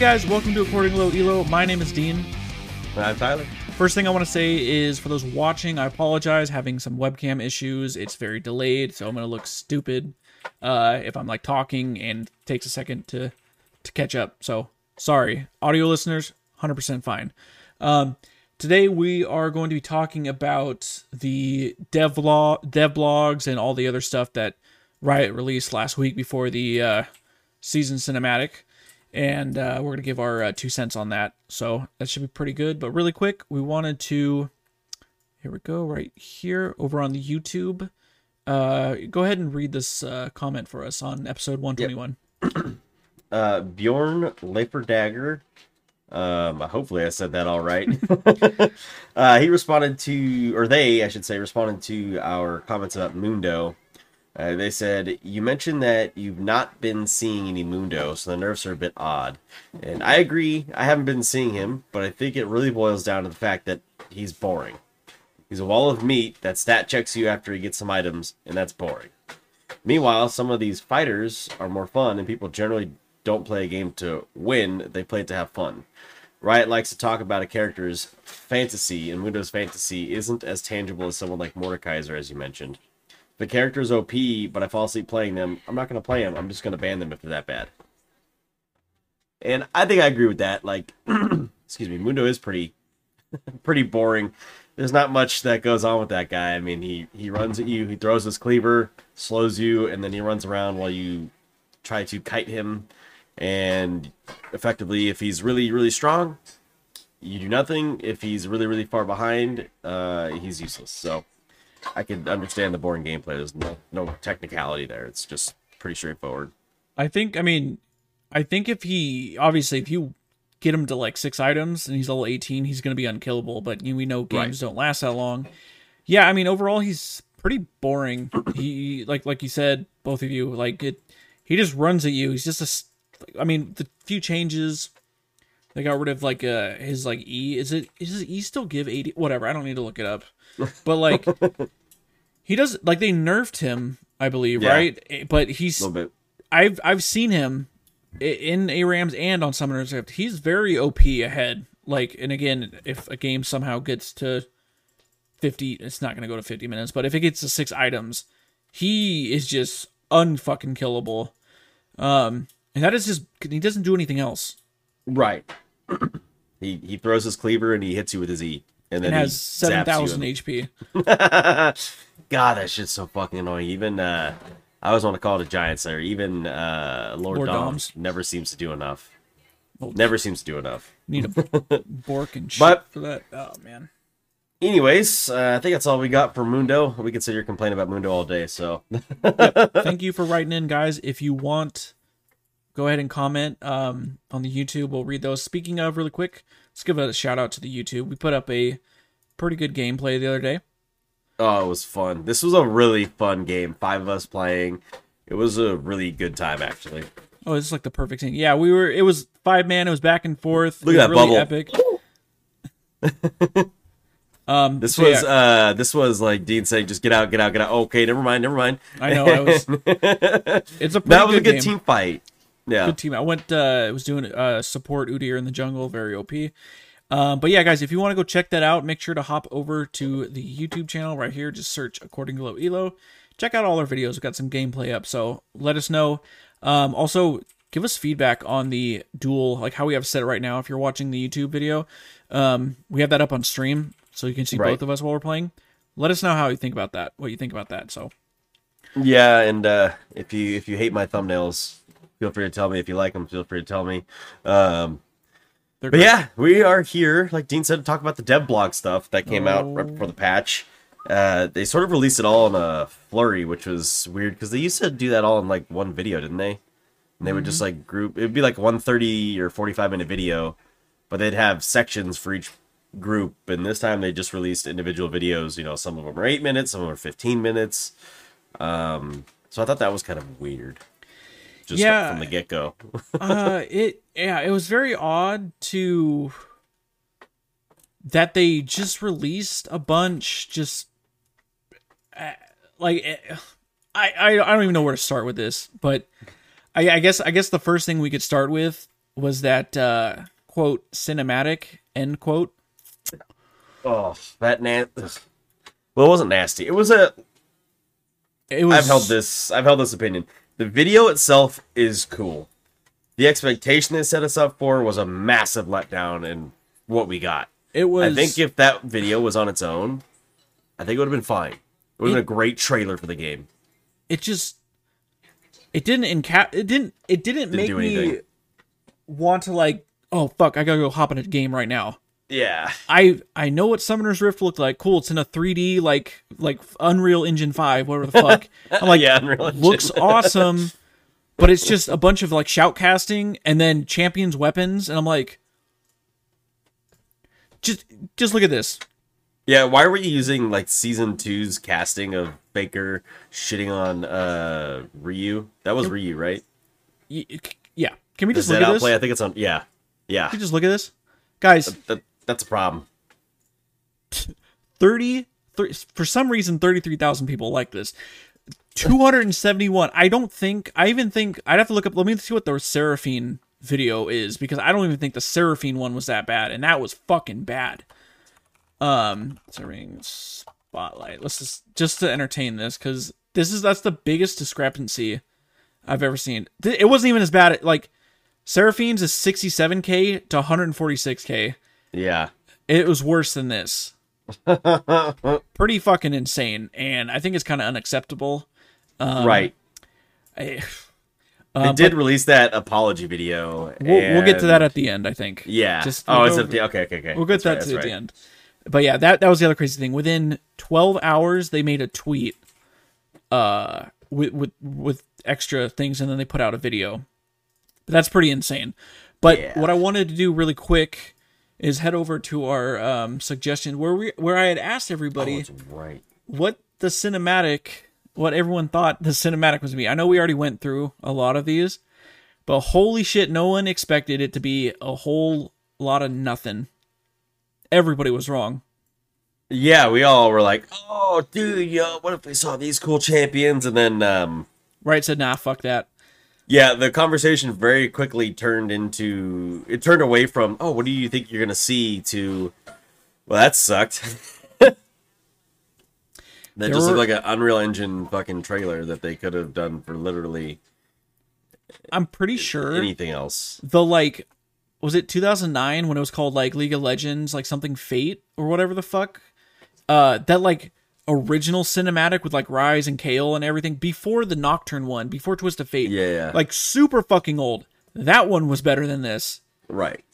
guys, welcome to According Low Elo. My name is Dean. I'm Tyler. First thing I want to say is for those watching, I apologize having some webcam issues. It's very delayed, so I'm gonna look stupid uh, if I'm like talking and takes a second to to catch up. So sorry, audio listeners, 100% fine. Um, today we are going to be talking about the dev log, dev blogs and all the other stuff that Riot released last week before the uh, season cinematic and uh, we're gonna give our uh, two cents on that. So that should be pretty good. But really quick, we wanted to here we go right here over on the YouTube. Uh, go ahead and read this uh, comment for us on episode one twenty one. Uh, Bjorn Dagger. Um, hopefully I said that all right. uh, he responded to, or they, I should say, responded to our comments about Mundo uh, they said, You mentioned that you've not been seeing any Mundo, so the nerfs are a bit odd. And I agree, I haven't been seeing him, but I think it really boils down to the fact that he's boring. He's a wall of meat that stat checks you after he gets some items, and that's boring. Meanwhile, some of these fighters are more fun, and people generally don't play a game to win, they play it to have fun. Riot likes to talk about a character's fantasy, and Mundo's fantasy isn't as tangible as someone like Mordekaiser, as you mentioned the character's OP, but I fall asleep playing them, I'm not going to play them. I'm just going to ban them if they're that bad. And I think I agree with that. Like, excuse me, Mundo is pretty, pretty boring. There's not much that goes on with that guy. I mean, he he runs at you, he throws his cleaver, slows you, and then he runs around while you try to kite him. And effectively, if he's really really strong, you do nothing. If he's really really far behind, uh, he's useless. So I can understand the boring gameplay. There's no no technicality there. It's just pretty straightforward. I think. I mean, I think if he obviously if you get him to like six items and he's level 18, he's going to be unkillable. But you we know games right. don't last that long. Yeah, I mean, overall he's pretty boring. he like like you said, both of you like it. He just runs at you. He's just a. I mean, the few changes they got rid of like uh his like E. Is it is his E still give eighty? Whatever. I don't need to look it up. But like he does like they nerfed him, I believe, yeah. right? Eh, but he's I've I've seen him in a Rams and on Summoner's Rift. He's very OP ahead. Like and again, if a game somehow gets to fifty, it's not gonna go to fifty minutes. But if it gets to six items, he is just unfucking killable. Um, and that is just he doesn't do anything else. Right. he he throws his cleaver and he hits you with his E. And then has seven thousand HP. God, that shit's so fucking annoying. Even uh I always want to call it a giant slayer. Even uh Lord, Lord Doms, Doms never seems to do enough. Well, never seems to do enough. Need a bork and shit but, for that. Oh man. Anyways, uh, I think that's all we got for Mundo. We can sit here complaining about Mundo all day. So, yep. thank you for writing in, guys. If you want go ahead and comment um, on the YouTube. We'll read those. Speaking of, really quick, let's give a shout out to the YouTube. We put up a pretty good gameplay the other day. Oh, it was fun. This was a really fun game. Five of us playing. It was a really good time, actually. Oh, this is like the perfect thing. Yeah, we were. It was five man. It was back and forth. Look at that really bubble. Epic. um, this so was yeah. uh, this was like Dean saying, "Just get out, get out, get out." Okay, never mind, never mind. I know. I was. it's a that was a good game. team fight. Yeah, good team. I went. uh was doing uh support Udyr in the jungle, very OP. Um, but yeah, guys, if you want to go check that out, make sure to hop over to the YouTube channel right here. Just search according to Low Elo. Check out all our videos. We've got some gameplay up, so let us know. Um, also, give us feedback on the duel, like how we have set it right now. If you're watching the YouTube video, um, we have that up on stream, so you can see right. both of us while we're playing. Let us know how you think about that. What you think about that? So. Yeah, and uh, if you if you hate my thumbnails, feel free to tell me. If you like them, feel free to tell me. Um, but yeah, we are here, like Dean said, to talk about the dev blog stuff that came oh. out right before the patch. Uh, they sort of released it all in a flurry, which was weird because they used to do that all in like one video, didn't they? And they mm-hmm. would just mm-hmm. like group. It would be like one thirty or forty five minute video, but they'd have sections for each group. And this time they just released individual videos. You know, some of them are eight minutes, some of them are fifteen minutes. Um, so I thought that was kind of weird just yeah, from the get go. uh, it yeah, it was very odd to that they just released a bunch. Just uh, like eh, I, I I don't even know where to start with this, but I, I guess I guess the first thing we could start with was that uh, quote cinematic end quote. Oh, that nasty. Well, it wasn't nasty. It was a. It was. I've held this. I've held this opinion. The video itself is cool. The expectation they set us up for was a massive letdown in what we got. It was. I think if that video was on its own, I think it would have been fine. It would have been a great trailer for the game. it just it didn't encap it didn't it didn't, make me want to like oh fuck i gotta go hop in a game right now Yeah. i i know what summoner's rift looked like cool it's in a 3d like like unreal engine 5 whatever the fuck i'm like yeah, Unreal Engine. looks awesome but it's just a bunch of like shout casting and then champions weapons and i'm like just just look at this Yeah, why were you using like season two's casting of Faker shitting on uh Ryu? That was Ryu, right? Yeah can we Does just look that at this outplay? can I think it's on. Yeah, yeah. Can we just look at this guys That, that's a problem. 30, thir- for some reason 33,000 people like this. 271. I don't think I even think I'd have to look up let me see what the Seraphine video is because I don't even think the Seraphine one was that bad and that was fucking bad. Um Seraphine spotlight. Let's just just to entertain this cuz this is that's the biggest discrepancy I've ever seen. It wasn't even as bad like Seraphine's is 67k to 146k. Yeah. It was worse than this. Pretty fucking insane, and I think it's kind of unacceptable. Um, right. I- They uh, did release that apology video. we'll, we'll get to that at the end. I think. Yeah. Just oh, it's at the okay, okay, okay. We'll get That's to right, that to that's the end. But yeah, that that was the other crazy thing. Within 12 hours, they made a tweet, uh, with with with extra things, and then they put out a video. That's pretty insane. But Yeah. what I wanted to do really quick is head over to our um, suggestion where we where I had asked everybody Oh, right. what the cinematic what everyone thought the cinematic was to be. I know we already went through a lot of these, but holy shit, no one expected it to be a whole lot of nothing. Everybody was wrong. Yeah, we all were like, "Oh, dude, yo, what if we saw these cool champions?" And then, um, Riot said, nah, fuck that. Yeah, the conversation very quickly turned into it turned away from, "Oh, what do you think you're gonna see?" to, "Well, that sucked." that There just were- looked like an Unreal Engine fucking trailer that they could have done for literally I'm pretty sure anything else. the like was it 2009 when it was called like League of Legends like something Fate or whatever the fuck. Uh that like original cinematic with like Ryze and Kayle and everything before the Nocturne one, before Twisted Fate. Yeah, yeah. Like super fucking old. That one was better than this. Right.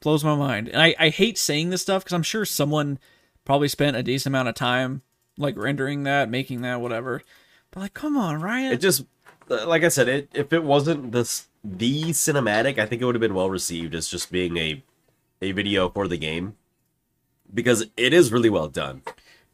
blows my mind. And I, I hate saying this stuff because I'm sure someone probably spent a decent amount of time like rendering that, making that, whatever. But like, come on, Ryan. It just uh, like I said, it if it wasn't this the cinematic, I think it would have been well received as just being a a video for the game because it is really well done.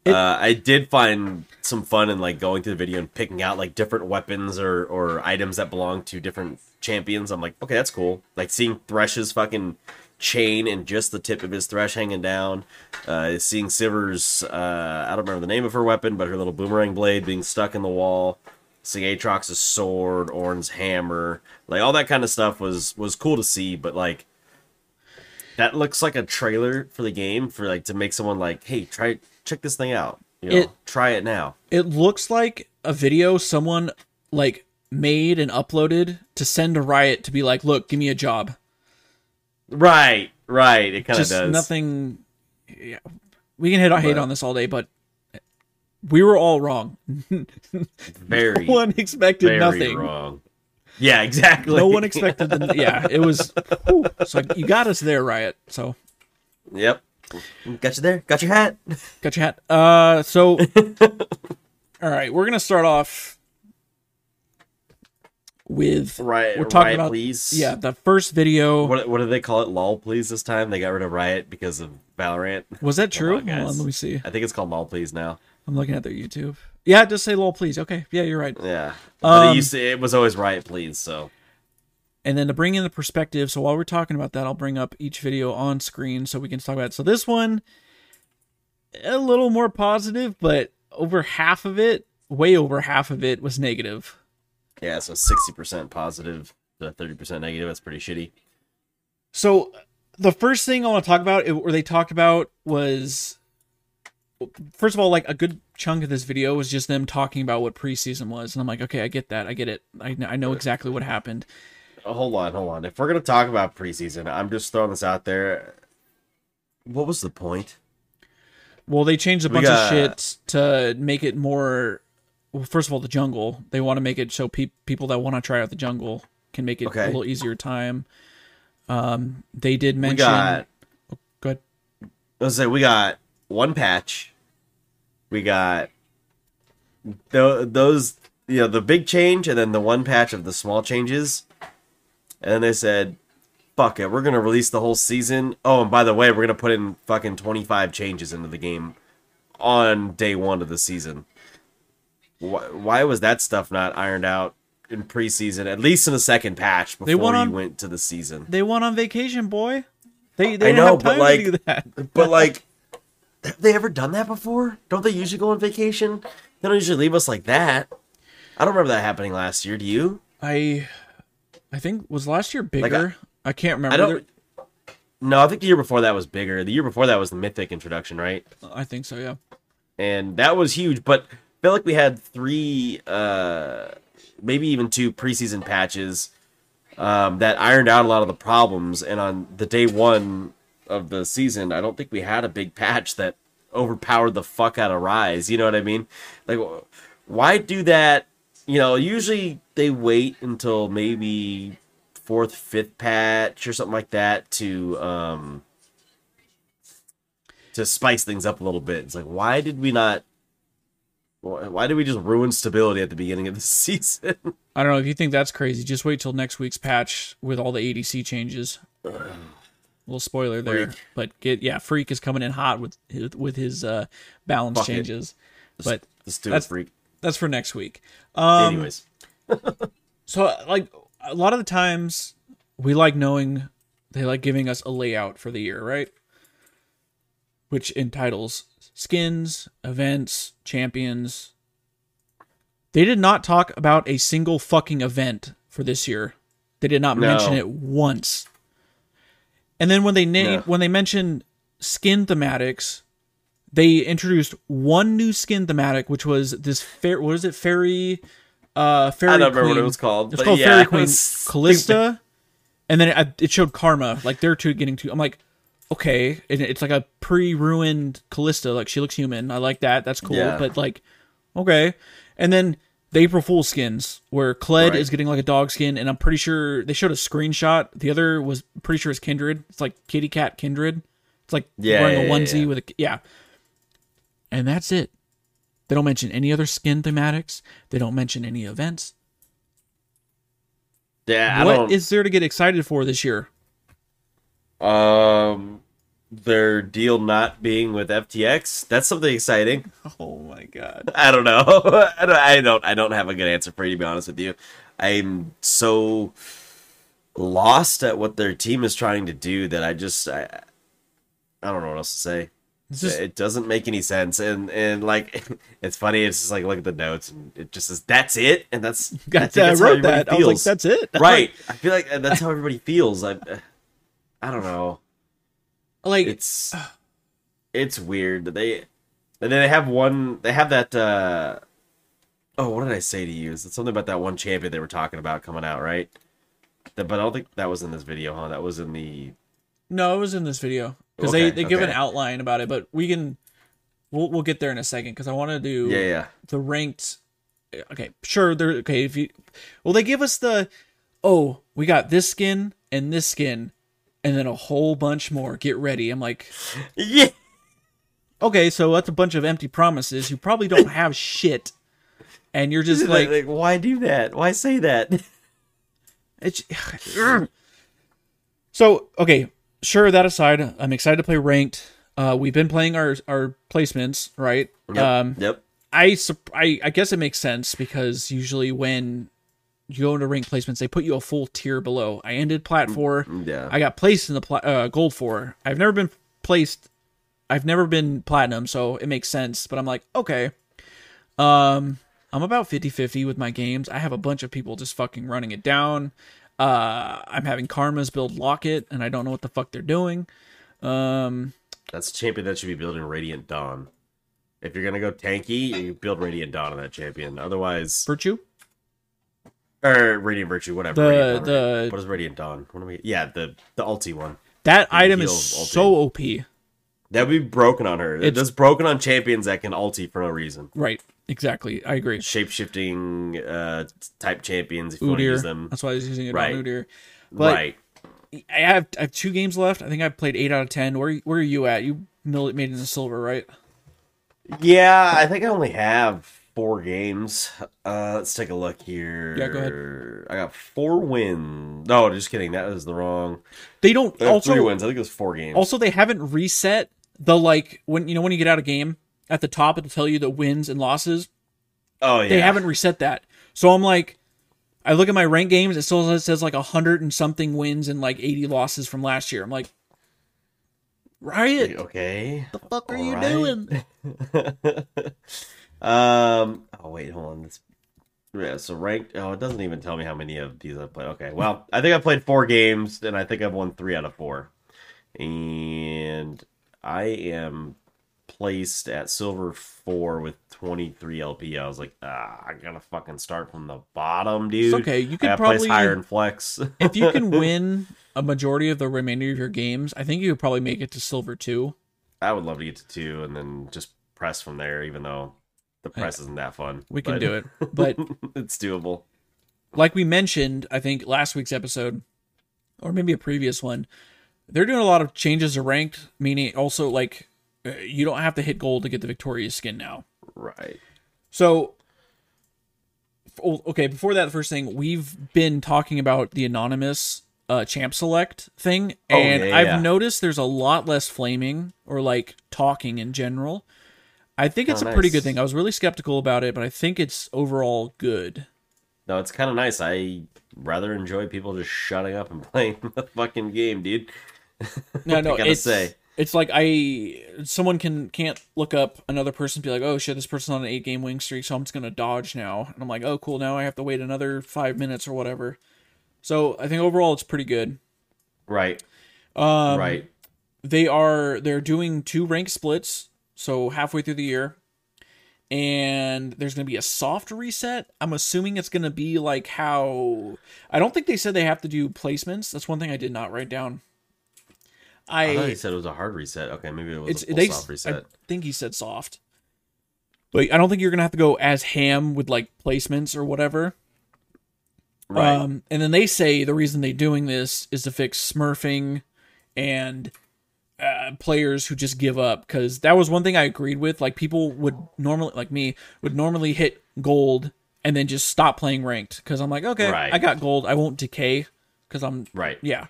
Uh, I did find some fun in like going through the video and picking out like different weapons or or items that belong to different champions. I'm like, okay, that's cool. Like seeing Thresh's fucking chain and just the tip of his thresh hanging down. Uh, seeing Sivir's, uh, I don't remember the name of her weapon, but her little boomerang blade being stuck in the wall. Seeing Aatrox's sword, Ornn's hammer, like all that kind of stuff was was cool to see. But like, that looks like a trailer for the game for like to make someone like, hey, try check this thing out. You know, It- try it now. it looks like a video someone like made and uploaded to send to Riot to be like, look, give me a job. Right, right. It kind of does. nothing. Yeah, we can hit hate on this all day, but we were all wrong. Very, no one expected very nothing. wrong. Yeah, exactly. No one expected. The, yeah, it was. whew. so you got us there, Riot. So Yep. Got you there. Got your hat. Got your hat. Uh, so, all right, we're gonna start off with Right. We're talking Riot, about please. yeah the first video. What what do they call it? Lol, please. This time they got rid of Riot because of Valorant. Was that true? on, Hold on, let me see. I think it's called Lol, please now. I'm looking at their YouTube. Yeah, just say lol, please. Okay, yeah, you're right. Yeah. But Um, it used to, it was always Riot, please. So And then to bring in the perspective, so while we're talking about that, I'll bring up each video on screen so we can talk about it. So this one, a little more positive, but over half of it, way over half of it, was negative. yeah, so sixty percent positive to thirty percent negative. That's pretty shitty. So the first thing I want to talk about, or they talked about, was first of all, like a good chunk of this video was just them talking about what preseason was, and I'm like, okay, I get that, I get it, I, I know exactly what happened. Hold on, hold on. If we're gonna talk about preseason, I'm just throwing this out there. What was the point? Well, they changed a We bunch got- of shit to make it more. Well, first of all, the jungle. They want to make it so pe- people that want to try out the jungle can make it Okay. a little easier time. Um, they did We mention. got. Go ahead. Let's say we got one patch. We got th- those, you know, the big change, and then the one patch of the small changes. And then they said, "Fuck it, we're gonna release the whole season." Oh, and by the way, we're gonna put in fucking twenty five changes into the game on day one of the season. Why, why was that stuff not ironed out in preseason? At least in the second patch before They went you on- went to the season. They went on vacation, boy. They they I know, but like- to do that. But like, have they ever done that before? Don't they usually go on vacation? They don't usually leave us like that. I don't remember that happening last year. Do you? I I think was last year bigger. I, can't remember. I don't. No, I think the year before that was bigger. The year before that was the Mythic introduction, right? I think so. Yeah. And that was huge. But I feel like we had three, uh, maybe even two preseason patches um, that ironed out a lot of the problems. And on the day one of the season, I don't think we had a big patch that overpowered the fuck out of Ryze. You know what I mean? Like, why do that? You know, usually they wait until maybe fourth, fifth patch or something like that to um to spice things up a little bit. It's like, why did we not? Why did we just ruin stability at the beginning of the season? I don't know if you think that's crazy. Just wait till next week's patch with all the ADC changes. little spoiler there, Phreak. but get yeah, Phreak is coming in hot with his, with his uh, balance Fuck it. changes. But Let's do That's- it, Phreak. That's for next week. Um, Anyways, So, like, a lot of the times we like knowing they like giving us a layout for the year, right? Which entitles skins, events, champions. They did not talk about a single fucking event for this year. They did not No. mention it once. And then when they na- No. when they mentioned skin thematics, they introduced one new skin thematic, which was this fair. What is it? Fairy, uh, fairy I don't remember queen. what it was called. It's called yeah, Fairy Queen was Kalista, and then it, it showed Karma. Like they're two getting to. I'm like, okay, and it's like a pre-ruined Kalista. Like she looks human. I like that. That's cool. Yeah. But like, okay, and then the April Fool skins where Kled Right. is getting like a dog skin, and I'm pretty sure they showed a screenshot. The other was pretty sure it's Kindred. It's like Kitty Cat Kindred. It's like Yeah, wearing a onesie with a yeah. And that's it. They don't mention any other skin thematics. They don't mention any events. Yeah, What is there to get excited for this year? um, their deal not being with FTX. That's something exciting. Oh my god. I don't know. I don't. I don't. I don't have a good answer for you to be honest with you. I'm so lost at what their team is trying to do that I just I, I don't know what else to say. Just it doesn't make any sense, and and like it's funny. It's just like look at the notes, and it just says that's it, and that's I got. I that's how wrote that. I was like, that's it. right. I feel like uh, that's how everybody feels. I uh, I don't know. Like It's uh, it's weird. They and then they have one. They have that. uh Oh, what did I say to you? Is it something about that one champion they were talking about coming out, right? That, but I don't think that was in this video, huh? That was in the. no, it was in this video because they Okay, they give an outline about it, but we can we'll we'll get there in a second because I want to do Yeah, yeah. the ranked. Okay, sure. They're okay. If you well, they give us the oh, we got this skin and this skin, and then a whole bunch more. Get ready. I'm like, Yeah. okay, so that's a bunch of empty promises. You probably don't have shit, and you're just like, like, why do that? Why say that? It's so okay. Sure. That aside, I'm excited to play ranked. Uh, we've been playing our our placements, right? Yep. Um, yep. I, I I guess it makes sense because usually when you go into ranked placements, they put you a full tier below. I ended plat four. Yeah. I got placed in the pla- uh, gold four. I've never been placed. I've never been platinum, so it makes sense. But I'm like, okay. Um, I'm about 50-50 with my games. I have a bunch of people just fucking running it down. Uh, I'm having Karmas build Locket, and I don't know what the fuck they're doing. Um, That's a champion that should be building Radiant Dawn. If you're gonna go tanky, you build Radiant Dawn on that champion. Otherwise, Virtue. or Radiant Virtue, whatever. The- Radiant Dawn. the- what is Radiant Dawn? What am I? Yeah, the the ulti one. That The item is ulti. so OP. That would be broken on her. It's- It's broken on champions that can ulti for no reason. Right. Exactly. I agree. Shape shifting uh, type champions if you want to use them. That's why I was using it Right. on Udyr. But right. I have I have two games left. I think I've played eight out of ten. Where where are you at? You made it in the silver, right? Yeah, I think I only have four games. Uh, let's take a look here. Yeah, go ahead. I got four wins. No, just kidding. That was the wrong. They don't also three wins. I think it was four games. also they haven't reset the like when you know when you get out of game at the top it'll tell you the wins and losses. oh yeah, They haven't reset that. So I'm like I look at my rank games, it still says, says like a hundred and something wins and like eighty losses from last year. I'm like Riot, Okay. What the fuck are All you right. doing? um. Oh wait, hold on. This. Yeah. So ranked. Oh, it doesn't even tell me how many of these I've played. Okay. Well, I think I've played four games, and I think I've won three out of four. And I am placed at silver four with 23 LP. I was like, ah, I gotta fucking start from the bottom, dude. It's okay. You I could gotta place probably higher in flex. if you can win a majority of the remainder of your games, I think you could probably make it to silver two. I would love to get to two and then just press from there, even though the press isn't that fun. We can but do it. But it's doable. like we mentioned, I think last week's episode, or maybe a previous one, they're doing a lot of changes to ranked, meaning also like you don't have to hit gold to get the victorious skin now. Right. So, okay, before that, the first thing we've been talking about the anonymous uh, champ select thing, Oh, and yeah, I've yeah. noticed there's a lot less flaming or like talking in general. I think it's Oh, a pretty good thing. I was really skeptical about it, but I think it's overall good. No, it's kind of nice. I rather enjoy people just shutting up and playing the fucking game, dude. No, I no, gotta it's say. It's like I someone can can't look up another person and be like, oh shit, this person's on an eight game wing streak, so I'm just gonna dodge now. And I'm like, oh cool, now I have to wait another five minutes or whatever. So I think overall it's pretty good. Right. Um, right. They are they're doing two rank splits, so halfway through the year, and there's gonna be a soft reset. I'm assuming it's gonna be like how I don't think they said they have to do placements. That's one thing I did not write down. I thought he said it was a hard reset. Okay, maybe it was it's a full they soft reset. I think he said soft. But I don't think you're gonna have to go as ham with like placements or whatever. Right. Um, and then they say the reason they're doing this is to fix smurfing and uh, players who just give up because that was one thing I agreed with. Like people would normally, like me, would normally hit gold and then just stop playing ranked because I'm like, okay, Right. I got gold, I won't decay because I'm right. yeah.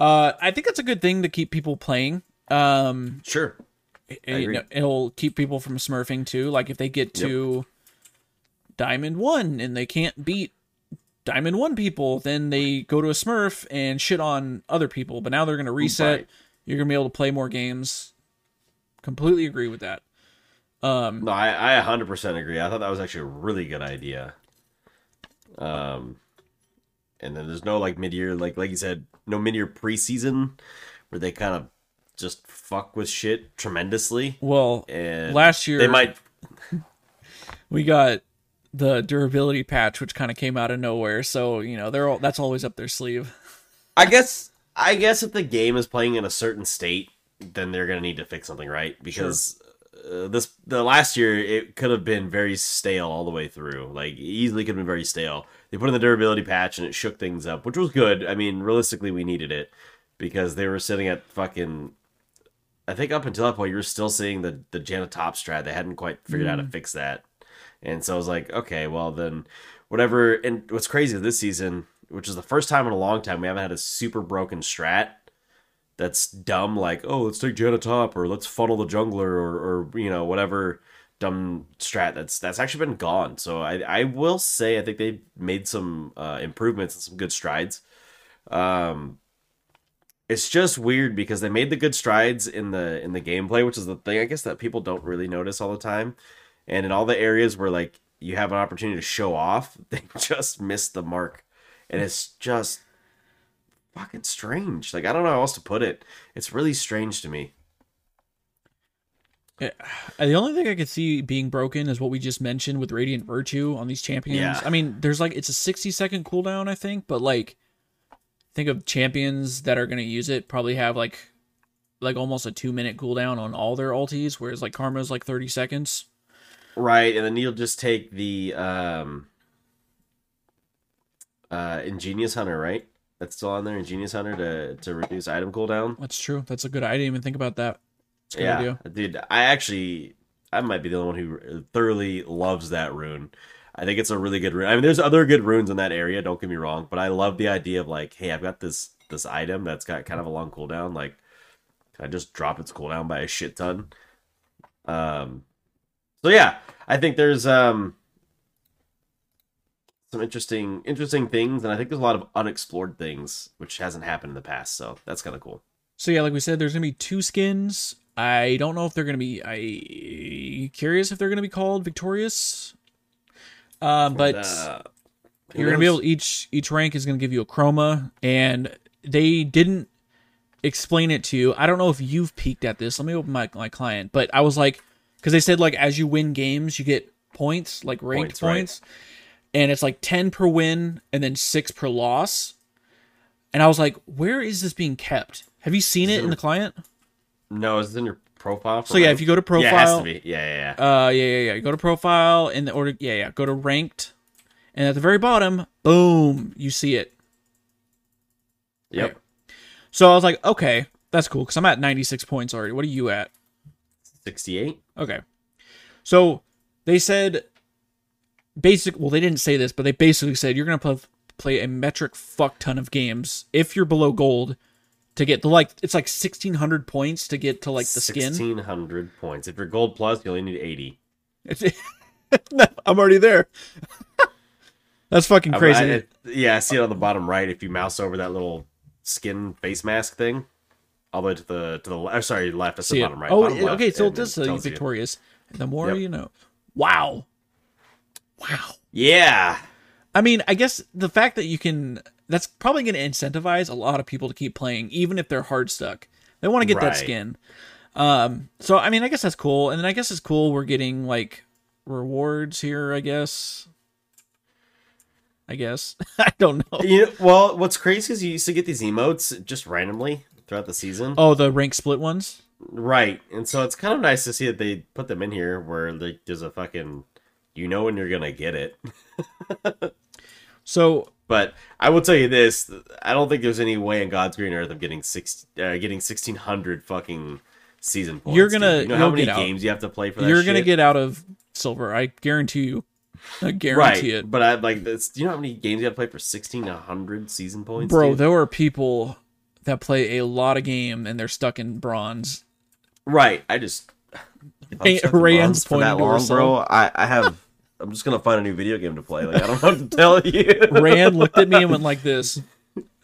Uh, I think that's a good thing to keep people playing. Um, Sure. you know, it'll keep people from smurfing too. Like if they get to Diamond One and they can't beat Diamond One people, then they go to a Smurf and shit on other people. But now they're gonna reset. Right. You're gonna be able to play more games. Completely agree with that. Um, No, I, I 100% agree. I thought that was actually a really good idea. Um, and then there's no like mid-year, like like you said, no mid-year preseason where they kind of just fuck with shit tremendously. well, And last year they might we got the durability patch, which kind of came out of nowhere. So you know they're all, that's always up their sleeve. I guess I guess if the game is playing in a certain state, then they're gonna need to fix something, right? Because uh, this the last year it could have been very stale all the way through. Like easily could have been very stale. They put in the durability patch and it shook things up, which was good. I mean, realistically, we needed it because they were sitting at fucking. I think up until that point, you were still seeing the the Janna top strat. They hadn't quite figured out how to mm. fix that, and so I was like, okay, well then, whatever. And what's crazy this season, which is the first time in a long time we haven't had a super broken strat that's dumb, like oh let's take Janna top or let's funnel the jungler or or you know whatever dumb strat that's that's actually been gone. So I I will say I think they made some uh, improvements and some good strides. Um, it's just weird because they made the good strides in the in the gameplay, which is the thing I guess that people don't really notice all the time. And in all the areas where like you have an opportunity to show off, they just missed the mark. And it's just fucking strange. Like I don't know how else to put it. It's really strange to me. Yeah. The only thing I could see being broken is what we just mentioned with Radiant Virtue on these champions. Yeah. I mean, there's like it's a 60 second cooldown, I think, but like think of champions that are going to use it probably have like like almost a 2 minute cooldown on all their ultis whereas like Karma's like 30 seconds. Right, and then you'll just take the um uh Ingenious Hunter, right? That's still on there, Ingenious Hunter to to reduce item cooldown. That's true. That's a good I didn't even think about that. Yeah, dude. I actually, I might be the only one who thoroughly loves that rune. I think it's a really good rune. I mean, there's other good runes in that area. Don't get me wrong, but I love the idea of like, hey, I've got this this item that's got kind of a long cooldown. Like, can I just drop its cooldown by a shit ton? Um, so yeah, I think there's um some interesting interesting things, and I think there's a lot of unexplored things which hasn't happened in the past. So that's kind of cool. So yeah, like we said, there's gonna be two skins. I don't know if they're gonna be. I curious if they're gonna be called victorious. Um, but who you're gonna be able each each rank is gonna give you a chroma, and they didn't explain it to you. I don't know if you've peeked at this. Let me open my my client, but I was like, because they said like as you win games, you get points, like ranked Points, right. points, and it's like ten per win and then six per loss. And I was like, where is this being kept? Have you seen it in the client? No, is it in your profile? So yeah, rank? if you go to profile, Yeah, it has to be. Yeah, yeah, yeah. uh, yeah, yeah, yeah, go to profile in the order. Yeah, yeah, go to ranked, and at the very bottom, boom, you see it. Yep. So I was like, okay, that's cool because I'm at 96 points already. What are you at? 68. Okay. So they said basic. Well, they didn't say this, but they basically said you're gonna play, play a metric fuck ton of games if you're below gold to get the like. It's like 1600 points to get to like the skin. 1600 points. If you're gold plus, you only need 80. It's, I'm already there. That's fucking crazy. I- it- yeah, I see it on the bottom right. If you mouse over that little skin face mask thing, all the way to the to the left. Sorry, left. That's the bottom right. Oh, bottom it- left, okay. So it does say tells you. victorious. The more Yep. you know. Wow. Wow. Yeah. I mean, I guess the fact that you can that's probably going to incentivize a lot of people to keep playing even if they're hard stuck. They want to get that skin. Um so I mean, I guess that's cool. And then I guess it's cool we're getting like rewards here, I guess. I guess. I don't know. You know, well, what's crazy is you used to get these emotes just randomly throughout the season. Oh, the rank split ones? Right. And so it's kind of nice to see that they put them in here where like there's a fucking you know when you're gonna get it. So But I will tell you this: I don't think there's any way in God's green earth of getting six, uh, getting sixteen hundred fucking season points. You're gonna- dude. you know how many get out. games you have to play for that. you're going to shit? get out of silver. I guarantee you. I right. guarantee it. But I like this. Do you know how many games you have to play for sixteen hundred season points, Bro, dude? there are people that play a lot of game and they're stuck in bronze. Right. I just. If I'm Hey, stuck in Rand's for that long, bro. I I have. I'm just gonna find a new video game to play. Like I don't know what to tell you. Rand looked at me and went like this.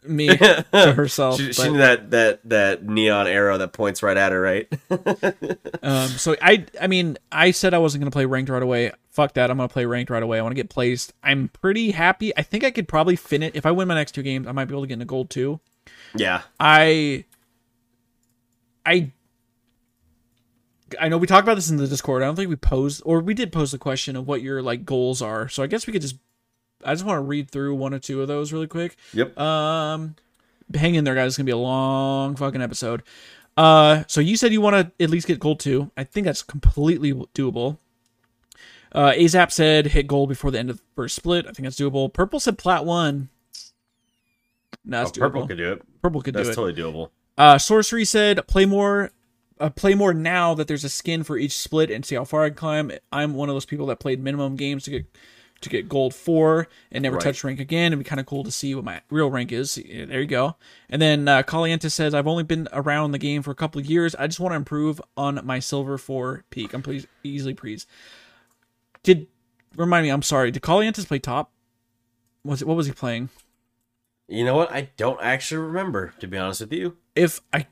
Me to herself. She, she but, knew that that that neon arrow that points right at her, right? um, so I I mean, I said I wasn't gonna play ranked right away. Fuck that. I'm gonna play ranked right away. I want to get placed. I'm pretty happy. I think I could probably finish if I win my next two games, I might be able to get into gold too. yeah. I I I know we talked about this in the Discord. I don't think we posed or we did pose the question of what your like goals are. So I guess we could just I just want to read through one or two of those really quick. Yep. Um hang in there guys, it's going to be a long fucking episode. Uh so you said you want to at least get gold 2. I think that's completely doable. Uh Azap said hit gold before the end of first split. I think that's doable. Purple said plat 1. No, Oh, that's purple could do it. Purple could That's do it. That's totally doable. Uh, Sorcery said, "Play more, uh, play more now that there's a skin for each split and see how far I climb." I'm one of those people that played minimum games to get to get gold four and never Right. touched rank again. It'd be kind of cool to see what my real rank is. Yeah, There you go. And then uh, Caliente says, "I've only been around the game for a couple of years. I just want to improve on my silver four peak. I'm please easily pleased." Did remind me? I'm sorry. Did Calientes play top? Was it what was he playing? You know what? I don't actually remember, to be honest with you. if I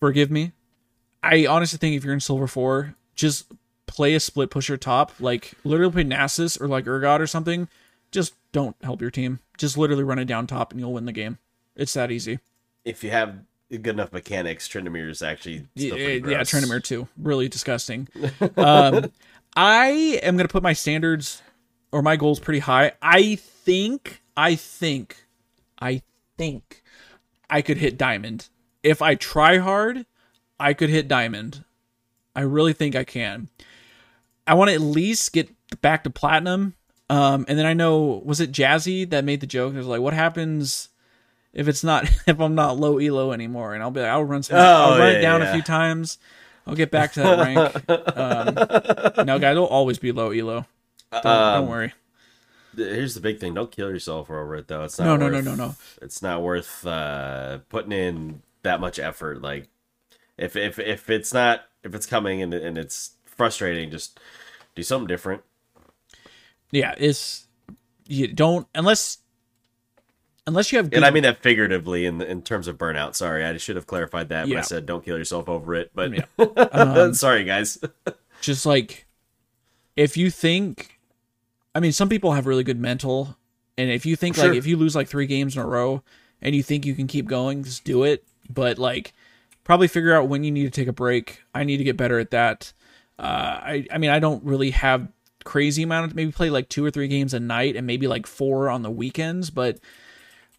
forgive me, I honestly think if you're in silver four, just play a split pusher top, like literally play Nasus or like Urgot or something. Just don't help your team. Just literally run it down top and you'll win the game. It's that easy. If you have good enough mechanics, Tryndamere is actually still yeah, yeah. Too. Really disgusting. um, I am gonna put my standards or my goals pretty high. I think, I think, I think I could hit diamond if I try hard. I could hit diamond. I really think I can. I want to at least get back to platinum. Um, and then I know was it Jazzy that made the joke? It was like, what happens if it's not if I'm not low elo anymore? And I'll be like, I'll run some, I'll Oh, run yeah, it down yeah. a few times. I'll get back to that rank. Um, no, guys, it'll always be low elo. Don't, don't Um, worry. Here's the big thing: don't kill yourself over it, though. It's not. No, no, no, worth, no, no. It's not worth uh, putting in that much effort. Like, if if if it's not if it's coming and and it's frustrating, just do something different. Yeah, it's you don't unless unless you have good And I mean that figuratively in in terms of burnout. Sorry, I should have clarified that when I said don't kill yourself over it. But Yeah. Um, sorry, guys. just like if you think i mean some people have really good mental and if you think Sure. like if you lose like three games in a row and you think you can keep going just do it but like probably figure out when you need to take a break i need to get better at that uh i i mean i don't really have crazy amount of maybe play like two or three games a night and maybe like four on the weekends but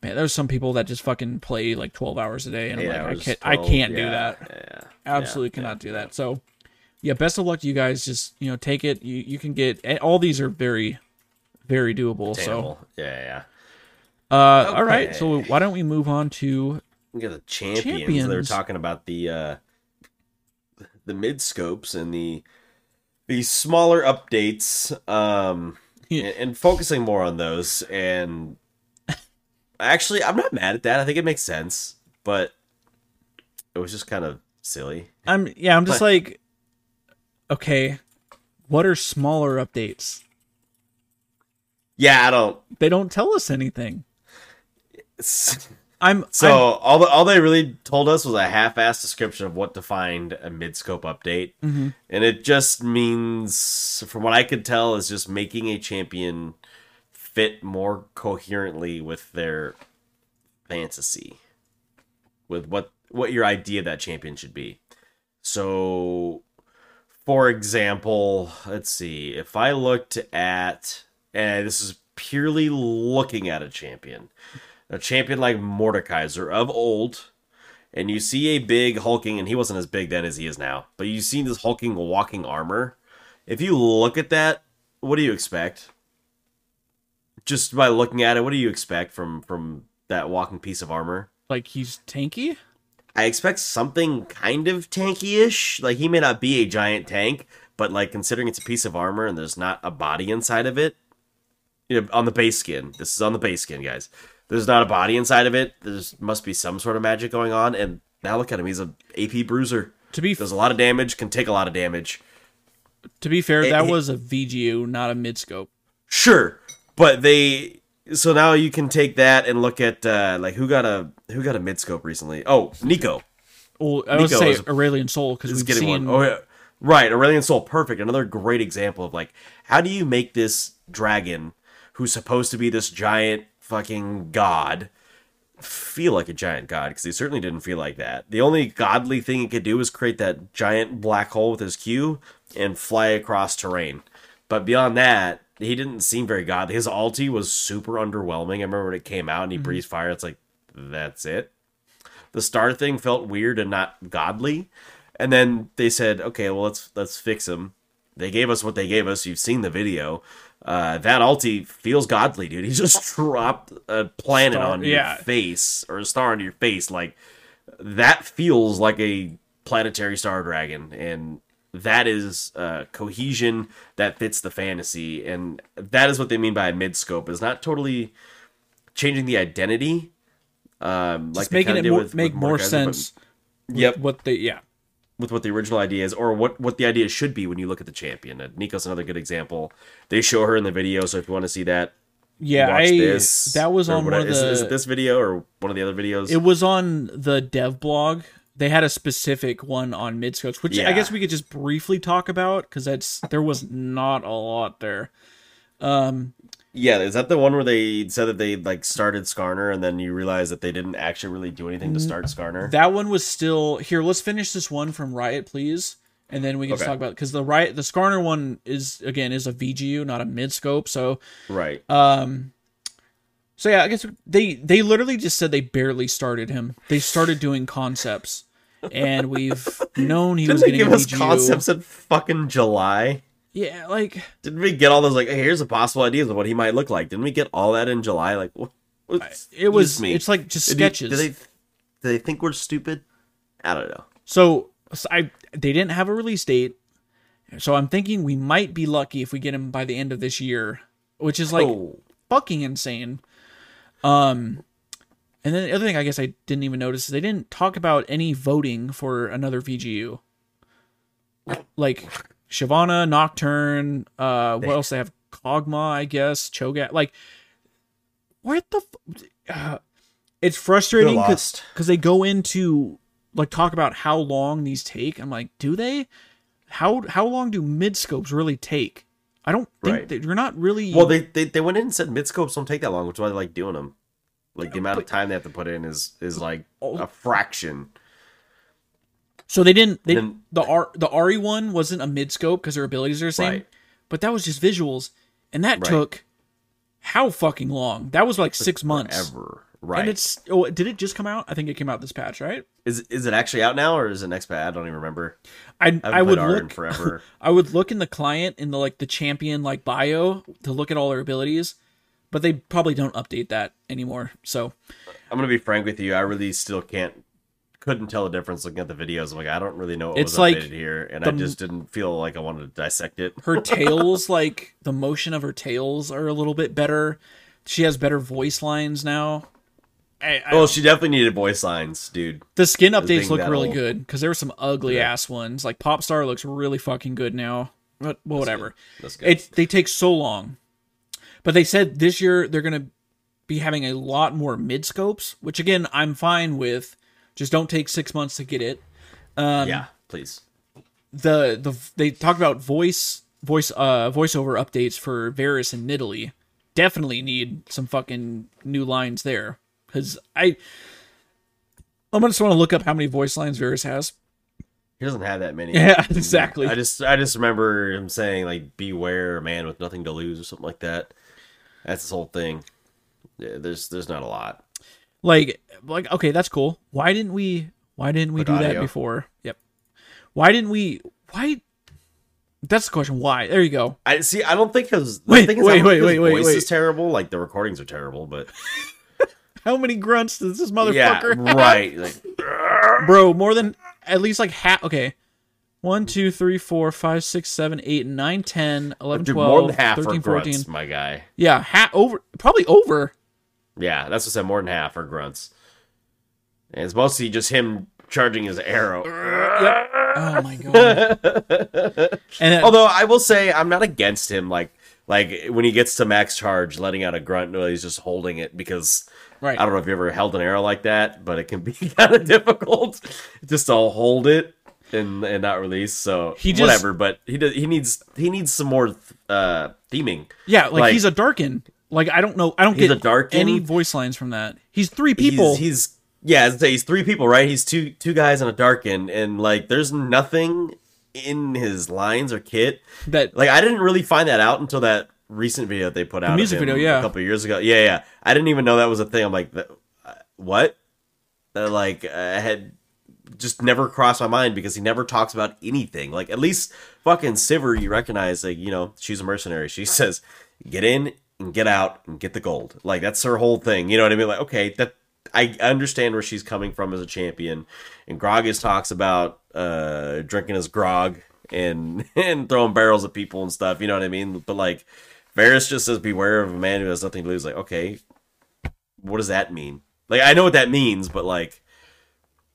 man there's some people that just fucking play like 12 hours a day and I'm like i can't i can't do that Yeah. absolutely cannot do that. So, yeah, best of luck to you guys. Just you know, take it. You you can get all these are very, very doable. Attainable. yeah, yeah. So, uh, all right. So why don't we move on to Look at the champions. They were Champions. talking about the uh the mid scopes and the the smaller updates, um Yeah. and, and focusing more on those. And actually, I'm not mad at that. I think it makes sense, but it was just kind of silly. I'm yeah. I'm just like, okay, what are smaller updates? Yeah, I don't. They don't tell us anything. I'm So I'm- all the, all they really told us was a half-assed description of what defined a mid-scope update, Mhm. and it just means, from what I could tell, is just making a champion fit more coherently with their fantasy, with what what your idea of that champion should be. So, for example, let's see if I looked at, and this is purely looking at a champion a champion like Mordekaiser of old, and you see a big hulking, and he wasn't as big then as he is now, but you see this hulking walking armor. If you look at that, what do you expect? Just by looking at it, what do you expect from from that walking piece of armor? like he's tanky. I expect something kind of tanky-ish. Like he may not be a giant tank, but like considering it's a piece of armor and there's not a body inside of it, you know, on the base skin. This is on the base skin, guys. There's not a body inside of it. There must be some sort of magic going on. And now look at him. He's a AP bruiser. To be fair. Does a lot of damage. Can take a lot of damage. to be fair, it- that it- was a VGU, not a mid scope. Sure, but they. So now you can take that and look at uh, like who got a who got a mid scope recently. Oh, Neeko. Well, I would say is- Aurelion Sol because we've getting seen one. Oh yeah, right. Aurelion Sol, perfect. Another great example of like how do you make this dragon, who's supposed to be this giant fucking god, feel like a giant god? Because he certainly didn't feel like that. The only godly thing he could do was create that giant black hole with his Q and fly across terrain. But beyond that, he didn't seem very godly. His ulti was super underwhelming. I remember when it came out and he mm-hmm. breathed fire. It's like that's it the star thing felt weird and not godly and then they said okay well let's let's fix him they gave us what they gave us you've seen the video uh that ulti feels godly dude he just dropped a planet Star- on your yeah. face or a star on your face like that feels like a planetary star dragon and that is uh, cohesion that fits the fantasy and that is what they mean by a mid scope is not totally changing the identity um like just they making it more, with- make with more Mordekaiser, but- sense. Yep. What they yeah. With what the original idea is, or what what the idea should be when you look at the champion. Uh, Neeko's another good example. They show her in the video, so if you want to see that, Yeah, watch I this. that was on one of is, the is it this video or one of the other videos? It was on the dev blog. They had a specific one on midscopes, which I guess we could just briefly talk about because that's there was not a lot there. Um, Yeah, is that the one where they said that they like started Skarner and then you realize that they didn't actually really do anything to start Skarner? That one was still here. Let's finish this one from Riot, please, and then we can Okay. talk about because the Riot, the Skarner one is again is a VGU, not a mid scope. So, right. um, so yeah, I guess they they literally just said they barely started him. They started doing concepts, and we've known he Didn't was going to give us VGU. concepts in fucking July? Yeah, like Didn't we get all those like, hey, here's a possible ideas of what he might look like? Didn't we get all that in July? Like, what, it was. me. It's like just Did you- sketches. Do they, do they think we're stupid? I don't know. So, so I they didn't have a release date. So I'm thinking we might be lucky if we get him by the end of this year, which is like oh, fucking insane. Um and then the other thing I guess I didn't even notice is they didn't talk about any voting for another VGU. Like Shyvana, Nocturne, uh what else they have? Kog'Maw, I guess, Cho'Gath. Like what the f- uh, it's frustrating because they go into like talk about how long these take. I'm like, do they? How how long do mid scopes really take? I don't think Right. that you're not really. well, they, they they went in and said mid scopes don't take that long, which is why they like doing them. Like the amount of time they have to put in is is like Oh. a fraction. So they didn't. They Then- the R the Ahri one wasn't a mid scope because their abilities are the same, Right. but that was just visuals, and that Right. took how fucking long? That was like six months. Ever right? And it's oh, did it just come out? I think it came out this patch, right? is is it actually out now or is it next patch? I don't even remember. I I, I would look forever. I would look in the client in the like the champion like bio to look at all their abilities, but they probably don't update that anymore. So I'm gonna be frank with you. I really still can't couldn't tell the difference looking at the videos. I'm like, I don't really know what It's was like updated here, and I just didn't feel like I wanted to dissect it. her tails like the motion of her tails are a little bit better. She has better voice lines now. I, oh, I, Well, she definitely needed voice lines, dude. the skin updates look really old. good because there were some ugly ass ones. Like Popstar looks really fucking good now. But well, whatever. That's good. It's they take so long. But they said this year they're gonna be having a lot more mid scopes, which again I'm fine with. Just don't take six months to get it. Um, yeah, please. the the they talk about voice voice uh voiceover updates for Varus and Nidalee. Definitely need some fucking new lines there because I I'm gonna just want to look up how many voice lines Varus has. He doesn't have that many. Yeah, exactly. I just I just remember him saying like beware a man with nothing to lose or something like that. That's his whole thing. Yeah, there's there's not a lot. Like like okay, that's cool. Why didn't we why didn't we do that before? Yep. Why didn't we why that's the question. Why? There you go. I see. I don't think because Wait, wait, wait, wait, wait, voice wait. is terrible. Like the recordings are terrible, but How many grunts does this yeah, motherfucker have? right. Like bro more than at least like half okay 1 2 3 4 5 6 7 8 9 10 11 dude, 12 more than half 13 are 14 my guy. yeah ha- over probably over Yeah, that's what I said. More than half are grunts. And it's mostly just him charging his arrow. oh my god and then, Although I will say I'm not against him. Like like when he gets to max charge, letting out a grunt while he's just holding it because right I don't know if you ever held an arrow like that, but it can be kind of difficult just to hold it and and not release. So He just- whatever. But he does. He needs he needs some more uh theming. yeah like, like- he's a Darkin like i don't know i don't He's get a Darkin? any voice lines from that he's three people He's, he's yeah, he's three people, right? He's two two guys and a Darkin, and like there's nothing in his lines or kit. that Like I didn't really find that out until that recent video that they put out. music video, yeah. a couple of years ago. Yeah, yeah. I didn't even know that was a thing. I'm like, uh, what? Uh, like I had just never crossed my mind because he never talks about anything. Like at least fucking Sivir, you recognize like you know she's a mercenary. She says, "Get in and get out and get the gold." Like that's her whole thing. You know what I mean? Like okay, that I understand where she's coming from as a champion. And Gragas talks about uh drinking his grog and and throwing barrels at people and stuff. You know what I mean? But like Varus just says, "Beware of a man who has nothing to lose." Like okay, what does that mean? Like I know what that means, but like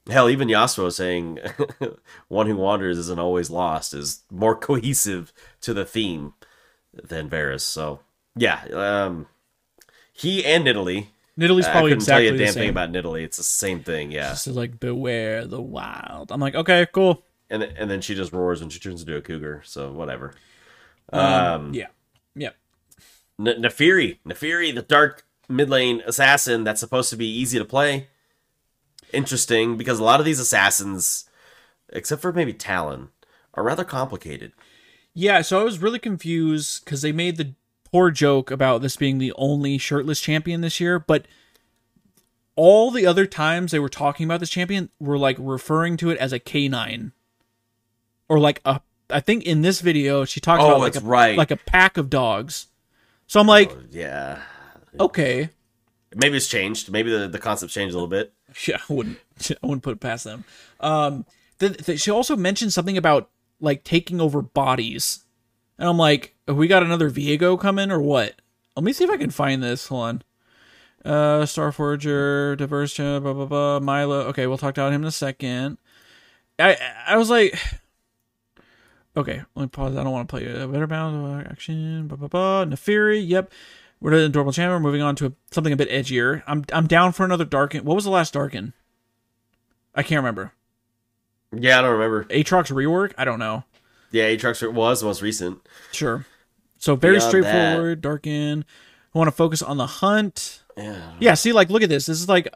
hell, even Yasuo saying one who wanders isn't always lost is more cohesive to the theme than Varus. So yeah, um he and Italy. Nidalee's I probably couldn't exactly tell you a damn thing about Nidalee. It's the same thing, yeah. just like beware the wild i'm like okay cool And and then she just roars and she turns into a cougar. So whatever. um, Um, yeah yeah N- Naafiri, Naafiri, the dark mid lane assassin that's supposed to be easy to play. Interesting because a lot of these assassins, except for maybe Talon, are rather complicated. Yeah, so I was really confused because they made the poor joke about this being the only shirtless champion this year, but all the other times they were talking about this champion were like referring to it as a canine. Or like a I think in this video she talks Oh, about like a right. like a pack of dogs. So I'm like, Oh, yeah, okay. maybe it's changed. Maybe the, the concept's changed a little bit. Yeah, I wouldn't. I wouldn't put it past them. Um, th- th- she also mentioned something about like taking over bodies, and I'm like, we got another Viego coming or what? Let me see if I can find this. Hold on. Uh, Starforger, Diverse, blah blah blah. Milo. Okay, we'll talk about him in a second. I I was like, okay, let me pause. I don't want to play a better bound action. Blah blah blah. Naafiri. Yep. We're at Adorable Channel. We're moving on to a, something a bit edgier. I'm I'm down for another Darkin. What was the last Darkin? I can't remember. Yeah, I don't remember. Aatrox rework? I don't know. Yeah, Aatrox was the most recent. Sure. So very Beyond straightforward. Darkin. I want to focus on the hunt. Yeah. Yeah. See, like, look at this. This is like.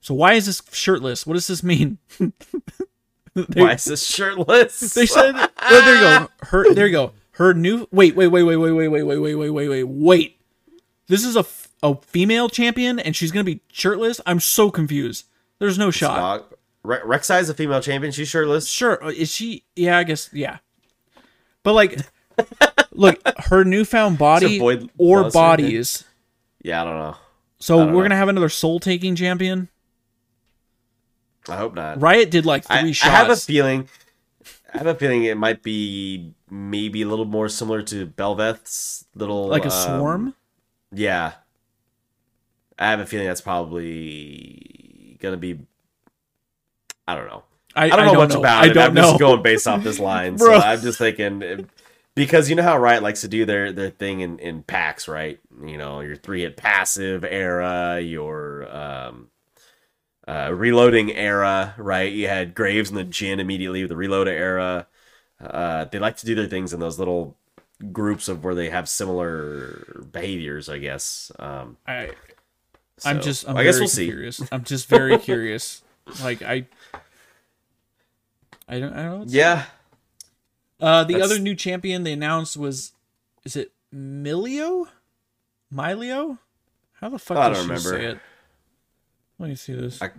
So why is this shirtless? What does this mean? they, Why is this shirtless? they said. oh, there you go. Her. There you go. Her new. Wait. Wait. Wait. Wait. Wait. Wait. Wait. Wait. Wait. Wait. Wait. Wait. Wait. This is a f- a female champion, and she's gonna be shirtless. I'm so confused. There's no shot. Dog. Re- Rek'Sai is a female champion. She's shirtless. Sure. uh, Is she? Yeah, I guess. Yeah. But like, look, her newfound body So or bodies. Yeah, I don't know. So don't we're know. gonna have another soul taking champion. I hope not. Riot did like three I, I have a feeling. I have a feeling it might be maybe a little more similar to Bel'Veth's little like a um, swarm. Yeah. I have a feeling that's probably gonna be. I don't know. I don't know much about I it. don't I'm know. just going based off this line. so I'm just thinking eh, because you know how Riot likes to do their their thing in in packs, right? You know, your three hit passive era, your um uh reloading era, right? You had Graves and the Jhin immediately with the reload era. Uh they like to do their things in those little groups of where they have similar behaviors, I guess. Um I, I'm just. I'm I guess very we'll see. curious. I'm just very curious. Like I. I don't. I don't know. Yeah. Uh, the That's- other new champion they announced was, is it Milio? Milio? How the fuck I does don't she remember. say it? Let me see this. I-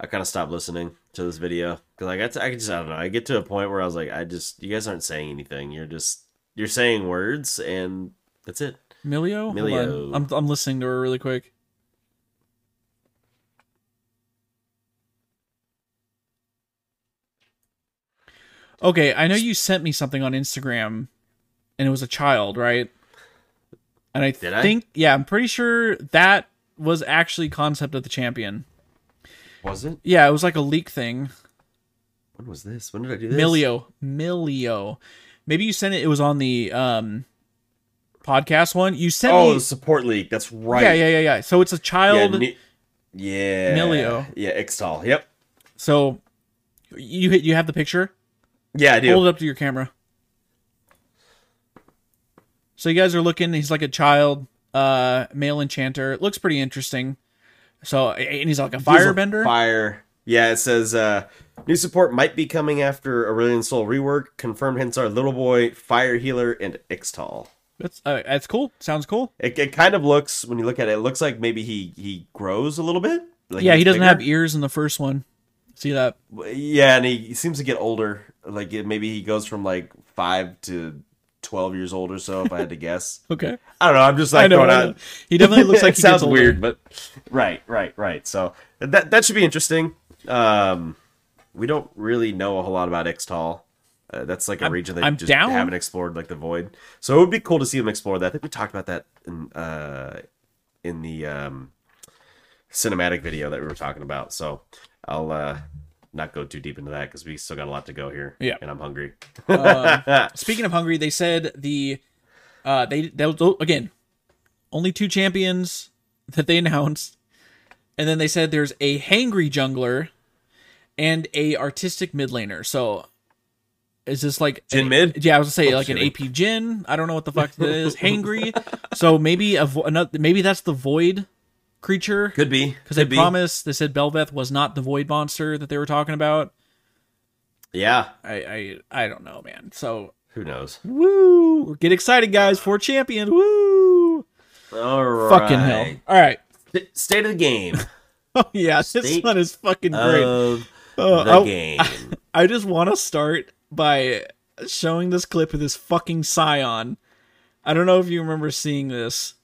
I kind of stopped listening to this video because I got to, I just I don't know I get to a point where I was like I just you guys aren't saying anything you're just you're saying words and that's it Milio? Hold on. Milio. I'm I'm listening to her really quick. Okay, I know you sent me something on Instagram and it was a child, right? And I Did I? think yeah, I'm pretty sure that was actually concept of the champion. was it Yeah, it was like a leak thing. when was this when did I do this Milio. Milio. Maybe you sent it it was on the um podcast one. You sent oh me the support league that's right Yeah, yeah, yeah, yeah. So it's a yeah child ne- yeah Milio. yeah Ixtal yep So you you have the picture? Yeah I do Hold it up to your camera. So you guys are looking. He's like a child, uh, male enchanter. It looks pretty interesting. So and he's like a firebender. fire yeah it says uh new support might be coming after Aurelion Sol rework confirmed hints are little boy fire healer and Ixtal That's uh, that's cool. Sounds cool. It, it kind of looks when you look at it, it looks like maybe he he grows a little bit. Like yeah, he doesn't have ears in the first one. See that? Yeah, and he, he seems to get older. Like it, maybe he goes from like five to twelve years old or so. If I had to guess, Okay. I don't know. I'm just like I know. throwing I know. out. He definitely looks like he sounds weird, but right, right, right. So that that should be interesting. Um, we don't really know a whole lot about Ixtal. Uh, that's like a I'm- region that I'm just down. haven't explored, like the void. So it would be cool to see them explore that. I think we talked about that in uh, in the um, cinematic video that we were talking about. So I'll uh, not go too deep into that because we still got a lot to go here. Yeah. and I'm hungry. Um, Speaking of hungry, they said the uh they they'll again only two champions that they announced, and then they said there's a hangry jungler and a artistic mid laner. So is this like Jhin an- mid? Yeah, I was gonna say Oh, like an. AP Jhin. I don't know what the fuck that is. Hangry. So maybe a vo- another, maybe that's the void creature Could be because they be. promised they said Bel'Veth was not the void monster that they were talking about. Yeah. I I I don't know, man. So Who knows? woo, get excited, guys! For champion, woo! All right. Fucking hell! All right. State of the game. Oh yeah, this one is fucking great. of Uh, the I- game. I just want to start by showing this clip of this fucking Sion. I don't know if you remember seeing this.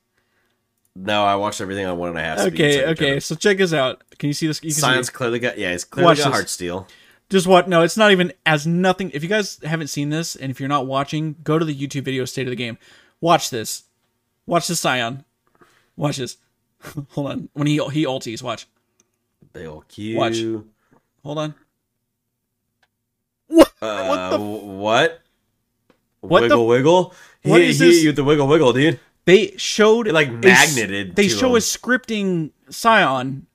No, I watched everything on one and a half. speed, Okay, okay. So check this out. Can you see this? You can Science see. clearly got yeah, it's clearly Watch got Heartsteel. Just what? No, it's not even as nothing. If you guys haven't seen this, and if you're not watching, go to the YouTube video state of the game. Watch this. Watch this Sion. Watch this. Hold on. When he he ulties, watch. They all Q. Watch. Hold on. Uh, What the what? What the- wiggle wiggle. what he is hit this? you the wiggle wiggle, dude. They showed like, a magneted They to show him. a scripting Sion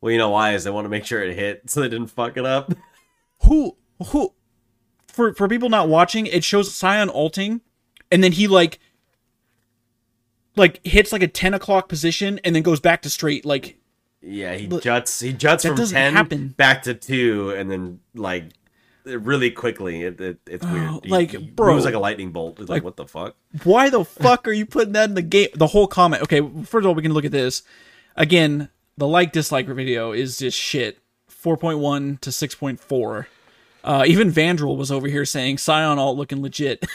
Well, you know why? Is they want to make sure it hit, so they didn't fuck it up. who who for for people not watching it shows Sion ulting and then he like like hits like a 10 o'clock position and then goes back to straight like Yeah, he juts. He juts from ten happen. back to two, and then like really quickly. It, it, it's weird. Oh, like, he bro. moves like a lightning bolt. Like, Like- what the fuck? why the fuck are you putting that in the game the whole comment okay first of all we can look at this again the like dislike video is just shit 4.1 to 6.4 uh even Vandiril was over here saying Sion alt looking legit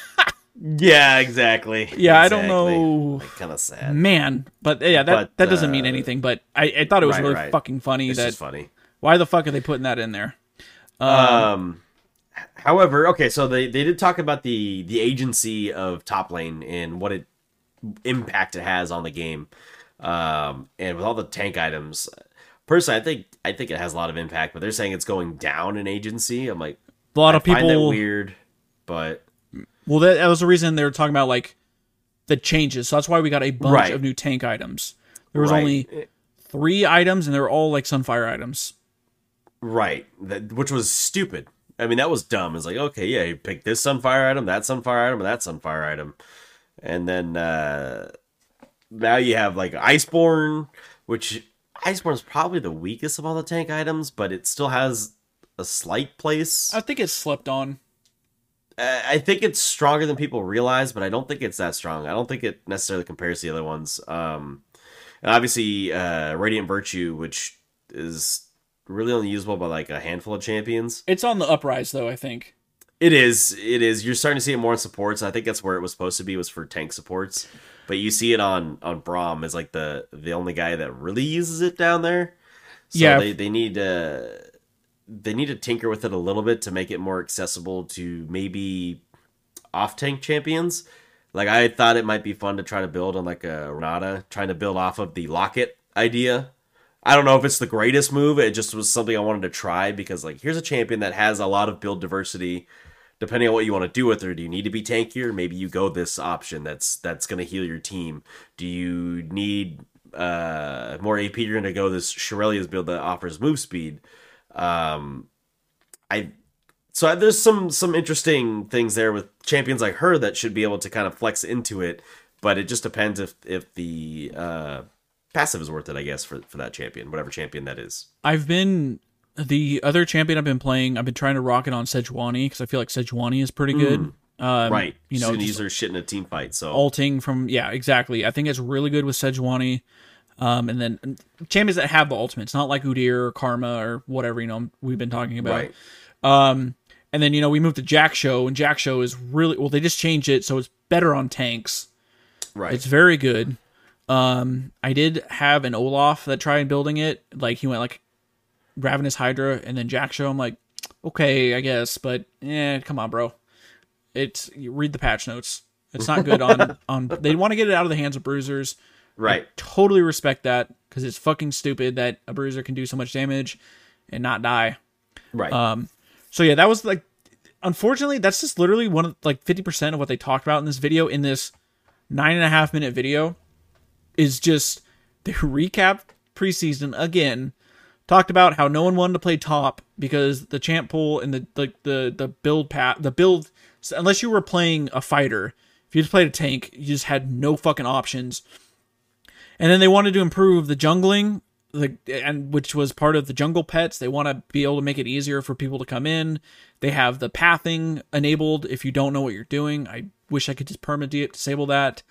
Yeah, exactly. Yeah, I don't know. Like, kind of sad. man but yeah that But, that doesn't mean uh, anything but i, I thought it was right, really right. fucking funny It's that funny. why the fuck are they putting that in there Um, however, okay, so they, they did talk about the the agency of top lane and what it impact it has on the game. Um, and with all the tank items, personally, I think I think it has a lot of impact. But they're saying it's going down in agency. I'm like, a lot I of people find that weird, but Well, that, that was the reason they were talking about like the changes. So that's why we got a bunch Right. of new tank items. There was right, only three items, and they were all like Sunfire items. right, that, which was stupid. I mean, that was dumb. It's like, okay, yeah, you pick this Sunfire item, that Sunfire item, and that Sunfire item, and then uh now you have like Iceborne, which Iceborne is probably the weakest of all the tank items, but it still has a slight place. I think it's slept on. Uh, I think it's stronger than people realize, but I don't think it's that strong. I don't think it necessarily compares to the other ones. Um, and obviously, uh, Radiant Virtue, which is really only usable by like a handful of champions. It's on the uprise though. I think. It is. It is. You're starting to see it more in supports. I think that's where it was supposed to be was for tank supports, but you see it on on Braum as like the the only guy that really uses it down there. So Yeah. they they need to they need to tinker with it a little bit to make it more accessible to maybe off tank champions. Like I thought it might be fun to try to build on like a Renata, trying to build off of the Locket idea. I don't know if it's the greatest move. It just was something I wanted to try because like here's a champion that has a lot of build diversity. Depending on what you want to do with her, do you need to be tankier? Maybe you go this option that's that's going to heal your team. Do you need uh more AP? You're going to go this Shurelya's build that offers move speed. Um, I so I, there's some some interesting things there with champions like her that should be able to kind of flex into it, but it just depends if if the uh, passive is worth it, I guess, for for that champion, whatever champion that is. I've been the other champion I've been playing. I've been trying to rock it on Sejuani because I feel like Sejuani is pretty good. Um, right, You know, just use shit in a team fight. So alting from yeah, exactly. I think it's really good with Sejuani. Um, and then champions that have the ultimates, not like Udyr or Karma or whatever you know we've been talking about. right, Um, and then you know we moved to Jak'Sho, and Jak'Sho is really well. They just changed it, so it's better on tanks. right, It's very good. Um, I did have an Olaf that tried building it. Like he went like Ravenous Hydra, and then Jak'Sho. I'm like, okay, I guess, but eh, come on, bro. It's you read the patch notes. It's not good on on. They want to get it out of the hands of bruisers. right. Totally respect that because it's fucking stupid that a bruiser can do so much damage and not die. Right. Um, so yeah, that was like, unfortunately, that's just literally one of like fifty percent of what they talked about in this video. In this nine and a half minute video, is just they recap preseason again, talked about how no one wanted to play top because the champ pool and the the the, the build path the build unless you were playing a fighter, if you just played a tank, you just had no fucking options. And then they wanted to improve the jungling, the and which was part of the jungle pets. They want to be able to make it easier for people to come in. They have the pathing enabled if you don't know what you're doing. I wish I could just permanently disable that.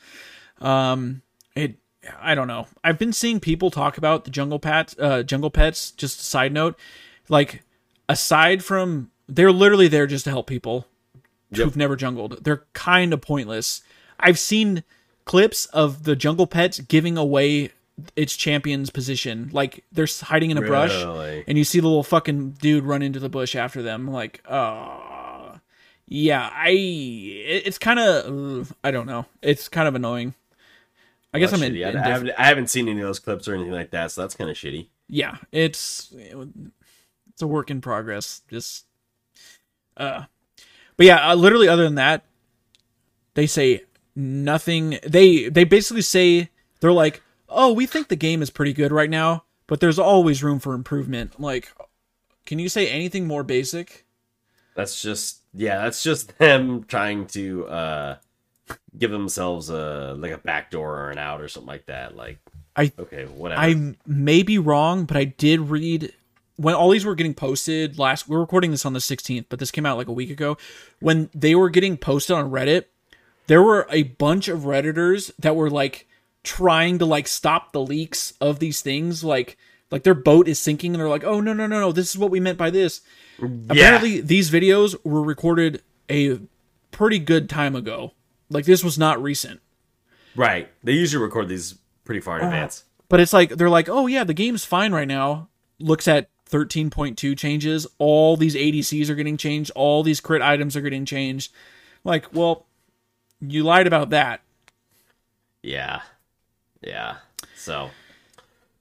Um, it I don't know. I've been seeing people talk about the jungle pets. Uh, jungle pets. Just a side note, like aside from they're literally there just to help people yep. who've never jungled. They're kind of pointless. I've seen clips of the jungle pets giving away its champion's position. Like they're hiding in a brush, and you see the little fucking dude run into the bush after them. Like, oh, yeah. I it's kind of I don't know. It's kind of annoying. I guess I'm in, in I, haven't, I haven't seen any of those clips or anything like that, so that's kind of shitty. Yeah, it's it's a work in progress. Just uh, but yeah, uh, literally, other than that, they say nothing. They they basically say they're like, oh, we think the game is pretty good right now, but there's always room for improvement. Like, can you say anything more basic? That's just yeah, that's just them trying to uh give themselves a like a backdoor or an out or something like that. Like I okay, whatever. I may be wrong, but I did read when all these were getting posted last we're recording this on the 16th but this came out like a week ago when they were getting posted on reddit there were a bunch of redditors that were like trying to like stop the leaks of these things like like their boat is sinking and they're like oh no no no no this is what we meant by this yeah. apparently these videos were recorded a pretty good time ago like this was not recent right they usually record these pretty far in uh, advance but it's like they're like oh yeah the game's fine right now looks at 13.2 changes. All these ADCs are getting changed. All these crit items are getting changed. Like, well, you lied about that. Yeah. Yeah. So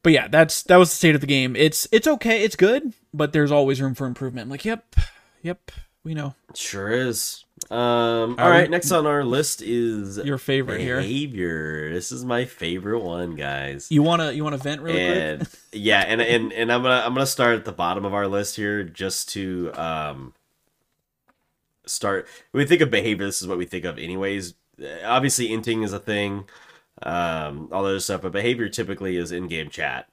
But yeah, that's that was the state of the game. It's it's okay, it's good, but there's always room for improvement. I'm like, yep. Yep, we know. sure is. Um, all right, next on our list is your favorite behavior. here. Behavior. This is my favorite one, guys. You wanna you wanna vent really and, quick? yeah, and and and I'm gonna I'm gonna start at the bottom of our list here just to um start. When we think of behavior, this is what we think of, anyways. Obviously, inting is a thing, um, all those stuff, but behavior typically is in-game chat,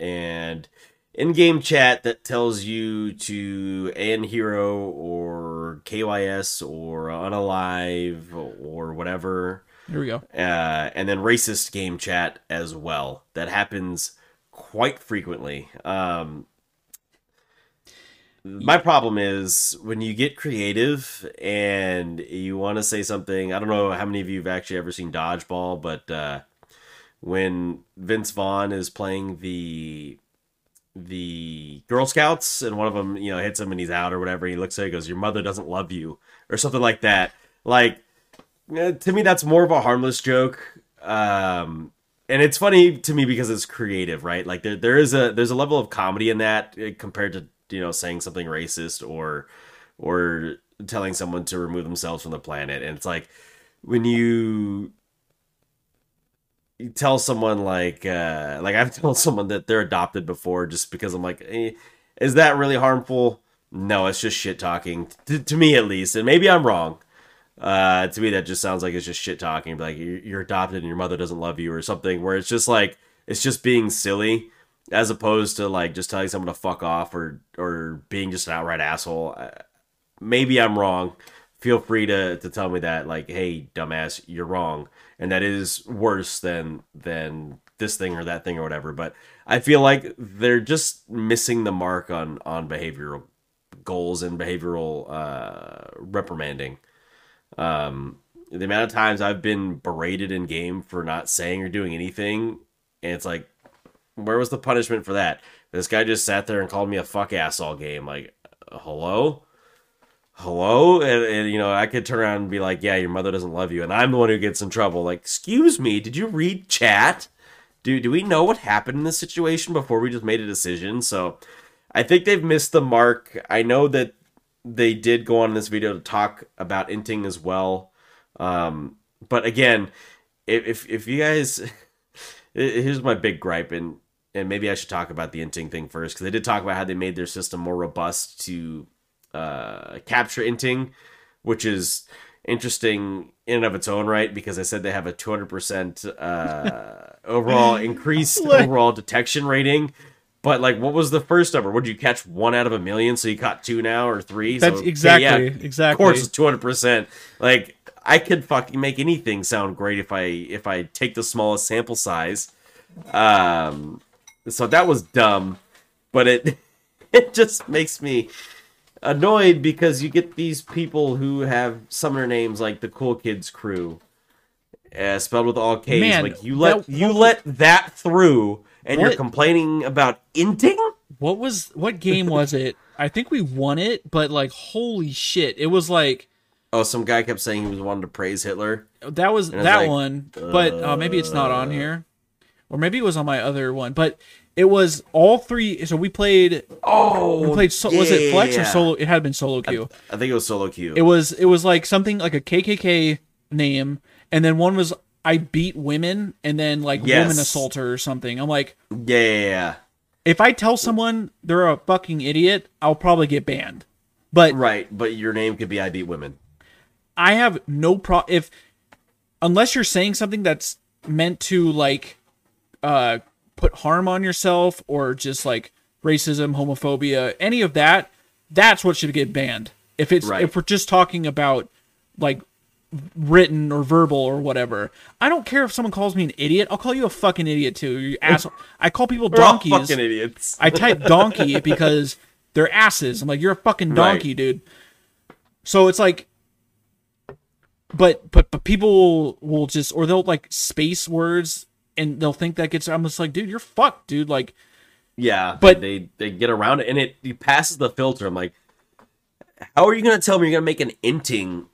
and in-game chat that tells you to end hero or KYS or unalive or whatever. Here we go. Uh, and then racist game chat as well. That happens quite frequently. Um, my problem is when you get creative and you want to say something. I don't know how many of you have actually ever seen Dodgeball, but uh, when Vince Vaughn is playing the the Girl Scouts, and one of them, you know, hits him and he's out or whatever. He looks at it, goes, "Your mother doesn't love you," or something like that. Like eh, to me, that's more of a harmless joke. Um, and it's funny to me because it's creative, right? Like there, there is a there's a level of comedy in that eh, compared to you know saying something racist or or telling someone to remove themselves from the planet. And it's like when you you tell someone like uh like I've told someone that they're adopted before just because I'm like eh, is that really harmful? No, it's just shit talking to, to me at least, and maybe I'm wrong. Uh, to me, that just sounds like it's just shit talking. Like you're adopted and your mother doesn't love you or something. Where it's just like it's just being silly, as opposed to like just telling someone to fuck off or or being just an outright asshole. Uh, maybe I'm wrong. Feel free to to tell me that like, hey, dumbass, you're wrong and that is worse than than this thing or that thing or whatever. But I feel like they're just missing the mark on on behavioral goals and behavioral uh, reprimanding. Um, the amount of times I've been berated in game for not saying or doing anything, and it's like, where was the punishment for that? This guy just sat there and called me a fuck ass all game. Like, hello? Hello? And, and, you know i could turn around and be like yeah your mother doesn't love you and i'm the one who gets in trouble. Like excuse me did you read chat? Do, do we know what happened in this situation before we just made a decision? So i think they've missed the mark. I know that they did go on this video to talk about inting as well. Um, but again if, if, you guys here's my big gripe and and maybe I should talk about the inting thing first because they did talk about how they made their system more robust to uh, capture inting, which is interesting in and of its own right because I said they have a 200% uh, overall increased overall detection rating. But like, what was the first number? Would you catch one out of a million? So you caught two now or three? That's so, exactly yeah, exactly. Of course, it's 200%. Like, I could fucking make anything sound great if I if I take the smallest sample size. Um, so that was dumb, but it it just makes me annoyed because you get these people who have summoner names like the Cool Kids Crew, uh, spelled with all K's. Man, like you let that- you let that through, and you're complaining about inting. What was what game was it? I think we won it, but like holy shit, it was like Oh, some guy kept saying he was wanting to praise Hitler. that was that like, one, but uh, maybe it's not on here, or maybe it was on my other one. But it was all three. So we played. Oh, We played. So, was it Flex or solo? It had been solo queue. I think it was solo queue. It was. It was like something like a KKK name, and then one was I beat women, and then like Yes. woman assaulter or something. I'm like, yeah, yeah, yeah. if I tell someone they're a fucking idiot, I'll probably get banned. But Right, but your name could be I beat women. I have no pro if unless you're saying something that's meant to like uh put harm on yourself or just like racism, homophobia, any of that, that's what should get banned. If it's Right. if we're just talking about like written or verbal or whatever. I don't care if someone calls me an idiot. I'll call you a fucking idiot too. You asshole. I call people donkeys. fucking idiots. I type donkey because they're asses. I'm like, you're a fucking donkey, Right. dude. So it's like, but but but people will just or they'll like space words and they'll think that gets. I'm just like, dude, you're fucked, dude. Like, Yeah, But- they they get around it and it, it passes the filter. I'm like, how are you gonna tell me you're gonna make an inting,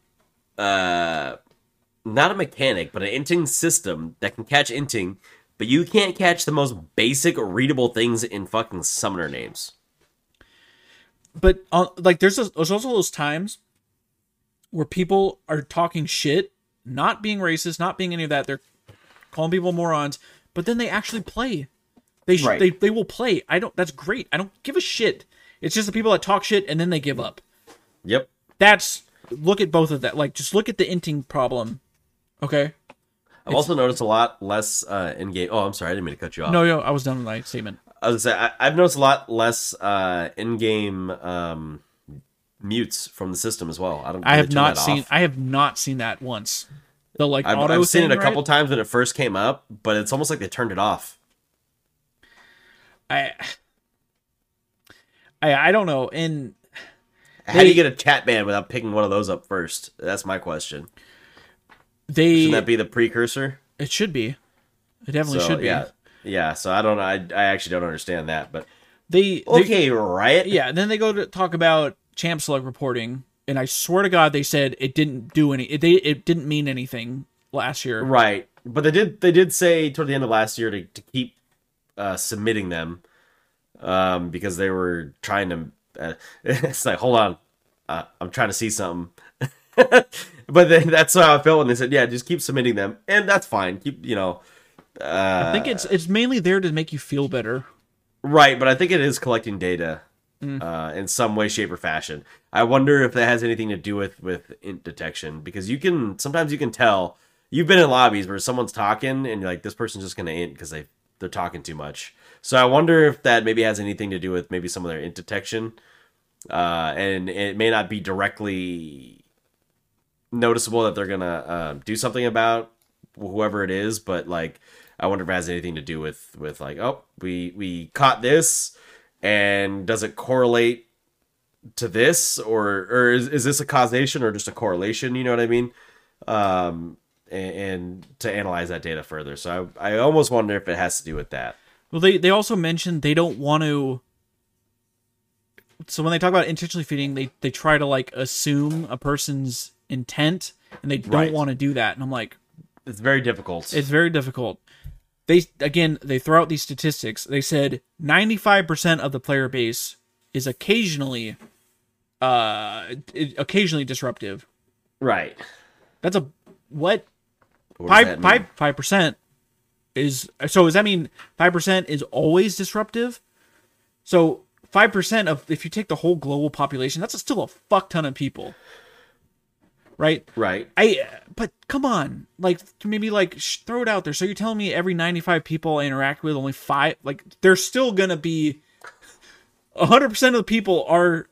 uh, not a mechanic, but an inting system that can catch inting, but you can't catch the most basic readable things in fucking summoner names. but uh, like there's a, there's also those times where people are talking shit, not being racist, not being any of that. They're calling people morons, but then they actually play. They sh- Right. they they will play. I don't. That's great. I don't give a shit. It's just the people that talk shit and then they give up. Yep. That's look at both of that. Like just look at the inting problem. Okay. I've also noticed a lot less uh, in game. Oh, I'm sorry, I didn't mean to cut you off. No, no, I was done with my statement. I was gonna say I, I've noticed a lot less uh, in-game um, mutes from the system as well. I don't. I have not seen. off? I have not seen that once. The like I've, I've seen thing, it a couple times when it first came up, but it's almost like they turned it off. I, I I don't know. And How do you get a chat ban without picking one of those up first? That's my question. they Shouldn't that be the precursor? it should be. It definitely So, should be. Yeah, yeah. So I don't. know. I I actually don't understand that, but They, they okay, Riot. yeah. Then they go to talk about champ select reporting, and I swear to God, they said it didn't do any. It, they it didn't mean anything last year. Right, but they did. They did say toward the end of last year to, to keep uh, submitting them, um, because they were trying to. Uh, it's like, hold on, uh, I'm trying to see something. but then that's how I felt when they said, "Yeah, just keep submitting them," and that's fine. Keep, you know. Uh, I think it's it's mainly there to make you feel better. Right, but I think it is collecting data Mm. uh, in some way, shape, or fashion. I wonder if that has anything to do with with int detection because you can sometimes you can tell. You've been in lobbies where someone's talking and you're like, this person's just gonna int because they they're talking too much. So I wonder if that maybe has anything to do with maybe some of their int detection, uh, and it may not be directly noticeable that they're gonna uh, do something about whoever it is, but like I wonder if it has anything to do with with like oh we we caught this and does it correlate to this or or is, is this a causation or just a correlation? You know what I mean? Um, and, and to analyze that data further. So I I almost wonder if it has to do with that. Well, they they also mentioned they don't want to. So when they talk about intentionally feeding, they they try to like assume a person's intent, and they don't Right. want to do that. And I'm like, It's very difficult. it's very difficult. They again they throw out these statistics. They said 95% of the player base is occasionally, uh, occasionally disruptive. right. That's a what five five five percent. is so does that mean 5% is always disruptive? So 5% of if you take the whole global population, that's still a fuck ton of people. Right? Right. I but come on. Like maybe like sh- throw it out there. So you're telling me every 95 people I interact with only 5 like there's still going to be 100% of the people are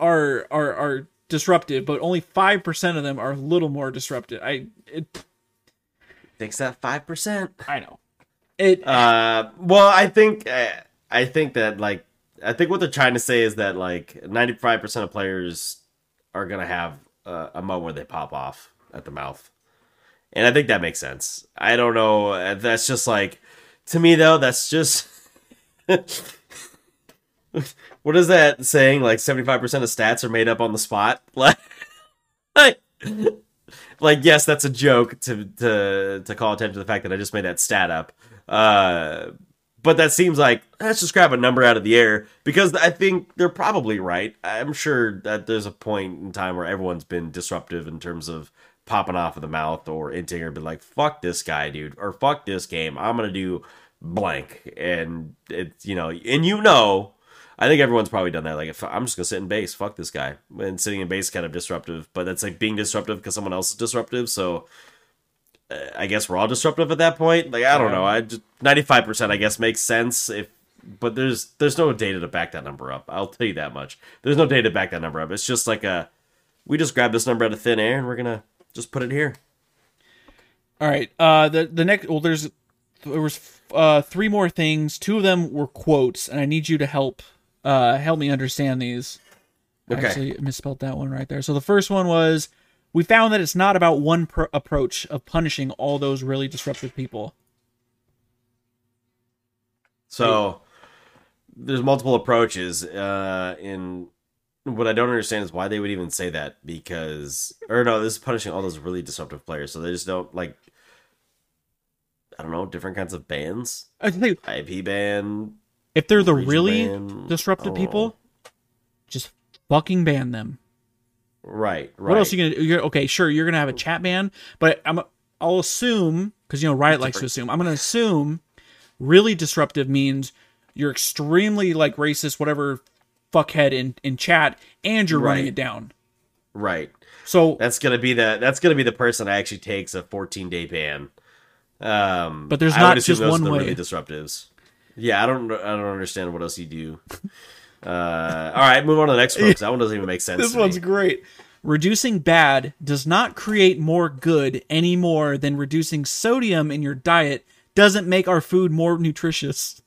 are are are disruptive, but only 5% of them are a little more disruptive. I it Fix that five percent. I know. It Uh, well, I think uh, I think that like I think what they're trying to say is that like ninety five percent of players are gonna have uh, a moment where they pop off at the mouth, and I think that makes sense. I don't know. uh, That's just like to me though. That's just. what is that saying? Like seventy five percent of stats are made up on the spot. Like, like yes, that's a joke to to to call attention to the fact that I just made that stat up. Uh, but that seems like eh, let's just grab a number out of the air because I think they're probably right. I'm sure that there's a point in time where everyone's been disruptive in terms of popping off of the mouth or inting or be like, "Fuck this guy, dude," or "Fuck this game." I'm gonna do blank, and it's you know, and you know. I think everyone's probably done that. Like, if I'm just gonna sit in base, fuck this guy. And sitting in base kind of disruptive, but that's like being disruptive because someone else is disruptive. So, I guess we're all disruptive at that point. Like, I don't know. I just 95 percent, I guess, makes sense. If, but there's there's no data to back that number up. I'll tell you that much. There's no data to back that number up. It's just like a, we just grab this number out of thin air and we're gonna just put it here. All right. Uh, the the next well, there's there was uh three more things. Two of them were quotes, and I need you to help uh help me understand these. I Okay. actually misspelled that one right there. So the first one was we found that it's not about one pro- approach of punishing all those really disruptive people. So there's multiple approaches. Uh, in what I don't understand is why they would even say that because, or no, this is punishing all those really disruptive players. So they just don't like, I don't know, different kinds of bans, I think IP ban. if they're the really ban, disruptive people, just fucking ban them. Right, right. What else are you gonna? You're, okay, sure, you're gonna have a chat ban, but I'm I'll assume because you know Riot likes to assume. I'm gonna assume really disruptive means you're extremely like racist, whatever fuckhead in in chat, and you're running it down. right. So, That's gonna be the that's gonna be the person that actually takes a 14 day ban. Um, But there's not just one way. Really disruptives. Yeah, I don't I don't understand what else you do. Uh, all right, move on to the next one. 'cause That one doesn't even make sense. this one's me. great. Reducing bad does not create more good any more than reducing sodium in your diet doesn't make our food more nutritious.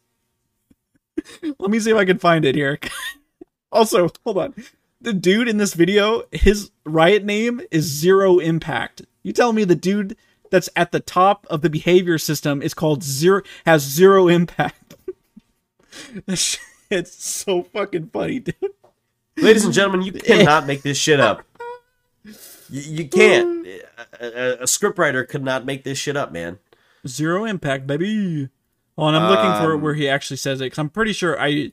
Let me see if I can find it here. also, hold on. The dude in this video, his riot name is Zero Impact. You tell me the dude that's at the top of the behavior system is called Zero has Zero Impact. it's so fucking funny, dude. Ladies and gentlemen, you cannot make this shit up. You, you can't. A, a, a scriptwriter could not make this shit up, man. Zero impact, baby. Well, and I'm looking for Um, where he actually says it because I'm pretty sure I,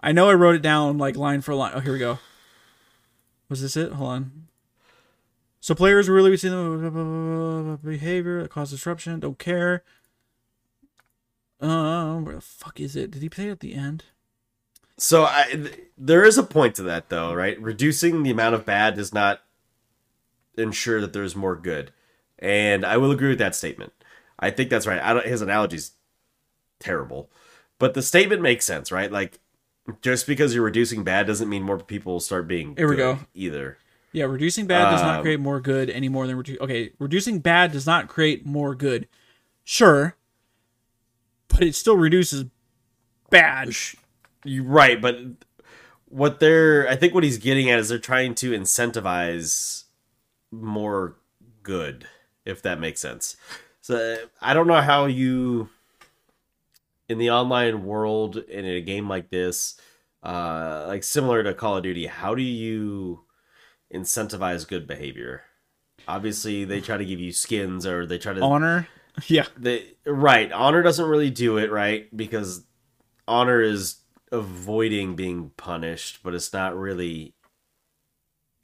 I know I wrote it down like line for line. Oh, here we go. Was this it? Hold on. So players really we see the behavior that causes disruption. Don't care. Uh, where the fuck is it? Did he play it at the end? So I, th- there is a point to that, though, right? Reducing the amount of bad does not ensure that there's more good, and I will agree with that statement. I think that's right. I don't, his analogy's terrible, but the statement makes sense, right? Like, just because you're reducing bad doesn't mean more people will start being. Here we good go. Either. Yeah, reducing bad does not Um, create more good any more than reduce. Okay, reducing bad does not create more good. Sure, but it still reduces bad. You're right, but what they're I think what he's getting at is they're trying to incentivize more good, if that makes sense. So I don't know how you in the online world in a game like this, uh like similar to Call of Duty, how do you incentivize good behavior? Obviously they try to give you skins or they try to Honor. Yeah. they right honor doesn't really do it right because honor is avoiding being punished but it's not really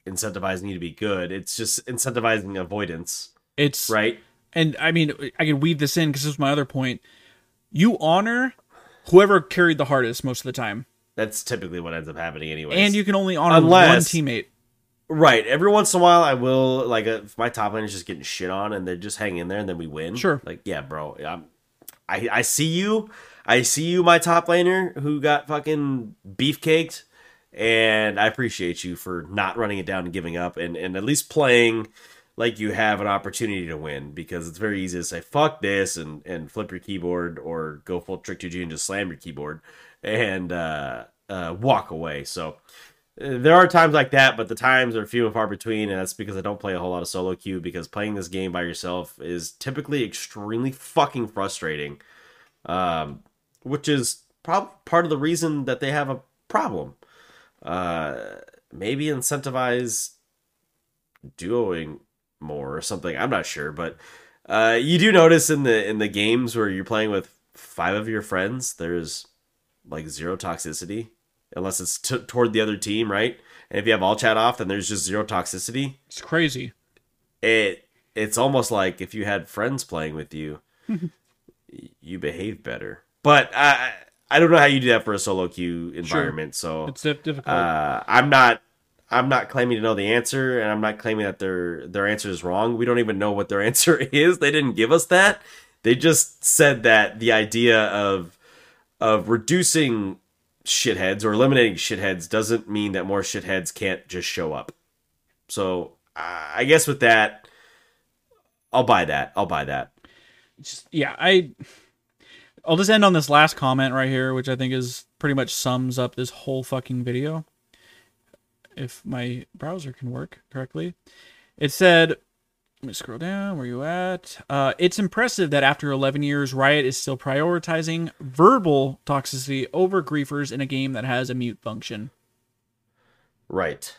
incentivizing you to be good it's just incentivizing avoidance It's right and I mean, I can weave this in because this was my other point. You honor whoever carried the hardest most of the time, That's typically what ends up happening, anyway. and you can only honor Unless- one teammate. right every once in a while, I will like uh, if my top lane is just getting shit on, and they just hang in there, and then we win. Sure. Like yeah, bro. I'm, I I see you. I see you, my top laner who got fucking beefcaked, and I appreciate you for not running it down and giving up, and and at least playing like you have an opportunity to win because it's very easy to say fuck this and and flip your keyboard or go full Trick2G and just slam your keyboard and uh, uh, walk away. So uh, there are times like that, but the times are few and far between, and that's because I don't play a whole lot of solo queue because playing this game by yourself is typically extremely fucking frustrating. Um, which is probably part of the reason that they have a problem. Uh, maybe incentivize duoing more or something. I'm not sure, but uh, you do notice in the in the games where you're playing with five of your friends, there's like zero toxicity unless it's t- toward the other team, right? And if you have all chat off, then there's just zero toxicity. It's crazy. It it's almost like if you had friends playing with you, you behave better. But I I don't know how you do that for a solo queue environment. So It's dif- difficult. uh, I'm not I'm not claiming to know the answer, and I'm not claiming that their their answer is wrong. We don't even know what their answer is. They didn't give us that. They just said that the idea of of reducing shitheads or eliminating shitheads doesn't mean that more shitheads can't just show up. So uh, I guess with that, I'll buy that. I'll buy that. just yeah i i'll just end on this last comment right here which i think is pretty much sums up this whole fucking video if my browser can work correctly it said let me scroll down where you at uh, it's impressive that after 11 years riot is still prioritizing verbal toxicity over griefers in a game that has a mute function Right.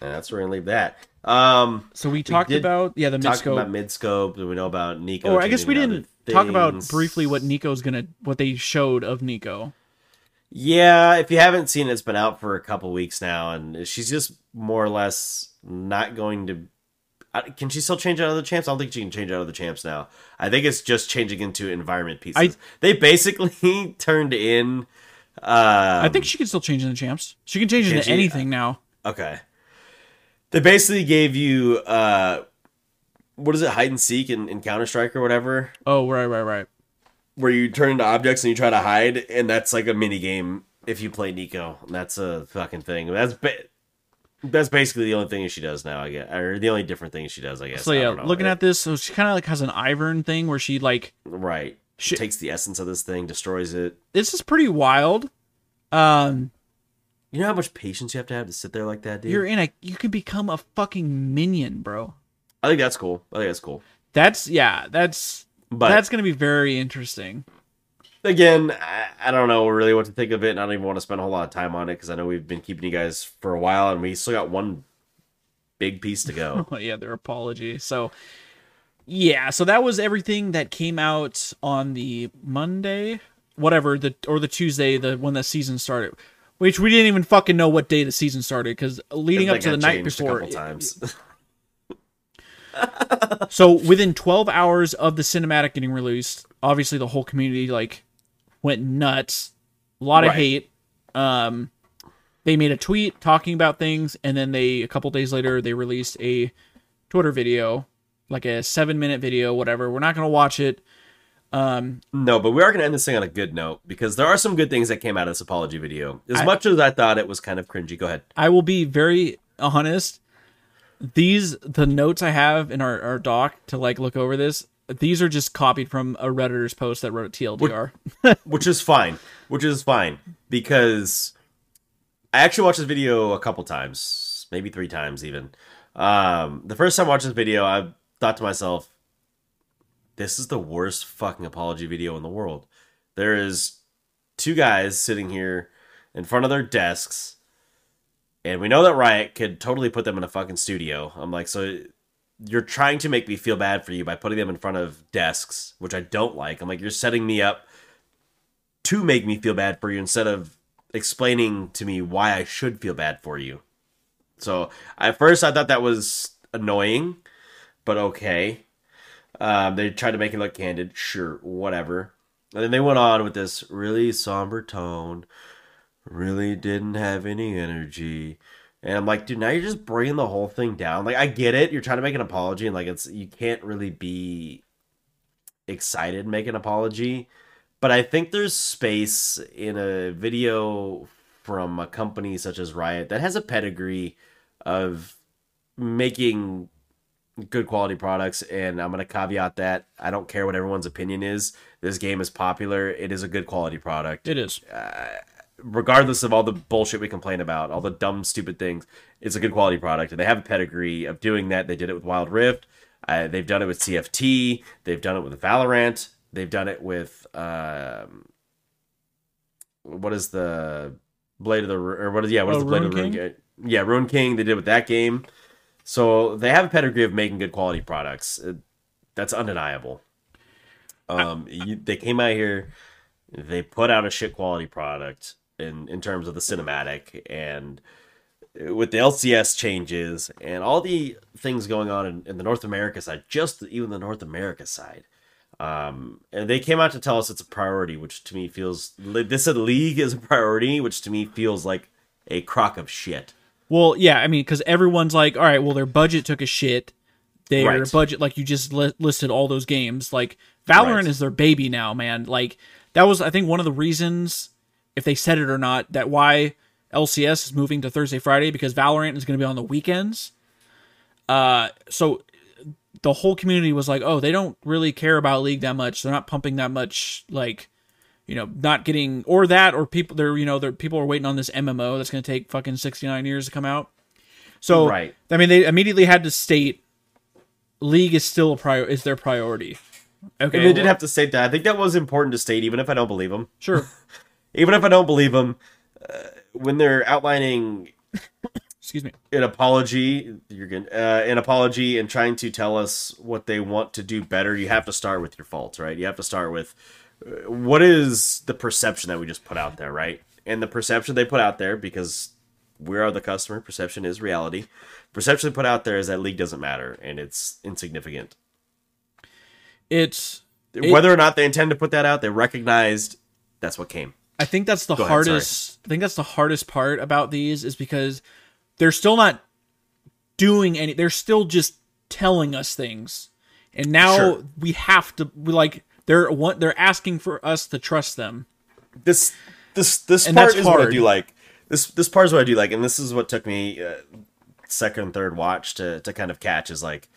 And that's where we're gonna leave that. Um, so we talked did about yeah the talked midscope about mid scope. We know about Neeko. or i guess we didn't other talk about briefly what Neeko's gonna what they showed of nico Yeah, if you haven't seen it, it's been out for a couple weeks now, and she's just more or less not going to. Can she still change out of the champs? I don't think she can change out of the champs now. I think it's just changing into environment pieces. I- they basically turned in. Uh, i think she can still change into champs she can change Can into anything now Okay. They basically gave you uh what is it, hide and seek in, in Counter Strike or whatever, Oh, right, right, right. where you turn into objects and you try to hide, and that's like a mini game if you play Neeko. And that's a fucking thing. That's ba- that's basically the only thing she does now, I guess, or the only different thing she does, I guess. So yeah, know. looking at this, so she kind of like has an Ivern thing where she like right, She- takes the essence of this thing, destroys it. this is pretty wild. Um, You know how much patience you have to have to sit there like that, dude. you're in a you can become a fucking minion, bro. I think that's cool. I think that's cool. That's yeah, that's But that's gonna be very interesting. again, I, I don't know really what to think of it, and I don't even want to spend a whole lot of time on it because I know we've been keeping you guys for a while, and we still got one big piece to go. Yeah, their apology. So yeah, so that was everything that came out on the Monday, whatever the or the Tuesday, the when the season started. Which we didn't even fucking know what day the season started because leading up to the night before. a couple times. So within 12 hours of the cinematic getting released, obviously the whole community like went nuts. A lot of Right. hate. Um they made a tweet talking about things and then they a couple days later they released a Twitter video, like a 7-minute video, whatever. We're not going to watch it. Um no, but we are going to end this thing on a good note because there are some good things that came out of this apology video. As I- much as I thought it was kind of cringy, go ahead. I will be very honest. These the notes I have in our, our doc to like look over this. These are just copied from a redditor's post that wrote a TLDR. which is fine which is fine because i actually watched this video a couple times maybe three times even um the first time i watched this video i thought to myself this is the worst fucking apology video in the world there is two guys sitting here in front of their desks and we know that riot could totally put them in a fucking studio i'm like so you're trying to make me feel bad for you by putting them in front of desks, which I don't like. I'm like, you're setting me up to make me feel bad for you instead of explaining to me why I should feel bad for you. So at first I thought that was annoying, but okay. Um, they tried to make it look candid, sure, whatever. And then they went on with this really somber tone, really didn't have any energy. And I'm like, dude, now you're just bringing the whole thing down. Like, I get it. You're trying to make an apology, and like, it's you can't really be excited make an apology. But I think there's space in a video from a company such as Riot that has a pedigree of making good quality products. And I'm going to caveat that I don't care what everyone's opinion is. This game is popular. It is a good quality product. It is. Uh, regardless of all the bullshit we complain about, all the dumb, stupid things, it's a good quality product. And they have a pedigree of doing that. They did it with Wild Rift. Uh, they've done it with TFT. They've done it with Valorant. They've done it with um, what is the Blade of the or what is yeah what is Oh, the Blade Ruin of the Ruin King? Yeah, Ruin King. They did with that game. So they have a pedigree of making good quality products. Uh, That's undeniable. Um, you, they came out here, they put out a shit quality product in in terms of the cinematic and with the LCS changes and all the things going on in, in the North America side, just even the North America side. Um, and they came out to tell us it's a priority, which to me feels this said league is a priority, which to me feels like a crock of shit. Well, yeah, I mean, because everyone's like, all right, well, their budget took a shit. Their Right. budget, like you just li- listed all those games. Like Valorant Right. is their baby now, man. Like that was, I think, one of the reasons, if they said it or not, that why LCS is moving to Thursday, Friday because Valorant is going to be on the weekends. Uh, so the whole community was like, oh, they don't really care about League that much. They're not pumping that much, like you know, not getting or that or people they're you know, they're people are waiting on this MMO that's going to take fucking 69 years to come out. So Right. I mean they immediately had to state league is still a prior is their priority. Okay. And they did have to state that. I think that was important to state, even if I don't believe them. sure. Even if I don't believe them, uh, when they're outlining Excuse me. an apology you're good uh, an apology and trying to tell us what they want to do better you have to start with your faults right? You have to start with uh, what is the perception that we just put out there right? And the perception they put out there because we are the customer perception is reality. Perception they put out there is that league doesn't matter and it's insignificant. It's It- whether or not they intend to put that out they recognized that's what came I think that's the Go ahead, hardest. I think that's the hardest part about these is because they're still not doing any. They're still just telling us things, and now Sure. we have to. We like they're one. They're asking for us to trust them. this this this And part is what I do like. This this part is what I do like, and this is what took me uh, second third watch to to kind of catch is like,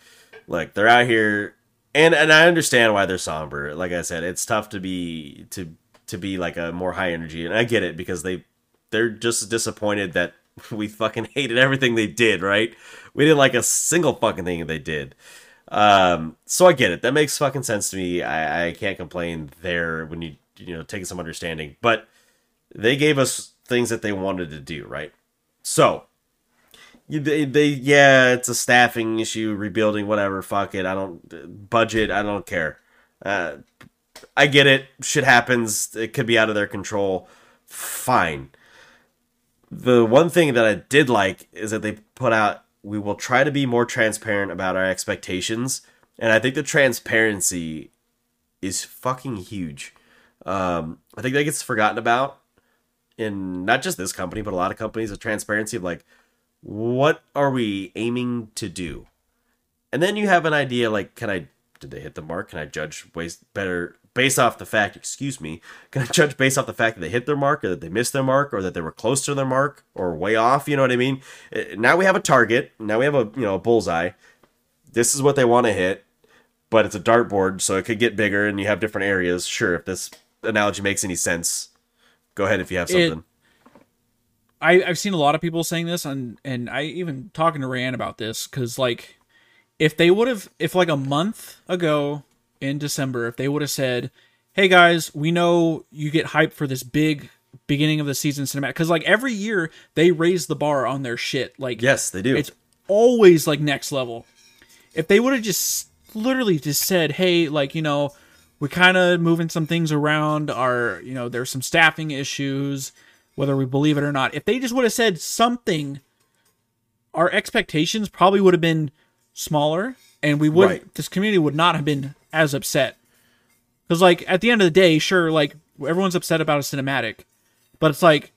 like they're out here, and and I understand why they're somber. Like I said, it's tough to be to to be like a more high energy, and I get it because they they're just disappointed that we fucking hated everything they did. Right? We didn't like a single fucking thing they did. Um, so I get it. That makes fucking sense to me. I, I can't complain there when you you know taking some understanding, but they gave us things that they wanted to do, right? So they, they yeah, it's a staffing issue, rebuilding, whatever. Fuck it. I don't budget. I don't care. Uh, I get it. Shit happens. It could be out of their control. Fine. The one thing that I did like is that they put out we will try to be more transparent about our expectations. And I think the transparency is fucking huge. Um, I think that gets forgotten about in not just this company, but a lot of companies. The transparency of like, what are we aiming to do? And then you have an idea like, can I? Did they hit the mark? Can I judge ways better based off the fact? Excuse me. Can I judge based off the fact that they hit their mark, or that they missed their mark, or that they were close to their mark, or way off? You know what I mean? Uh, Now we have a target. Now we have a you know a bullseye. This is what they want to hit but it's a dartboard, so it could get bigger, and you have different areas. Sure, if this analogy makes any sense, go ahead if you have It- something. I, I've seen a lot of people saying this, and and I even talking to Rand about this because like, if they would have, if like a month ago in December, if they would have said, "Hey guys, we know you get hyped for this big beginning of the season cinematic," because like every year they raise the bar on their shit. Like, yes, they do. it's always like next level. If they would have just literally just said, "Hey, like you know, we're kind of moving some things around. Our you know, there's some staffing issues, whether we believe it or not." If they just would have said something, our expectations probably would have been smaller, and we would Right. this community would not have been as upset. Because like at the end of the day, sure, like everyone's upset about a cinematic, but it's like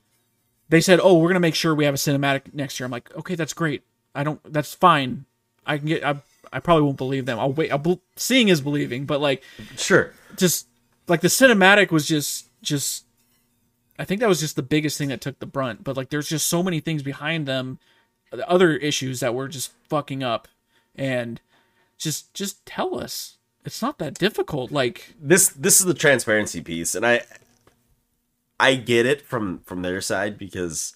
they said, "Oh, we're gonna make sure we have a cinematic next year." I'm like, okay, that's great. I don't. That's fine. I can get. I. I probably won't believe them. I'll wait. I'll, seeing is believing, but like Sure. just like the cinematic was just just I think that was just the biggest thing that took the brunt. But like there's just so many things behind them, the other issues that were just fucking up, and just just tell us. It's not that difficult. Like this this is the transparency piece and i i get it from from their side because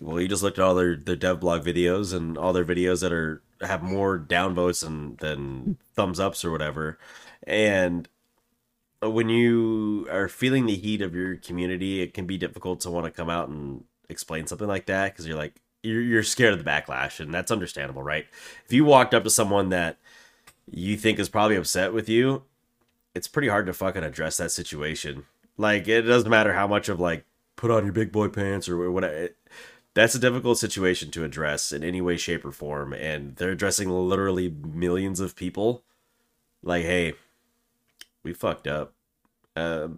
well you just looked at all their their dev blog videos and all their videos that are have more downvotes than than thumbs ups or whatever and when you are feeling the heat of your community it can be difficult to want to come out and explain something like that because you're like you're, you're scared of the backlash and that's understandable right if you walked up to someone that you think is probably upset with you it's pretty hard to fucking address that situation. Like it doesn't matter how much of like put on your big boy pants or whatever. That's a difficult situation to address in any way, shape, or form, and they're addressing literally millions of people. Like, hey, we fucked up. Uh,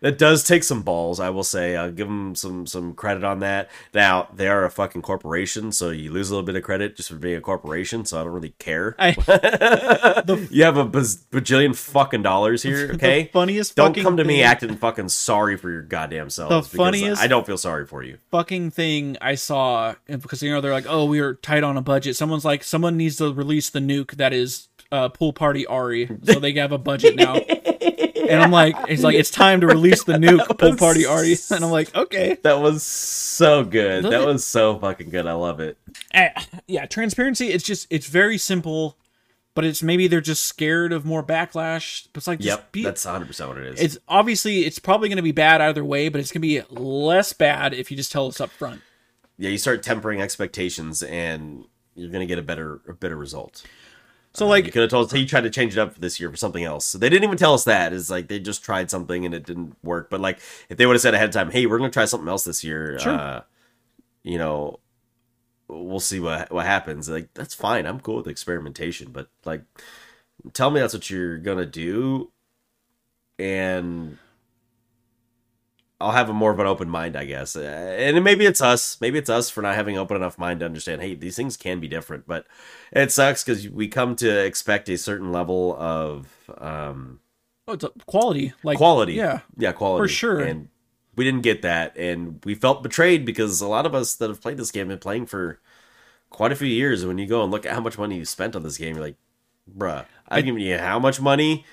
that does take some balls, I will say. I'll give them some some credit on that. Now they are a fucking corporation, so you lose a little bit of credit just for being a corporation. So I don't really care. I you have a bajillion fucking dollars here, okay? the funniest don't come to me thing- acting fucking sorry for your goddamn selves. The because funniest- I don't feel sorry for you. fucking thing I saw because you know they're like, oh, we are tight on a budget. Someone's like, someone needs to release the nuke that is uh, pool party Ahri, so they have a budget now. And I'm like, it's like it's time to release the nuke pool party Ahri, and I'm like, okay, That was so good. Look that at- was so fucking good. I love it. Eh, yeah, transparency. It's just it's very simple, but it's maybe they're just scared of more backlash. But it's like, just Yep, be, that's 100 percent what it is. it's obviously it's probably going to be bad either way, but it's going to be less bad if you just tell us up front. yeah, you start tempering expectations, and you're gonna get a better a better result. So You like, you could have told us he tried to change it up for this year for something else. So they didn't even tell us that. It's like they just tried something and it didn't work. But like if they would have said ahead of time, "Hey, we're going to try something else this year," Sure. uh, you know, we'll see what what happens. Like that's fine. I'm cool with experimentation, but like tell me that's what you're gonna do, and I'll have a more of an open mind, I guess. Uh, And maybe it's us. Maybe it's us for not having open enough mind to understand. Hey, these things can be different, but it sucks because we come to expect a certain level of um, oh, it's quality, like quality. Yeah, yeah, quality For sure. And we didn't get that, and we felt betrayed because a lot of us that have played this game have been playing for quite a few years. And when you go and look at how much money you spent on this game, you're like, bruh, I've given you how much money,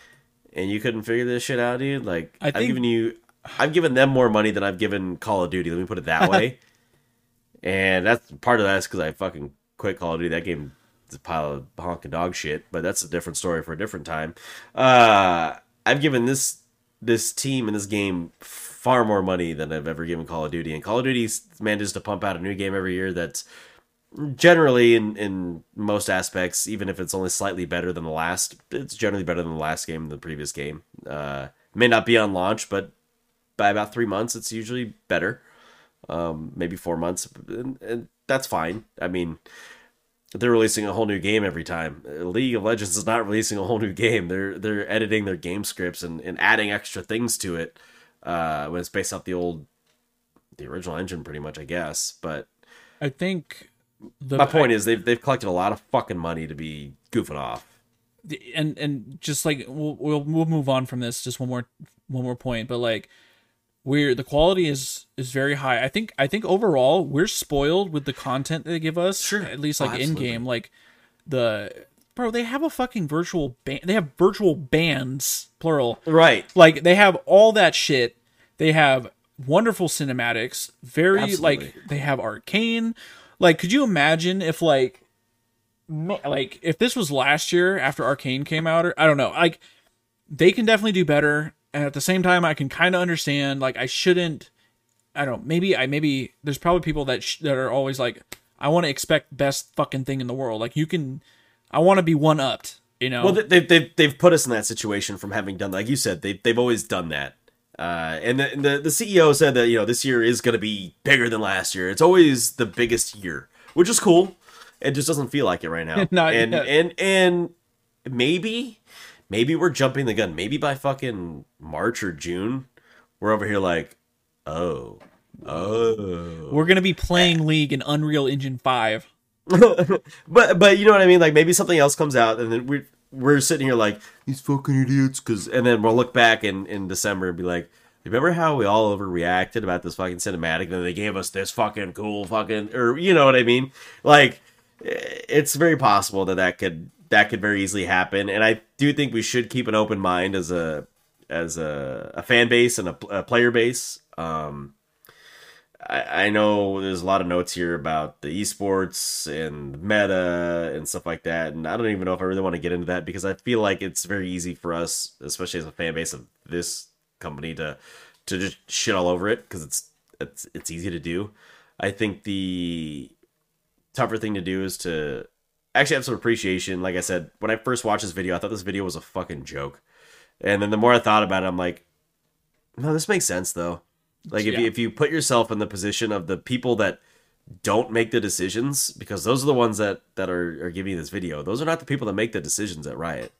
and you couldn't figure this shit out, dude. Like, I I've given you, I've given them more money than I've given Call of Duty. Let me put it that way. and that's part of that is because I fucking quit Call of Duty. That game is a pile of honking dog shit, but that's a different story for a different time. Uh, I've given this this team and this game far more money than I've ever given Call of Duty, and Call of Duty manages to pump out a new game every year that's generally in in most aspects, even if it's only slightly better than the last, it's generally better than the last game, the previous game. Uh, may not be on launch, but by about three months, it's usually better. Um, maybe four months, and, and that's fine. I mean, they're releasing a whole new game every time. League of Legends is not releasing a whole new game. They're they're editing their game scripts and, and adding extra things to it uh, when it's based off the old, the original engine, pretty much, I guess. But I think the my point is they've they've collected a lot of fucking money to be goofing off. and and just like we'll, we'll we'll move on from this just one more one more point but like we're the quality is is very high. I think i think overall we're spoiled with the content they give us Sure. at least Oh, like in game, like the bro they have a fucking virtual band they have virtual bands plural. Right. like they have all that shit. They have wonderful cinematics very Absolutely. like they have arcane. Like could you imagine if like like if this was last year after arcane came out or i don't know. Like they can definitely do better and at the same time i can kind of understand like i shouldn't i don't maybe i maybe there's probably people that sh- that are always like i want to expect best fucking thing in the world like you can i want to be one upped you know Well, they- they've they've they've put us in that situation from having done like you said they they've always done that. Uh, and the, and the the CEO said that you know this year is going to be bigger than last year. It's always the biggest year, which is cool. It just doesn't feel like it right now. Not and yet. and and maybe maybe we're jumping the gun. Maybe by fucking March or June, we're over here like, oh, oh. We're gonna be playing League in Unreal Engine five. but but you know what I mean? Like maybe something else comes out, and then we we're sitting here like these fucking idiots. Cause and then we'll look back in in December and be like, remember how we all overreacted about this fucking cinematic? And then they gave us this fucking cool fucking or you know what I mean? Like eh, it's very possible that that could that could very easily happen. And I do think we should keep an open mind as a as a, a fan base and a, a player base. Um, I, I know there's a lot of notes here about the esports and meta and stuff like that, and I don't even know if I really want to get into that because I feel like it's very easy for us, especially as a fan base of this company, to to just shit all over it because it's it's it's easy to do. I think the tougher thing to do is to actually have some appreciation. Like I said, when I first watched this video, I thought this video was a fucking joke, and then the more I thought about it, I'm like, no, this makes sense though. Like if Yeah. you, if you put yourself in the position of the people that don't make the decisions, because those are the ones that that are, are giving you this video. Those are not the people that make the decisions at Riot.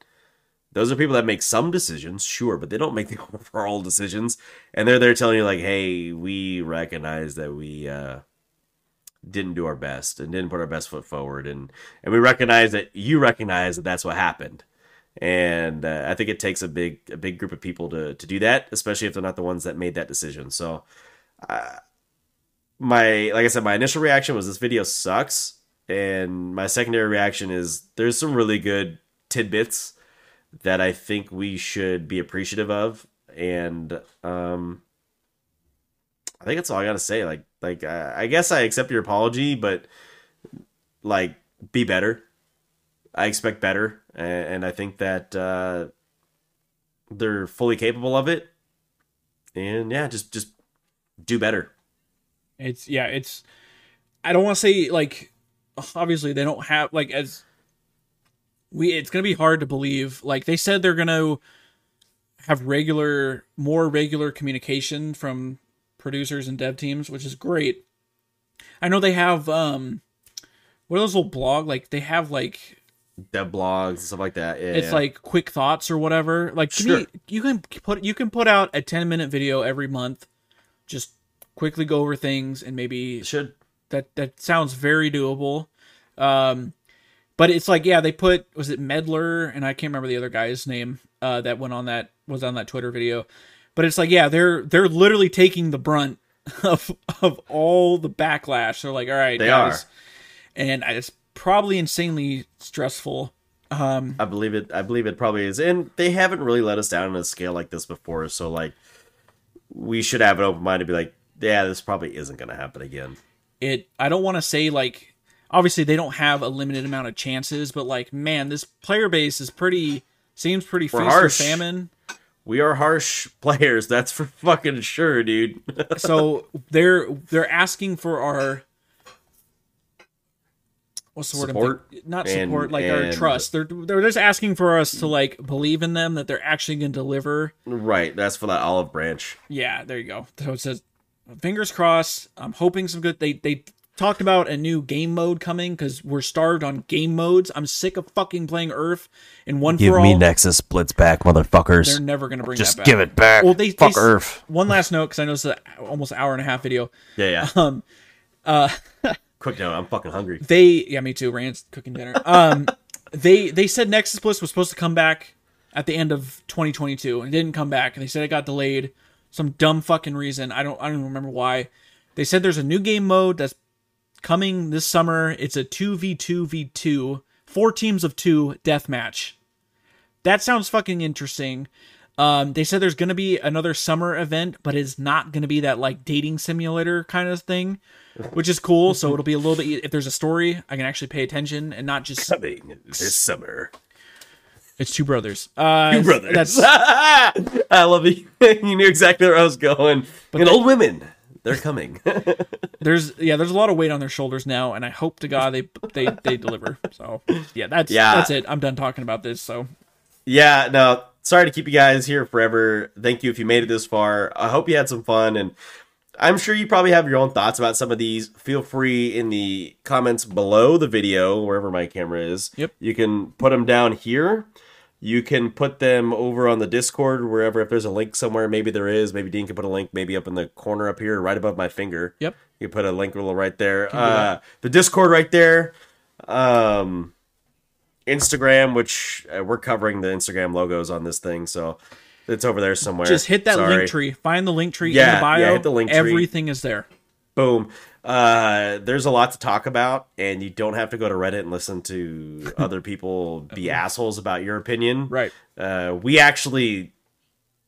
Those are people that make some decisions, sure, but they don't make the overall decisions. And they're there telling you like, "Hey, we recognize that we uh, didn't do our best and didn't put our best foot forward, and and we recognize that you recognize that that's what happened." and uh, I think it takes a big a big group of people to to do that, especially if they're not the ones that made that decision. So, uh, my like I said, my initial reaction was this video sucks, and my secondary reaction is there's some really good tidbits that I think we should be appreciative of, and um, I think that's all I gotta say. Like like uh, I guess I accept your apology, but like be better. I expect better, a- and I think that uh, they're fully capable of it. And yeah, just just do better. It's yeah, it's I don't want to say like obviously they don't have like as we it's going to be hard to believe like they said they're going to have regular more regular communication from producers and dev teams, which is great. I know they have um what are those little blog like they have like Dev blogs and stuff like that. Yeah, it's yeah. like quick thoughts or whatever. Like Sure. me, you can put you can put out a 10 minute video every month just quickly go over things and maybe should that that sounds very doable. Um, but it's like yeah, they put was it Meddler and I can't remember the other guy's name uh, that went on that was on that Twitter video. But it's like yeah, they're they're literally taking the brunt of of all the backlash. They're like all right, They guys, are. and it's probably insanely stressful. Um, I believe it. I believe it probably is, and they haven't really let us down on a scale like this before. So like, we should have an open mind to be like, yeah, this probably isn't going to happen again. it I don't want to say like obviously they don't have a limited amount of chances, but like man, this player base is pretty seems pretty feast or famine. We are harsh players. That's for fucking sure, dude. so they're they're asking for our what's the word? Support thinking- Not and- support, like our trust. They're they're just asking for us to like believe in them that they're actually going to deliver. right. That's for that olive branch. Yeah, there you go. So it says, fingers crossed. I'm hoping some good. They they talked about a new game mode coming because we're starved on game modes. I'm sick of fucking playing Earth in one Give for me. Nexus Blitz back, motherfuckers. They're never gonna bring Just that back. Just give it back. Well, they Fuck they, Earth. One last note because I know it's an almost hour and a half video. Yeah, yeah. Um, uh, Quick note. I'm fucking hungry. they yeah me too rand's cooking dinner um they they said Nexus Blitz was supposed to come back at the end of 2022 and it didn't come back and they said it got delayed some dumb fucking reason i don't i don't even remember why they said there's a new game mode that's coming this summer it's a 2v2v2 four teams of two death match that sounds fucking interesting um, they said there's going to be another summer event, but it's not going to be that like dating simulator kind of thing, which is cool. So it'll be a little bit. If there's a story, I can actually pay attention and not just Coming this summer. it's two brothers. Uh, Two brothers. That's I love it. you knew exactly where I was going. and old women, they're coming. there's yeah. There's a lot of weight on their shoulders now, and I hope to God they they they deliver. So yeah, that's Yeah. that's it. I'm done talking about this. So yeah, no, sorry to keep you guys here forever. Thank you if you made it this far. I hope you had some fun, and I'm sure you probably have your own thoughts about some of these. Feel free in the comments below the video, wherever my camera is. Yep. You can put them down here. You can put them over on the Discord, wherever. If there's a link somewhere, maybe there is. Maybe Dean can put a link, maybe up in the corner up here, right above my finger. Yep. You can put a link right there. Uh, the Discord right there. Um, Instagram, which uh, we're covering the Instagram logos on this thing, so it's over there somewhere. Just hit that Sorry. link tree. Find the link tree in Yeah, the bio. yeah, hit the link tree. Everything is there. Boom. Uh, there's a lot to talk about, and you don't have to go to Reddit and listen to other people be assholes about your opinion. Right. Uh, we actually,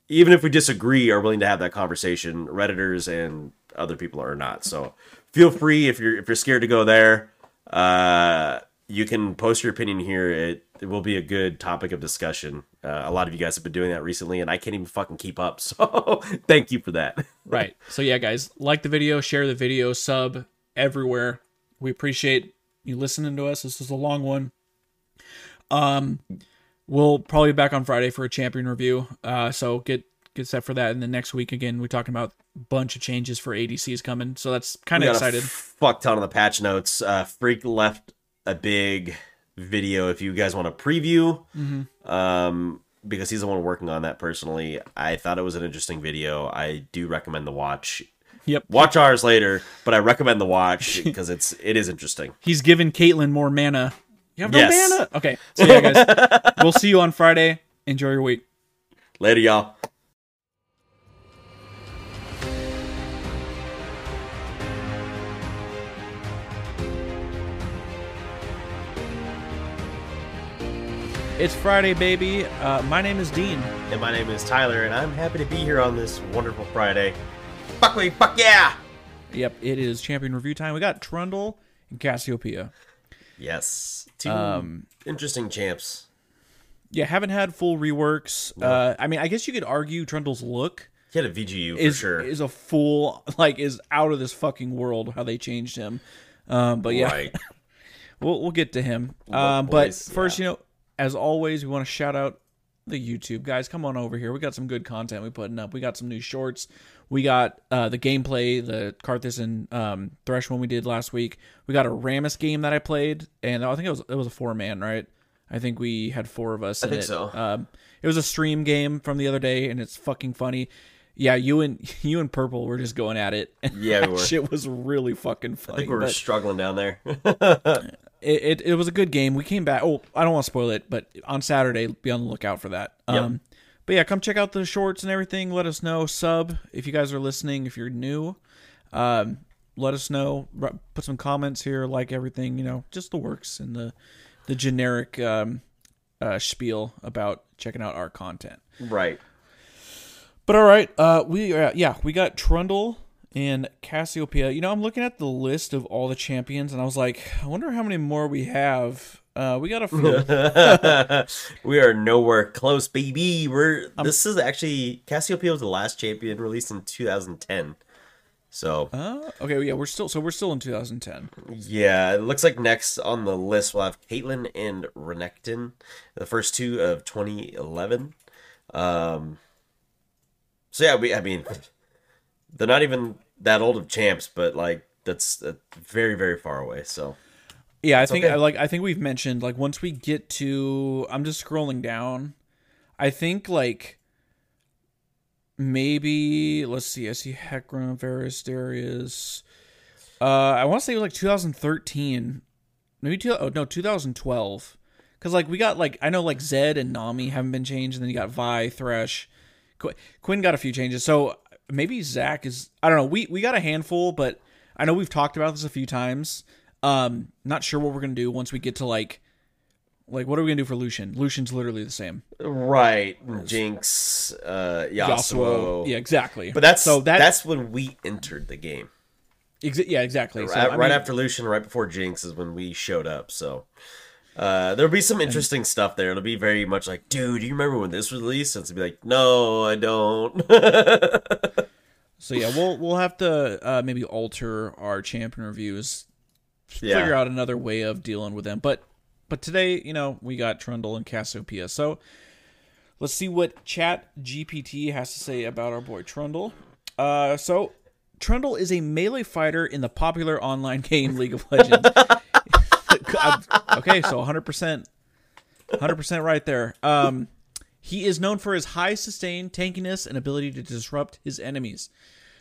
even if we disagree, are willing to have that conversation. Redditors and other people are not. So feel free if you're if you're scared to go there. Uh, you can post your opinion here. It, it will be a good topic of discussion. Uh, a lot of you guys have been doing that recently, and I can't even fucking keep up. So thank you for that. Right. So yeah, guys, like the video, share the video, sub everywhere. We appreciate you listening to us. This is a long one. Um, we'll probably be back on Friday for a champion review. Uh, so get get set for that. And then next week again, we're talking about a bunch of changes for ADCs coming. So that's kind of excited. Fuck ton of the patch notes. Uh, Phreak left a big video if you guys want to preview. Mm-hmm. Um, because he's the one working on that personally. I thought it was an interesting video. I do recommend the watch. Yep. Watch ours later, but I recommend the watch because it's it is interesting. He's giving Caitlyn more mana. You have no Yes. mana. Okay. So yeah, guys, we'll see you on Friday. Enjoy your week. Later, y'all. It's Friday, baby. Uh, my name is Dean. And my name is Tyler, and I'm happy to be here on this wonderful Friday. Fuck me, fuck yeah! Yep, it is champion review time. We got Trundle and Cassiopeia. Yes, two Um, interesting champs. Yeah, haven't had full reworks. Uh, I mean, I guess you could argue Trundle's look He had a VGU for is sure. is a full like is out of this fucking world how they changed him. Um, but yeah, Right. we'll we'll get to him. Um, but boys, first, yeah. you know, as always, we want to shout out the YouTube guys. Come on over here. We got some good content we putting up. We got some new shorts. We got uh, the gameplay, the Karthus and um, Thresh one we did last week. We got a Rammus game that I played, and I think it was it was a four man, right? I think we had four of us. in think it. so. Um, it was a stream game from the other day, and it's fucking funny. Yeah, you and you and Purple were just going at it. Yeah, we were. Shit was really fucking funny. I think we were but- struggling down there. it, it, it was a good game. We came back. Oh, I don't want to spoil it, but on Saturday, be on the lookout for that. Um, but yeah, come check out the shorts and everything. Let us know. Sub if you guys are listening. If you're new, um, let us know. R- Put some comments here. Like everything, you know, just the works and the the generic um, uh, spiel about checking out our content. right. But all right, uh, we uh, yeah we got Trundle and Cassiopeia. You know, I'm looking at the list of all the champions, and I was like, I wonder how many more we have. Uh, we got a few. we are nowhere close, baby. We're this is actually Cassiopeia was the last champion released in 2010. So uh, okay, yeah, we're still so we're still in 2010. yeah, it looks like next on the list we'll have Caitlyn and Renekton, the first two of 2011. Um, so yeah, we I mean they're not even that old of champs, but like that's uh, very very far away. So Yeah, I think okay. I like I think we've mentioned like once we get to I'm just scrolling down. I think like maybe let's see. I see Hecarim, Varus, Darius. Uh, I want to say it was like 2013, maybe two, oh no 2012, because like we got like I know like Zed and Nami haven't been changed, and then you got Vi, Thresh, Qu- Quinn got a few changes. So maybe Zac is I don't know. We we got a handful, but I know we've talked about this a few times. Um, not sure what we're gonna do once we get to like. Like what are we gonna do for Lucian? Lucian's literally the same. right, Jinx, uh, Yasuo, yeah, exactly. But that's so that, that's when we entered the game. exa- yeah, exactly. So, right, right mean, after Lucian, right before Jinx is when we showed up. So uh, there'll be some interesting stuff there. It'll be very much like, dude, do you remember when this was released? And it's be like, no, I don't. So yeah, we'll we'll have to uh, maybe alter our champion reviews, Yeah. figure out another way of dealing with them. But but today, you know, we got Trundle and Cassiopeia. So let's see what Chat GPT has to say about our boy Trundle. Uh, so Trundle is a melee fighter in the popular online game League of Legends. Okay, so 100%. 100% right there. Um, he is known for his high sustain, tankiness, and ability to disrupt his enemies.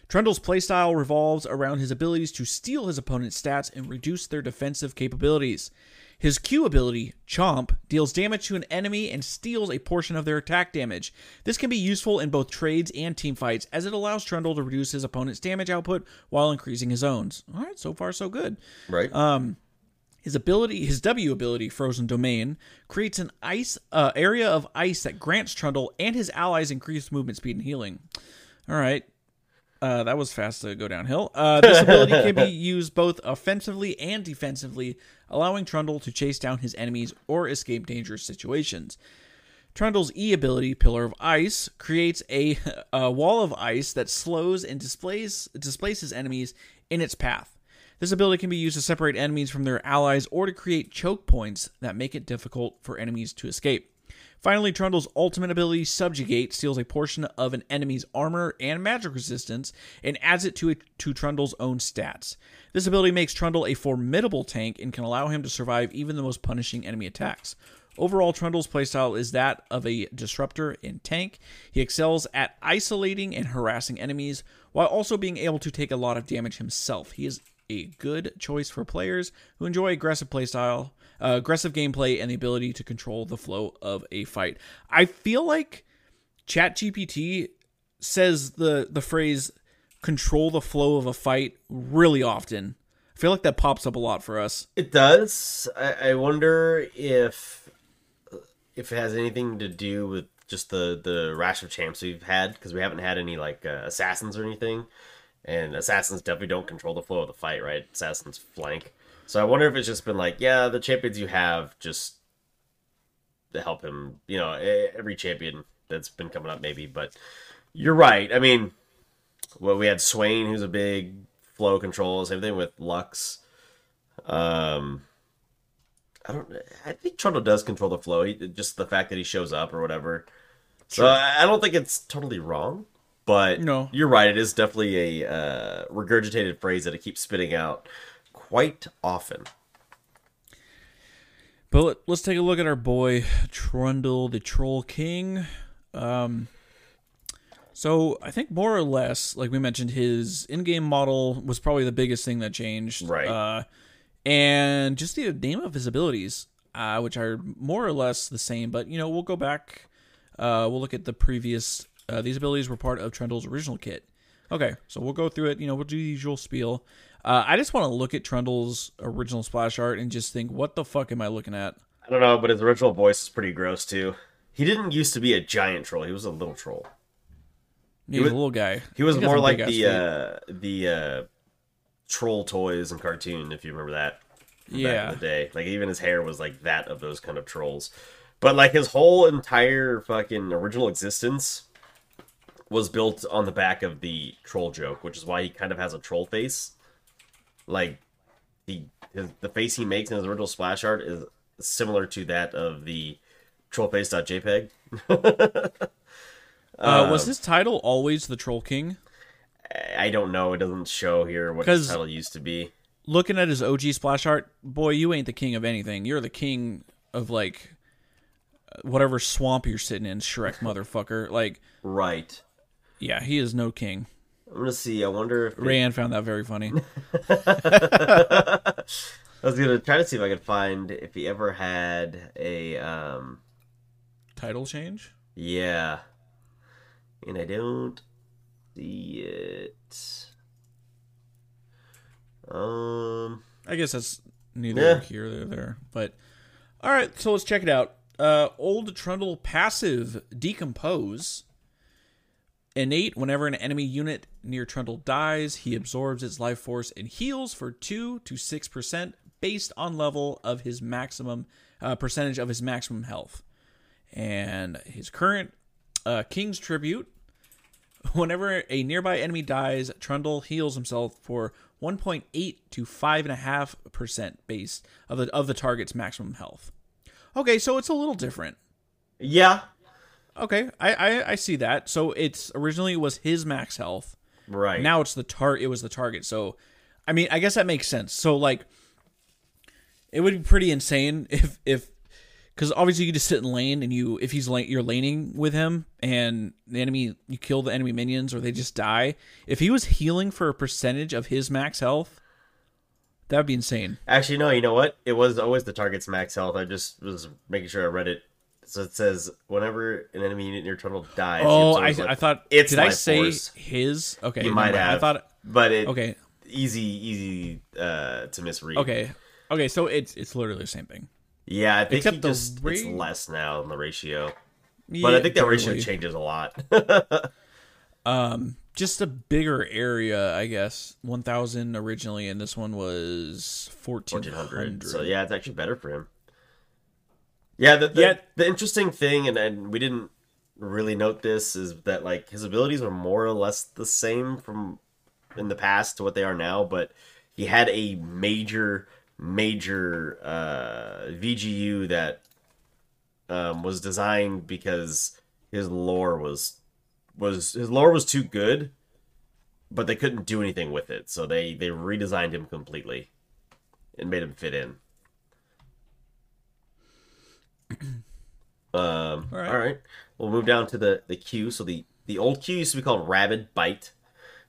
Trundle's playstyle revolves around his abilities to steal his opponent's stats and reduce their defensive capabilities. His Q ability, Chomp, deals damage to an enemy and steals a portion of their attack damage. This can be useful in both trades and teamfights, as it allows Trundle to reduce his opponent's damage output while increasing his own. All right, so far so good. Right. Um, his ability, his W ability, Frozen Domain, creates an ice uh, area of ice that grants Trundle and his allies increased movement speed and healing. All right, uh, that was fast to go downhill. Uh, this ability can be used both offensively and defensively, allowing Trundle to chase down his enemies or escape dangerous situations. Trundle's E ability, Pillar of Ice, creates a, a wall of ice that slows and displays displaces enemies in its path. This ability can be used to separate enemies from their allies or to create choke points that make it difficult for enemies to escape. Finally, Trundle's ultimate ability, Subjugate, steals a portion of an enemy's armor and magic resistance and adds it to, a, to Trundle's own stats. This ability makes Trundle a formidable tank and can allow him to survive even the most punishing enemy attacks. Overall, Trundle's playstyle is that of a disruptor and tank. He excels at isolating and harassing enemies while also being able to take a lot of damage himself. He is a good choice for players who enjoy aggressive playstyle uh, aggressive gameplay, and the ability to control the flow of a fight. I feel like ChatGPT says the the phrase "control the flow of a fight" really often. I feel like that pops up a lot for us. It does. I, I wonder if if it has anything to do with just the the rash of champs we've had because we haven't had any like uh, assassins or anything, and assassins definitely don't control the flow of the fight, right? Assassins flank. So I wonder if it's just been like, yeah, the champions you have just to help him. You know, every champion that's been coming up, maybe. But you're right. I mean, well, we had Swain, who's a big flow control. Same thing with Lux. Um, I don't. I think Trundle does control the flow. He, just the fact that he shows up or whatever. So I don't think it's totally wrong. But no, you're right. It is definitely a uh, regurgitated phrase that it keeps spitting out quite often. But let, us take a look at our boy Trundle, the Troll King. Um, so I think more or less, like we mentioned, his in-game model was probably the biggest thing that changed. Right. Uh, and just the name of his abilities, uh, which are more or less the same. But you know, we'll go back. Uh, we'll look at the previous. Uh, these abilities were part of Trundle's original kit. Okay, so we'll go through it. You know, we'll do the usual spiel. Uh, I just want to look at Trundle's original splash art and just think, what the fuck am I looking at? I don't know, but his original voice is pretty gross too. He didn't used to be a giant troll; he was a little troll. He, he was a little guy. He was he more like the uh, the uh, troll toys and cartoon, if you remember that. Yeah. Back in the day, like even his hair was like that of those kind of trolls, but like his whole entire fucking original existence was built on the back of the troll joke, which is why he kind of has a troll face like the his, the face he makes in his original splash art is similar to that of the trollface.jpg. uh, was um, his title always the Troll King? I don't know. It doesn't show here what his title used to be. Looking at his OG splash art, boy, you ain't the king of anything. You're the king of like whatever swamp you're sitting in, Shrek motherfucker. Like, right? Yeah, he is no king. I'm gonna see. I wonder if Rayanne found that very funny. I was gonna try to see if I could find if he ever had a um title change. Yeah, and I don't see it. Um, I guess that's neither yeah. here nor there. But all right, so let's check it out. Uh, old Trundle passive decompose Innate, whenever an enemy unit near Trundle dies, he absorbs its life force and heals for 2 to 6% based on level of his maximum uh, percentage of his maximum health. And his current uh, King's Tribute, whenever a nearby enemy dies, Trundle heals himself for 1.8 to 5.5% base of the, of the target's maximum health. Okay, so it's a little different. Yeah, Okay, I, I, I see that. So it's originally it was his max health. Right. Now it's the tar. It was the target. So, I mean, I guess that makes sense. So like, it would be pretty insane if if because obviously you just sit in lane and you if he's like you're laning with him and the enemy you kill the enemy minions or they just die. If he was healing for a percentage of his max health, that would be insane. Actually, no. You know what? It was always the target's max health. I just was making sure I read it. So it says whenever an enemy unit in your tunnel dies. Oh, I, I thought. it's did I say force. his? Okay, you might have. I thought. but it Okay, easy, easy uh, to misread. okay, okay. So it's it's literally the same thing. Yeah, I think Except he the just it's less now in the ratio. But I think that ratio changes a lot. Um, just a bigger area, I guess. One thousand originally, and this one was fourteen 1400. So yeah, it's actually better for him. Yeah, the the, Yeah. the interesting thing, and, and we didn't really note this, is that like his abilities are more or less the same from in the past to what they are now, but he had a major, major uh, VGU that um, was designed because his lore was was his lore was too good, but they couldn't do anything with it, so they they redesigned him completely and made him fit in. Um, all, right. right. We'll move down to the, the Q. So the, the old Q used to be called Rabid Bite.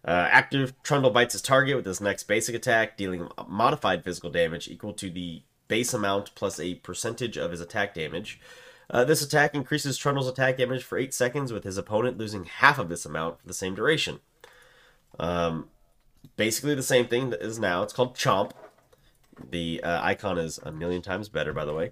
Uh, active Trundle bites his target with his next basic attack, dealing modified physical damage equal to the base amount plus a percentage of his attack damage. Uh, this attack increases Trundle's attack damage for 8 seconds, with his opponent losing half of this amount for the same duration. Um, basically the same thing that is now. It's called Chomp. The uh, icon is a million times better, by the way.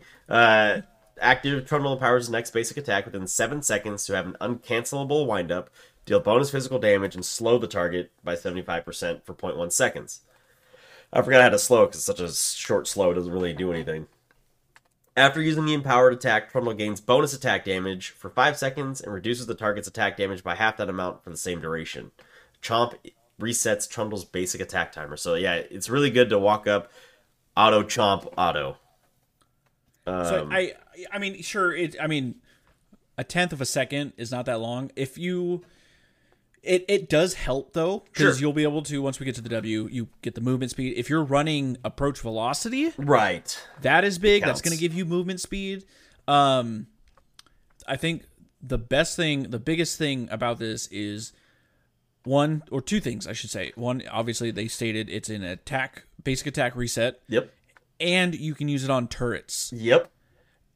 Active Trundle empowers his next basic attack within 7 seconds to have an uncancelable windup, deal bonus physical damage, and slow the target by 75% for 0.1 seconds. I forgot how to slow because it's such a short slow, it doesn't really do anything. After using the empowered attack, Trundle gains bonus attack damage for 5 seconds and reduces the target's attack damage by half that amount for the same duration. Chomp resets Trundle's basic attack timer. So yeah, it's really good to walk up, auto chomp, auto. So Um, I, I mean, sure. It. I mean, a tenth of a second is not that long. If you, it it does help though because Sure. you'll be able to once we get to the W, you get the movement speed. If you're running approach velocity, Right. that is big. That's going to give you movement speed. Um, I think the best thing, the biggest thing about this is one or two things. I should say. One, obviously, they stated it's an attack, basic attack reset, Yep. and you can use it on turrets Yep.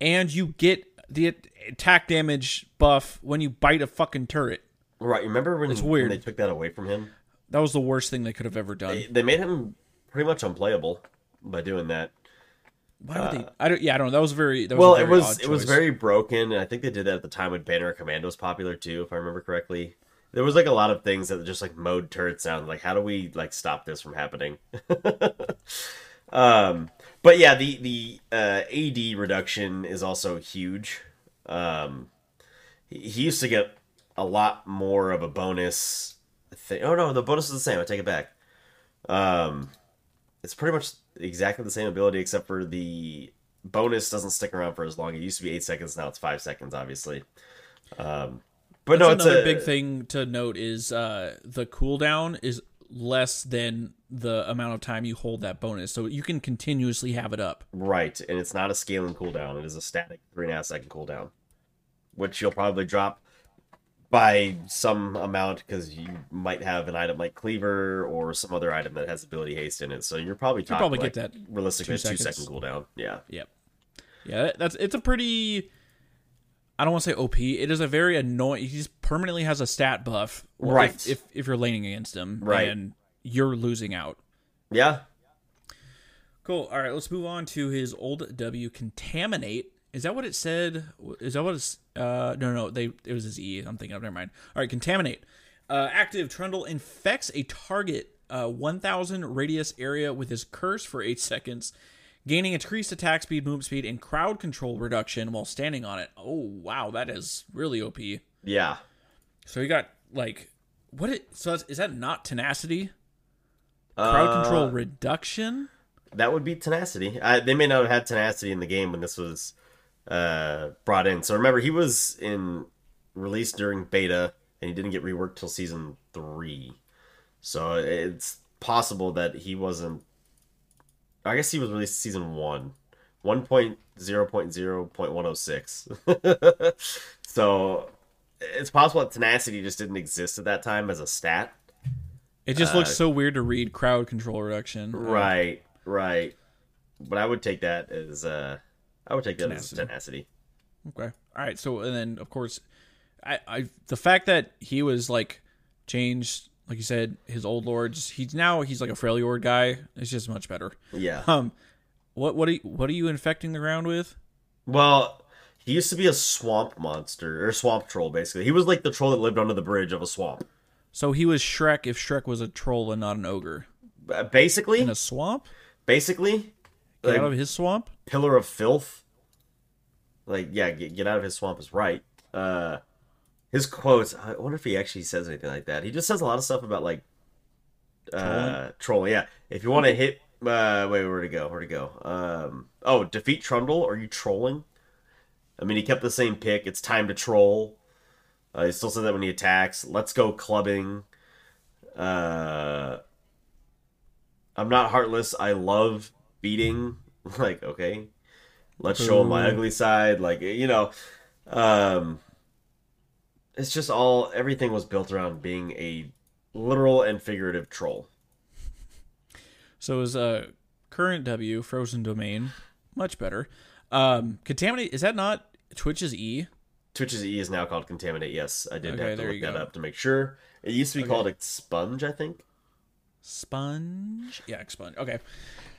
And you get the attack damage buff when you bite a fucking turret. Right. Remember when, It's when weird. they took that away from him? That was the worst thing they could have ever done. They, they made him pretty much unplayable by doing that. Why would they? I don't. Yeah, I don't know. That was very. That was Well, a it was it was very broken, and I think they did that at the time when Banner of Command was popular too, if I remember correctly. There was like a lot of things that just like mode turrets down. Like, how do we like stop this from happening? um, but yeah, the the uh, AD reduction is also huge. Um, he, he used to get a lot more of a bonus. Thing. Oh no, the bonus is the same. I take it back. Um, it's pretty much exactly the same ability except for the bonus doesn't stick around for as long. It used to be eight seconds, now it's five seconds, obviously. Um, but no, That's it's another a big thing to note is uh, the cooldown is less than the amount of time you hold that bonus, so you can continuously have it up. right, and it's not a scaling cooldown. It is a static three and a half second cooldown, which you'll probably drop by some amount because you might have an item like cleaver or some other item that has ability haste in it. So you're probably talking probably like, get that realistically two two second cooldown. Yeah, Yep. Yeah, that's it's a pretty. I don't want to say OP. It is a very annoying. He just permanently has a stat buff, if- Right. If if, you're laning against him, Right. and you're losing out. yeah. Cool. All right, let's move on to his old W contaminate. Is that what it said? Is that what it's? Uh, no, no, they it was his E. I'm thinking of. Never mind. All right, contaminate. Uh, active Trundle infects a target uh, 1,000 radius area with his curse for eight seconds, gaining increased attack speed, movement speed, and crowd control reduction while standing on it. Oh wow, that is really OP. Yeah. So he got like what? It, so is that not tenacity? Crowd Uh, control reduction. That would be tenacity. I, they may not have had tenacity in the game when this was uh, brought in. So remember, he was in released during beta, and he didn't get reworked till season three. So it's possible that he wasn't. I guess he was released season one, one point zero point zero point one oh six. So it's possible that tenacity just didn't exist at that time as a stat. It just looks so weird to read crowd control reduction. Uh, Right, right. But I would take that as uh, I would take that as Tenacity. tenacity. Okay. All right. So and then of course, I, I the fact that he was like changed, like you said, his old lords. He's now he's like a Freljord guy. It's just much better. Yeah. Um, what what are you, what are you infecting the ground with? Well, he used to be a swamp monster or swamp troll. Basically, he was like the troll that lived under the bridge of a swamp. So he was Shrek if Shrek was a troll and not an ogre Basically, in a swamp. basically, Get like, out of his swamp. pillar of filth. Like, yeah, get, get out of his swamp is right. Uh, his quotes. I wonder if he actually says anything like that. He just says a lot of stuff about like uh, trolling. Yeah, if you want to hit, uh, wait, where to go? Where to go? Um, oh, defeat Trundle. Are you trolling? I mean, he kept the same pick. It's time to troll. Uh, he still says that when he attacks. Let's go clubbing. Uh, I'm not heartless. I love beating. Like, okay, let's show him my ugly side. Like, you know, um, it's just all everything was built around being a literal and figurative troll. So his uh, current W, Frozen Domain, much better. Um, Contaminate is that not Twitch's E? Twitch's E is now called Contaminate. Yes, I did Okay, have to look that go. up to make sure. It used to be Okay. called Expunge, I think. Sponge. Yeah, expunge. Okay.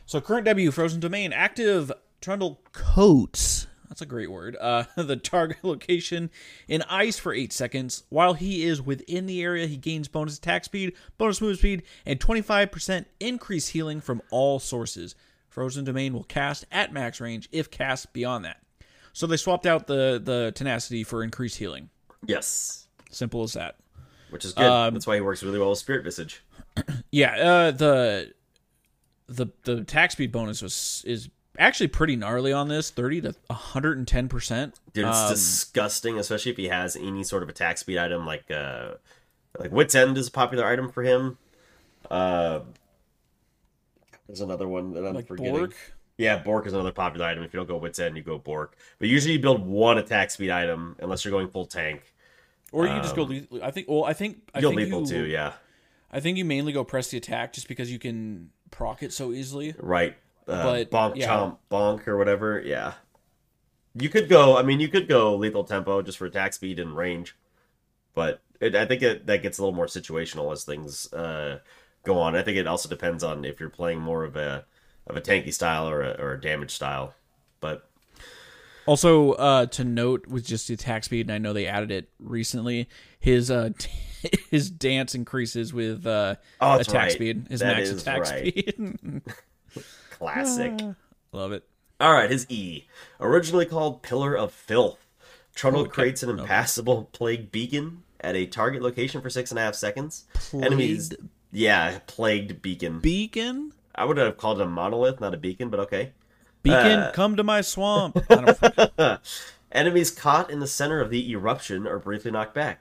So current W, Frozen Domain, active Trundle coats. That's a great word. Uh, the target location in ice for eight seconds. While he is within the area, he gains bonus attack speed, bonus move speed, and 25% increased healing from all sources. Frozen Domain will cast at max range if cast beyond that. So they swapped out the the tenacity for increased healing. Yes, Simple as that. which is good. Um, That's why he works really well with Spirit Visage. Yeah, uh, the the the attack speed bonus was is actually pretty gnarly on this, thirty to hundred and ten percent. Dude, it's disgusting, especially if he has any sort of attack speed item like uh like Wit's End is a popular item for him. Uh there's another one that I'm Like forgetting. Bork. Yeah, Bork is another popular item. If you don't go Wit's End, you go Bork. But usually you build one attack speed item unless you're going full tank. Or you can just go. le- I think. Well, I think. I You'll think lethal you, too, yeah. I think you mainly go press the attack just because you can proc it so easily. Right. Uh, But, bonk yeah. chomp bonk or whatever. Yeah. You could go. I mean, you could go lethal tempo just for attack speed and range, but it, I think it, that gets a little more situational as things uh, go on. I think it also depends on if you're playing more of a of a tanky style or a, or a damage style. But Also, uh, to note with just the attack speed, and I know they added it recently. His uh, his dance increases with uh, Oh, attack right. speed. His That max attack right. speed. classic. Love it. All right, his E, originally called Pillar of Filth. Trundle Okay. creates an impassable plague beacon at a target location for six and a half seconds. Enemies, yeah, plagued beacon. Beacon. I would have called it a monolith, not a beacon, but okay. Beacon, Uh, come to my swamp. I don't fucking- Enemies caught in the center of the eruption are briefly knocked back.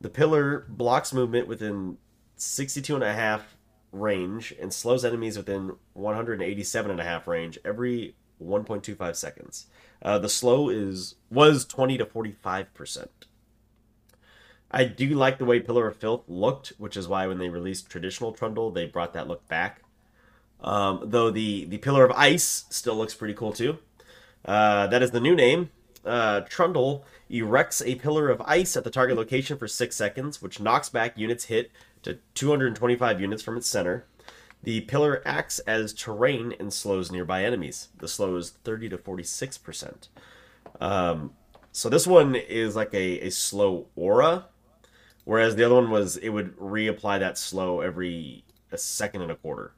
The pillar blocks movement within 62 and a half range and slows enemies within 187 and a half range every 1.25 seconds. Uh, the slow is was 20 to 45 percent. I do like the way Pillar of Filth looked, which is why when they released traditional Trundle, they brought that look back. Um, though the the Pillar of Ice still looks pretty cool too. Uh, that is the new name. Uh, Trundle erects a pillar of ice at the target location for six seconds, which knocks back units hit to 225 units from its center. The pillar acts as terrain and slows nearby enemies. The slow is 30 to 46 percent. Um, so this one is like a, a slow aura, whereas the other one was it would reapply that slow every a second and a quarter.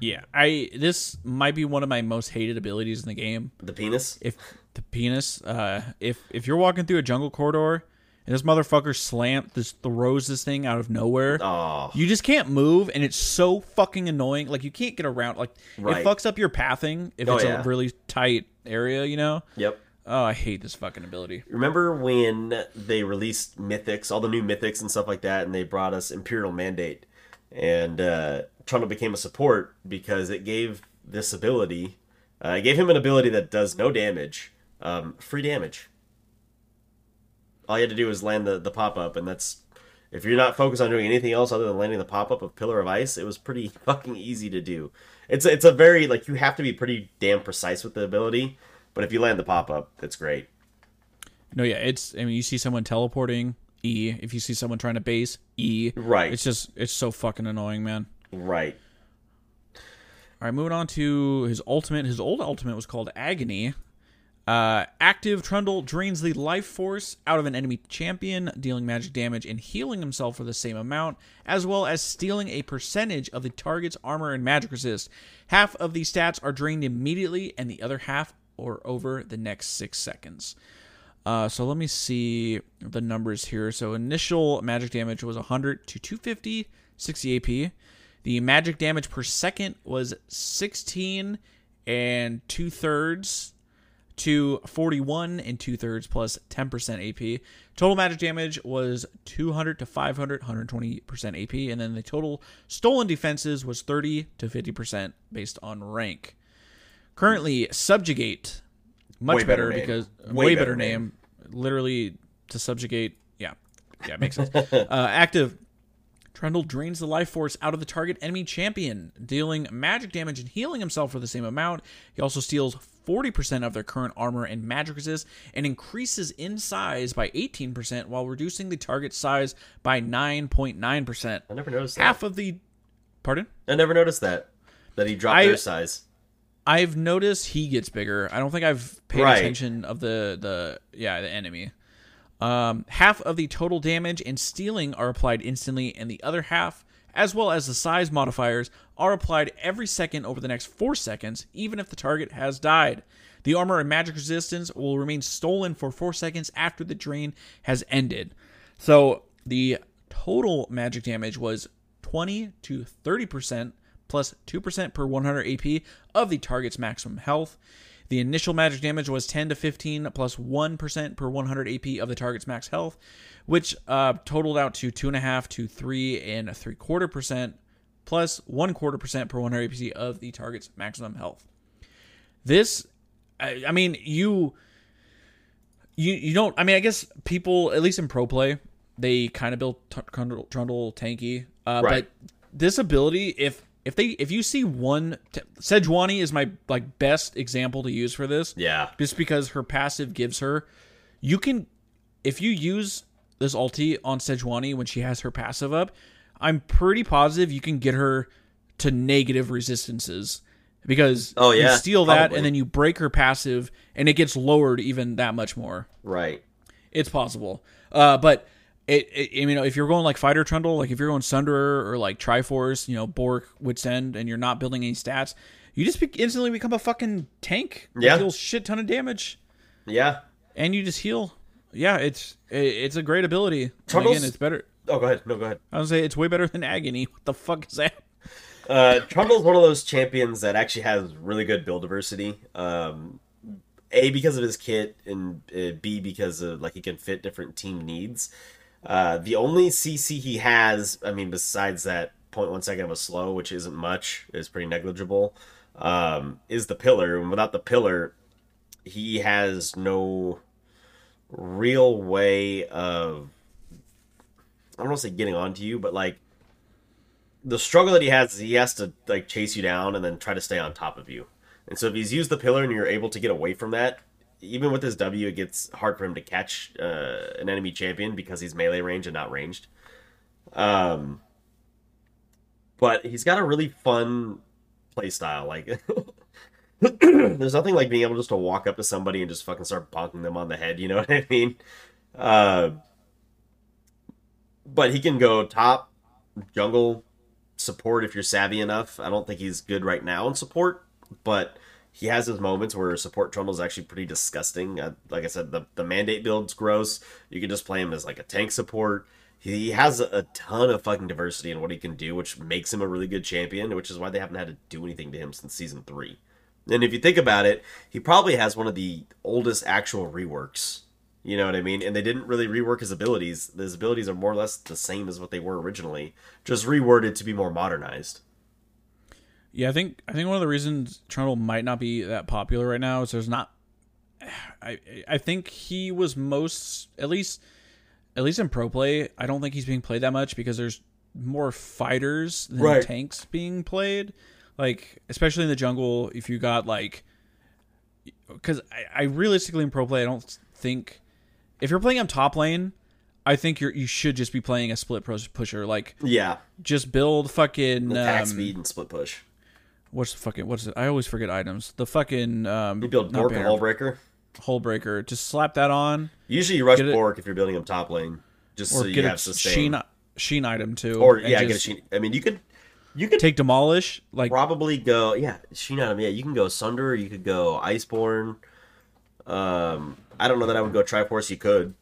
Yeah, I this might be one of my most hated abilities in the game. The penis. If the penis, uh, if if you're walking through a jungle corridor and this motherfucker slam this throws this thing out of nowhere, Oh, you just can't move, and it's so fucking annoying. Like you can't get around. Like Right. it fucks up your pathing if Oh, it's yeah. a really tight area, you know. yep. Oh, I hate this fucking ability. Remember when they released Mythics, all the new Mythics and stuff like that, and they brought us Imperial Mandate, and uh, Trundle became a support because it gave this ability, uh, it gave him an ability that does no damage, um, free damage. All you had to do was land the, the pop up, and that's if you're not focused on doing anything else other than landing the pop up of Pillar of Ice, it was pretty fucking easy to do. It's it's a very like you have to be pretty damn precise with the ability but if you land the pop up, it's great. No, yeah, it's. I mean, you see someone teleporting, E. If you see someone trying to base, E. Right. It's just it's so fucking annoying, man. Right. All right, moving on to his ultimate. His old ultimate was called Agony. Uh, active Trundle drains the life force out of an enemy champion, dealing magic damage and healing himself for the same amount, as well as stealing a percentage of the target's armor and magic resist. Half of these stats are drained immediately, and the other half or over the next six seconds. Uh, so let me see the numbers here. So initial magic damage was 100 to 250, 60 AP. The magic damage per second was 16 and two thirds to 41 and two thirds plus 10% AP. Total magic damage was 200 to 500, 120% AP. And then the total stolen defenses was 30 to 50% based on rank. Currently, Subjugate, much Way better, better because Way way, better better name. Literally to subjugate. Yeah, yeah, it makes sense. uh, active. Trundle drains the life force out of the target enemy champion, dealing magic damage and healing himself for the same amount. He also steals 40% of their current armor and magic resist and increases in size by 18% while reducing the target size by 9.9%. I never noticed that. Half of the. Pardon? I never noticed that. That he dropped I- their size. I've noticed he gets bigger. I don't think I've paid Right. attention of the the yeah the enemy. Um, half of the total damage and stealing are applied instantly, and the other half, as well as the size modifiers, are applied every second over the next four seconds, even if the target has died. The armor and magic resistance will remain stolen for four seconds after the drain has ended. So the total magic damage was 20 to 30 percent plus 2% per 100 AP of the target's maximum health. The initial magic damage was 10 to 15 plus 1 per 100 AP of the target's max health, which uh, totaled out to 2.5 to 3 and 3 quarter percent plus 1 quarter percent per 100 AP of the target's maximum health. This, I, I mean, you, you, you don't, I mean, I guess people, at least in pro play, they kind of build t- Trundle, Trundle tanky. Uh, Right. But this ability, if if they if you see one t- Sejuani is my like best example to use for this. Yeah. Just because her passive gives her you can if you use this ulti on Sejuani when she has her passive up, I'm pretty positive you can get her to negative resistances because Oh, yeah, you steal that probably. and then you break her passive and it gets lowered even that much more. Right. It's possible. Uh, but it, it, I mean, if you're going like fighter trundle, like if you're going Sunderer or like Triforce, you know, Bork, Wits End, and you're not building any stats, you just be- instantly become a fucking tank. Yeah. deals shit ton of damage, Yeah. and you just heal. Yeah, it's it, it's a great ability. Trundles- again, it's better. Oh, go ahead. No, go ahead. I would say it's way better than Agony. What the fuck is that? Uh, Trundle's one of those champions that actually has really good build diversity. Um, a because of his kit, and uh, B because of like he can fit different team needs. Uh, the only CC he has, I mean, besides that 0.1 second of a slow, which isn't much, is pretty negligible, um, is the pillar. And without the pillar, he has no real way of I don't want to say getting onto you, but like the struggle that he has is he has to like chase you down and then try to stay on top of you. And so if he's used the pillar and you're able to get away from that, even with his W, it gets hard for him to catch uh, an enemy champion because he's melee range and not ranged. Um, but he's got a really fun play style. Like, there's nothing like being able just to walk up to somebody and just fucking start bonking them on the head. You know what I mean? Uh, but he can go top, jungle, support if you're savvy enough. I don't think he's good right now in support, but he has his moments where support Trundle is actually pretty disgusting. Uh, like I said, the, the mandate build's gross. You can just play him as like a tank support. He has a ton of fucking diversity in what he can do, which makes him a really good champion, which is why they haven't had to do anything to him since season three. And if you think about it, he probably has one of the oldest actual reworks. You know what I mean? And they didn't really rework his abilities. His abilities are more or less the same as what they were originally, just reworded to be more modernized. Yeah, I think I think one of the reasons Trundle might not be that popular right now is there's not. I I think he was most at least at least in pro play. I don't think he's being played that much because there's more fighters than Right. tanks being played. Like especially in the jungle, if you got like, because I, I realistically in pro play, I don't think if you're playing on top lane, I think you're you should just be playing a split pusher. Like Yeah, just build fucking attack um, speed and split push. What's the fucking what's it? I always forget items. The fucking um You build Bork and banner, Hullbreaker. hull breaker. Just slap that on Usually you rush it- Bork if you're building him top lane, just so you a have sustain. sheen sheen item too. or yeah, get a sheen. I mean, you could you could take demolish like probably go yeah sheen item. Yeah, you can go Sunder. You could go Iceborn. Um, I don't know that I would go Triforce. You could.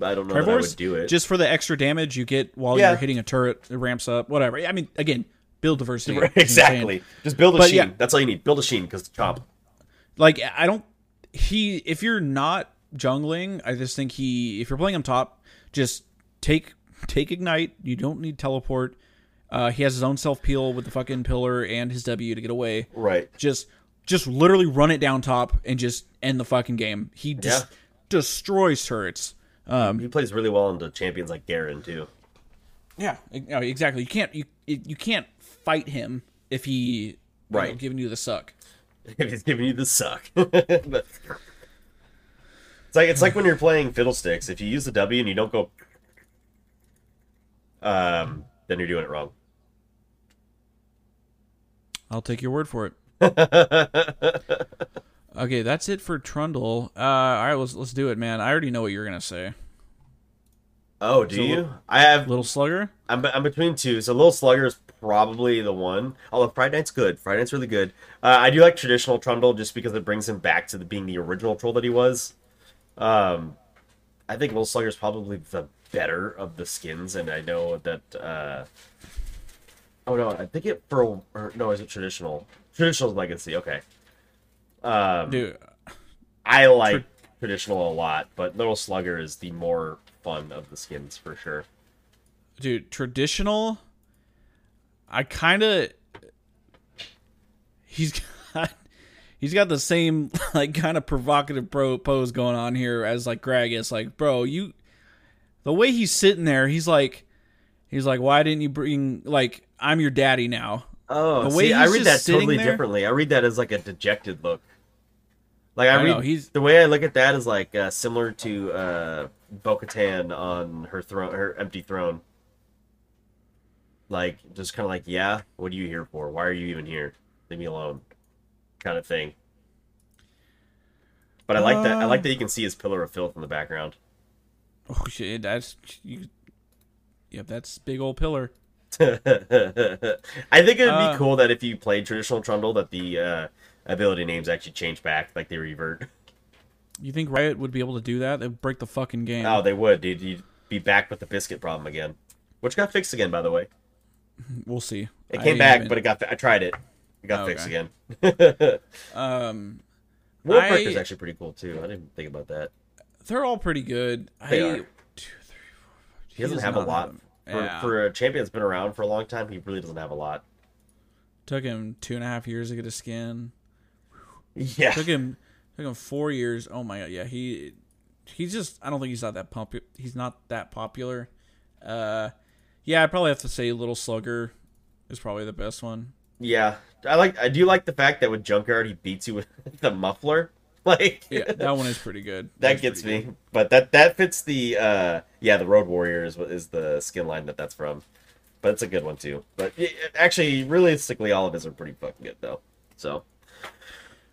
I don't know that I would do it. just for the extra damage you get while Yeah. you're hitting a turret. It ramps up. Whatever. I mean, again, build diversity. exactly. Just build a But sheen. yeah. That's all you need. Build a sheen because chomp. Like I don't. He if you're not jungling, I just think he if you're playing him top, just take take ignite. You don't need teleport. Uh, he has his own self peel with the fucking pillar and his W to get away. Right. Just just literally run it down top and just end the fucking game. He just Yeah. destroys turrets. Um, He plays really well into champions like Garen too. yeah, e- exactly. You can't you you can't fight him if he you know, Right. giving you the suck. if he's giving you the suck. But- it's like it's like when you're playing fiddlesticks. If you use the W and you don't go, um, then you're doing it wrong. I'll take your word for it. okay, that's it for Trundle. Uh, all right, let's let's do it, man. I already know what you're gonna say. Oh, do you? I have. Little Slugger. I'm, I'm between two. So Little Slugger is probably the one. Although Friday Night's good. Friday Night's really good. Uh, I do like traditional Trundle just because it brings him back to the, being the original troll that he was. Um, I think Little Slugger is probably the better of the skins, and I know that. Uh, oh no, I think it for or, no, is it traditional? Traditional Legacy. Okay. Um, Dude, I like traditional a lot, but Little Slugger is the more fun of the skins for sure. dude, traditional. I kind of. He's got. He's got the same like kind of provocative pro pose going on here as like Greg is Like, bro, you, the way he's sitting there, he's like, he's like, why didn't you bring like I'm your daddy now? Oh, The way see, I read that totally there- differently. I read that as like a dejected look. Like I, I read know, he's- the way I look at that is like uh, similar to uh, Bo-Katan on her throne, her empty throne. Like just kind of like, yeah, what are you here for? Why are you even here? Leave me alone, kind of thing. But I like that. I Uh. like that you can see his pillar of filth in the background. Oh shit, that's you. Yep, that's big old pillar. I think it'd Uh. be cool that if you played traditional Trundle, that the uh, ability names actually change back, like they revert. You think Riot would be able to do that? They'd break the fucking game. Oh, they would, dude. You'd be back with the biscuit problem again, which got fixed again, by the way. We'll see. It I came back, haven't- but it got. I tried it. It got Oh, fixed okay. again. um, I- is actually pretty cool too. I didn't think about that. they're all pretty good. They I, are. Two, three, four, five, He doesn't have a lot for, Yeah. for a champion that's been around for a long time. He really doesn't have a lot. Took him two and a half years to get a skin. Yeah, Took him took him four years. Oh my god, yeah, he he's just I don't think he's not that pop he's not that popular. Uh yeah, I probably have to say Little Slugger is probably the best one. yeah. I like. I do like the fact that with Junkyard he beats you with the muffler. Like Yeah, that one is pretty good. that That's gets me. good. But that that fits the uh yeah the Road Warrior is what is the skin line that that's from. But it's a good one too. But yeah, actually, realistically, all of his are pretty fucking good though. So,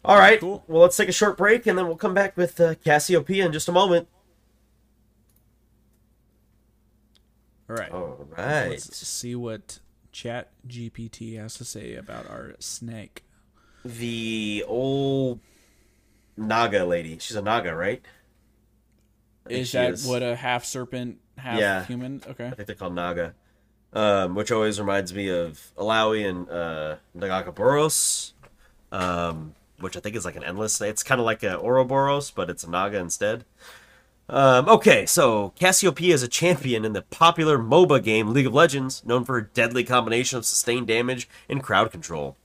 all right. Cool. Well, let's take a short break and then we'll come back with uh, Cassiopeia in just a moment. All right. All right. Let's see what Chat GPT has to say about our snake. The old Naga lady. She's a Naga, right? Is that what a half serpent, half Yeah. human? Okay. I think they're called Naga. Um, which always reminds me of Illaoi and uh, Nagakabouros. Um, which I think is like an endless. It's kind of like a Ouroboros, but it's a Naga instead. Um, okay, so Cassiopeia is a champion in the popular MOBA game League of Legends, known for her deadly combination of sustained damage and crowd control.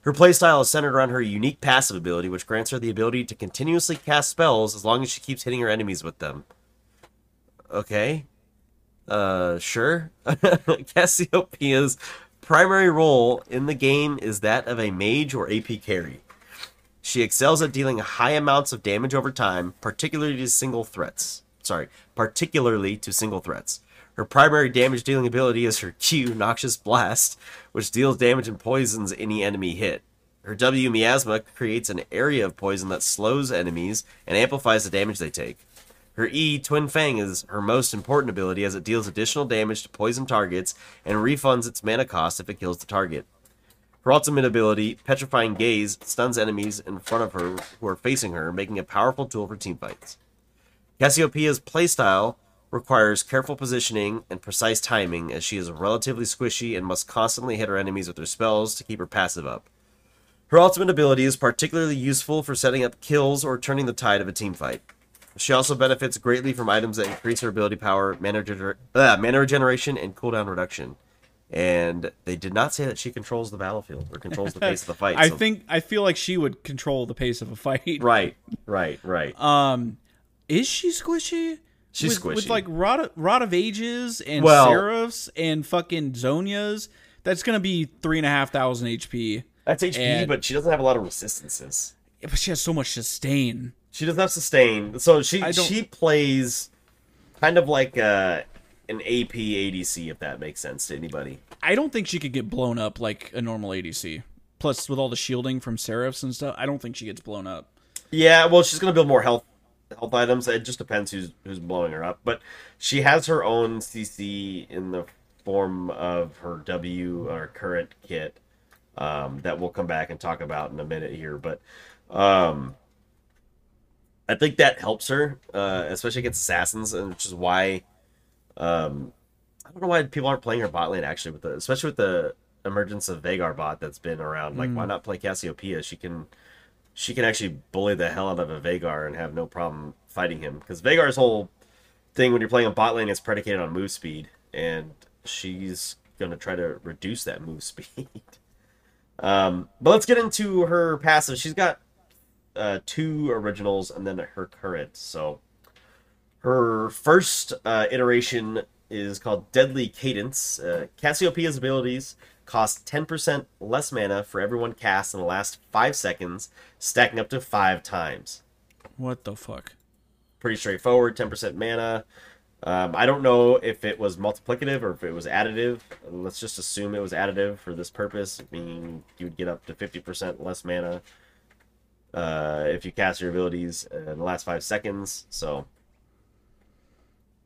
Her playstyle is centered around her unique passive ability, which grants her the ability to continuously cast spells as long as she keeps hitting her enemies with them. Okay. Uh, sure. Cassiopeia's primary role in the game is that of a mage or AP carry. She excels at dealing high amounts of damage over time, particularly to single threats. Sorry, particularly to single threats. Her primary damage dealing ability is her Q, Noxious Blast, which deals damage and poisons any enemy hit. Her W, Miasma, creates an area of poison that slows enemies and amplifies the damage they take. Her E, Twin Fang, is her most important ability as it deals additional damage to poison targets and refunds its mana cost if it kills the target. Her ultimate ability, Petrifying Gaze, stuns enemies in front of her who are facing her, making a powerful tool for teamfights. Cassiopeia's playstyle requires careful positioning and precise timing as she is relatively squishy and must constantly hit her enemies with her spells to keep her passive up. Her ultimate ability is particularly useful for setting up kills or turning the tide of a teamfight. She also benefits greatly from items that increase her ability power, mana, mana regeneration, and cooldown reduction. And they did not say that she controls the battlefield or controls the pace of the fight. I so- think I feel like she would control the pace of a fight. Right, right, right. Um, is she squishy? She's with, with like rod, rod of ages and Well- seraphs and fucking Zhonya's. That's gonna be three and a half thousand HP. That's HP, and- but she doesn't have a lot of resistances. But she has so much sustain. She doesn't have sustain, so she she plays kind of like uh, an AP ADC, if that makes sense to anybody. I don't think she could get blown up like a normal ADC. Plus, with all the shielding from seraphs and stuff, I don't think she gets blown up. Yeah, well, she's gonna build more health health items. It just depends who's who's blowing her up. But she has her own CC in the form of her W or current kit um, that we'll come back and talk about in a minute here. But um, I think that helps her, uh, especially against assassins, and which is why um, I don't know why people aren't playing her bot lane actually, with the especially with the emergence of Veigar bot that's been around. Like, why not play Cassiopeia? She can she can actually bully the hell out of a Veigar and have no problem fighting him. Because Veigar's whole thing when you're playing a bot lane is predicated on move speed, and she's gonna try to reduce that move speed. um, but let's get into her passive. She's got uh, two originals and then her current. So her first uh, iteration is called Deadly Cadence. Uh, Cassiopeia's abilities cost 10% less mana for everyone cast in the last 5 seconds, stacking up to 5 times. What the fuck? Pretty straightforward, 10% mana. Um, I don't know if it was multiplicative or if it was additive. Let's just assume it was additive for this purpose, meaning you would get up to 50% less mana uh, if you cast your abilities in the last 5 seconds. So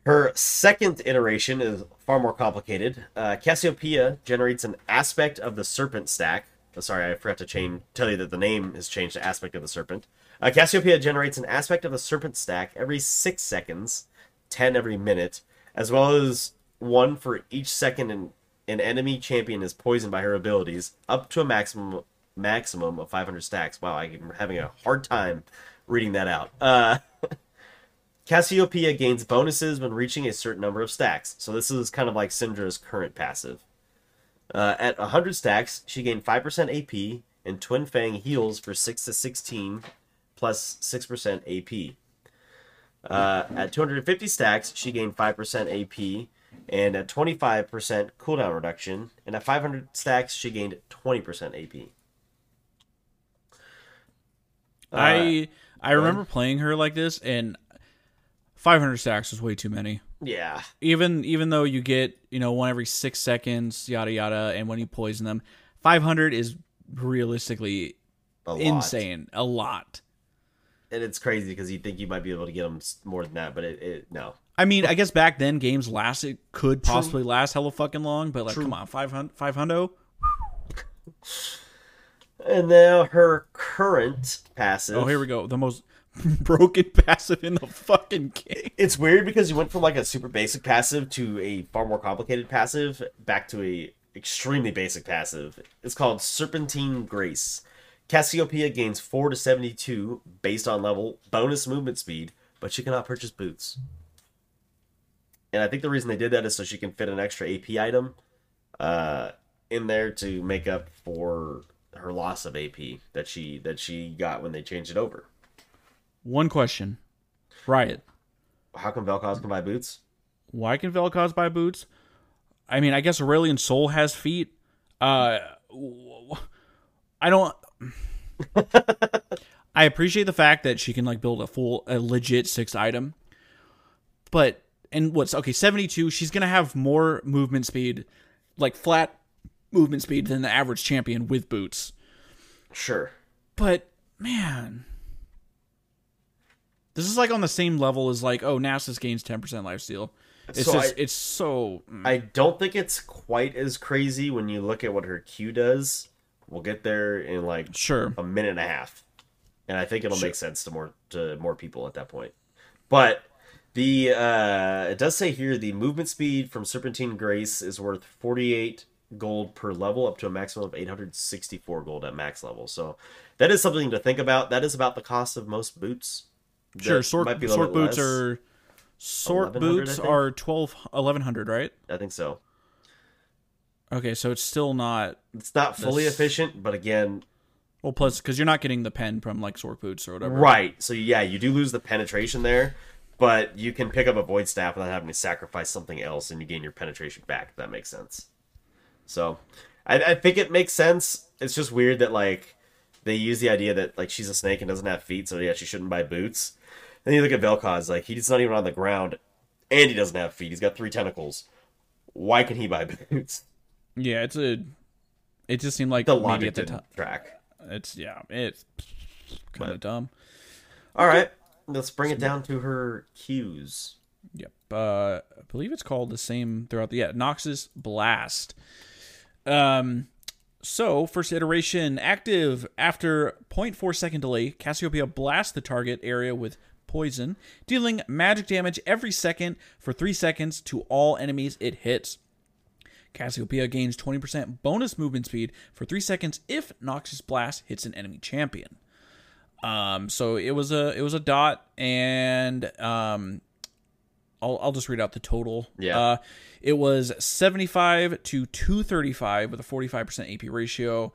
her second iteration is far more complicated. Uh, Cassiopeia generates an aspect of the serpent stack. Oh, sorry, I forgot to. Tell you that the name has changed to aspect of the serpent. Uh, Cassiopeia generates an aspect of the serpent stack every six seconds, ten every minute, as well as one for each second an, an enemy champion is poisoned by her abilities, up to a maximum maximum of 500 stacks. Wow, I'm having a hard time reading that out. Uh, Cassiopeia gains bonuses when reaching a certain number of stacks. So this is kind of like Syndra's current passive. Uh, at 100 stacks, she gained 5% AP, and Twin Fang heals for 6 to 16 plus 6% AP. Uh, at 250 stacks, she gained 5% AP, and at 25% cooldown reduction. And at 500 stacks, she gained 20% AP. I I remember playing her like this, and 500 stacks is way too many. Yeah. Even even though you get you know one every six seconds, yada yada, and when you poison them, 500 is realistically A insane, a lot. And it's crazy because you think you might be able to get them more than that, but it, it no. I mean, I guess back then games lasted could possibly last hella fucking long, but like, come on, 500, 500? And now her current passive. Oh, here we go. The most broken passive in the fucking game. It's weird because you went from like a super basic passive to a far more complicated passive back to a extremely basic passive. It's called Serpentine Grace. Cassiopeia gains 4 to 72 based on level, bonus movement speed, but she cannot purchase boots. And I think the reason they did that is so she can fit an extra AP item uh, in there to make up for her loss of AP that she that she got when they changed it over. One question. Riot. How come Vel'Koz can buy boots? Why can Vel'Koz buy boots? I mean, I guess Aurelion Sol has feet. Uh, I don't. I appreciate the fact that she can like build a full, a legit six item, but and what's okay seventy two. She's gonna have more movement speed, like flat movement speed than the average champion with boots. Sure, but man, this is like on the same level as like oh Nasus gains ten percent lifesteal. It's So just I- it's so mm. I don't think it's quite as crazy when you look at what her Q does. We'll get there in like sure. a minute and a half, and I think it'll Sure. make sense to more to more people at that point. But the uh, it does say here the movement speed from Serpentine Grace is worth forty eight gold per level, up to a maximum of eight hundred sixty four gold at max level. So that is something to think about. That is about the cost of most boots. Sure, sort might be sorc boots less. are sorc boots are 12 1100, right? I think so. Okay, so it's still not It's not fully This- efficient, but again, well plus cuz you're not getting the pen from like sorc boots or whatever. Right. So yeah, you do lose the penetration there, but you can pick up a void staff without having to sacrifice something else, and you gain your penetration back. If that makes sense. So, I, I think it makes sense. It's just weird that like they use the idea that like she's a snake and doesn't have feet, so yeah, she shouldn't buy boots. Then you look at Vel'Koz, like he's not even on the ground, and he doesn't have feet. He's got three tentacles. Why can he buy boots? Yeah, it's a it just seemed like The maybe at the didn't time track. it's yeah, it's kind of dumb. All right, let's bring it down to her cues. Yep. Uh, I believe it's called the same throughout the yeah Noxious Blast. Um, so first iteration active after 0.4 second delay, Cassiopeia blasts the target area with poison, dealing magic damage every second for three seconds to all enemies it hits. Cassiopeia gains 20% bonus movement speed for three seconds if Noxious Blast hits an enemy champion. Um, so it was a it was a dot, and um, I'll I'll just read out the total. Yeah. Uh, it was 75 to 235 with a 45% AP ratio,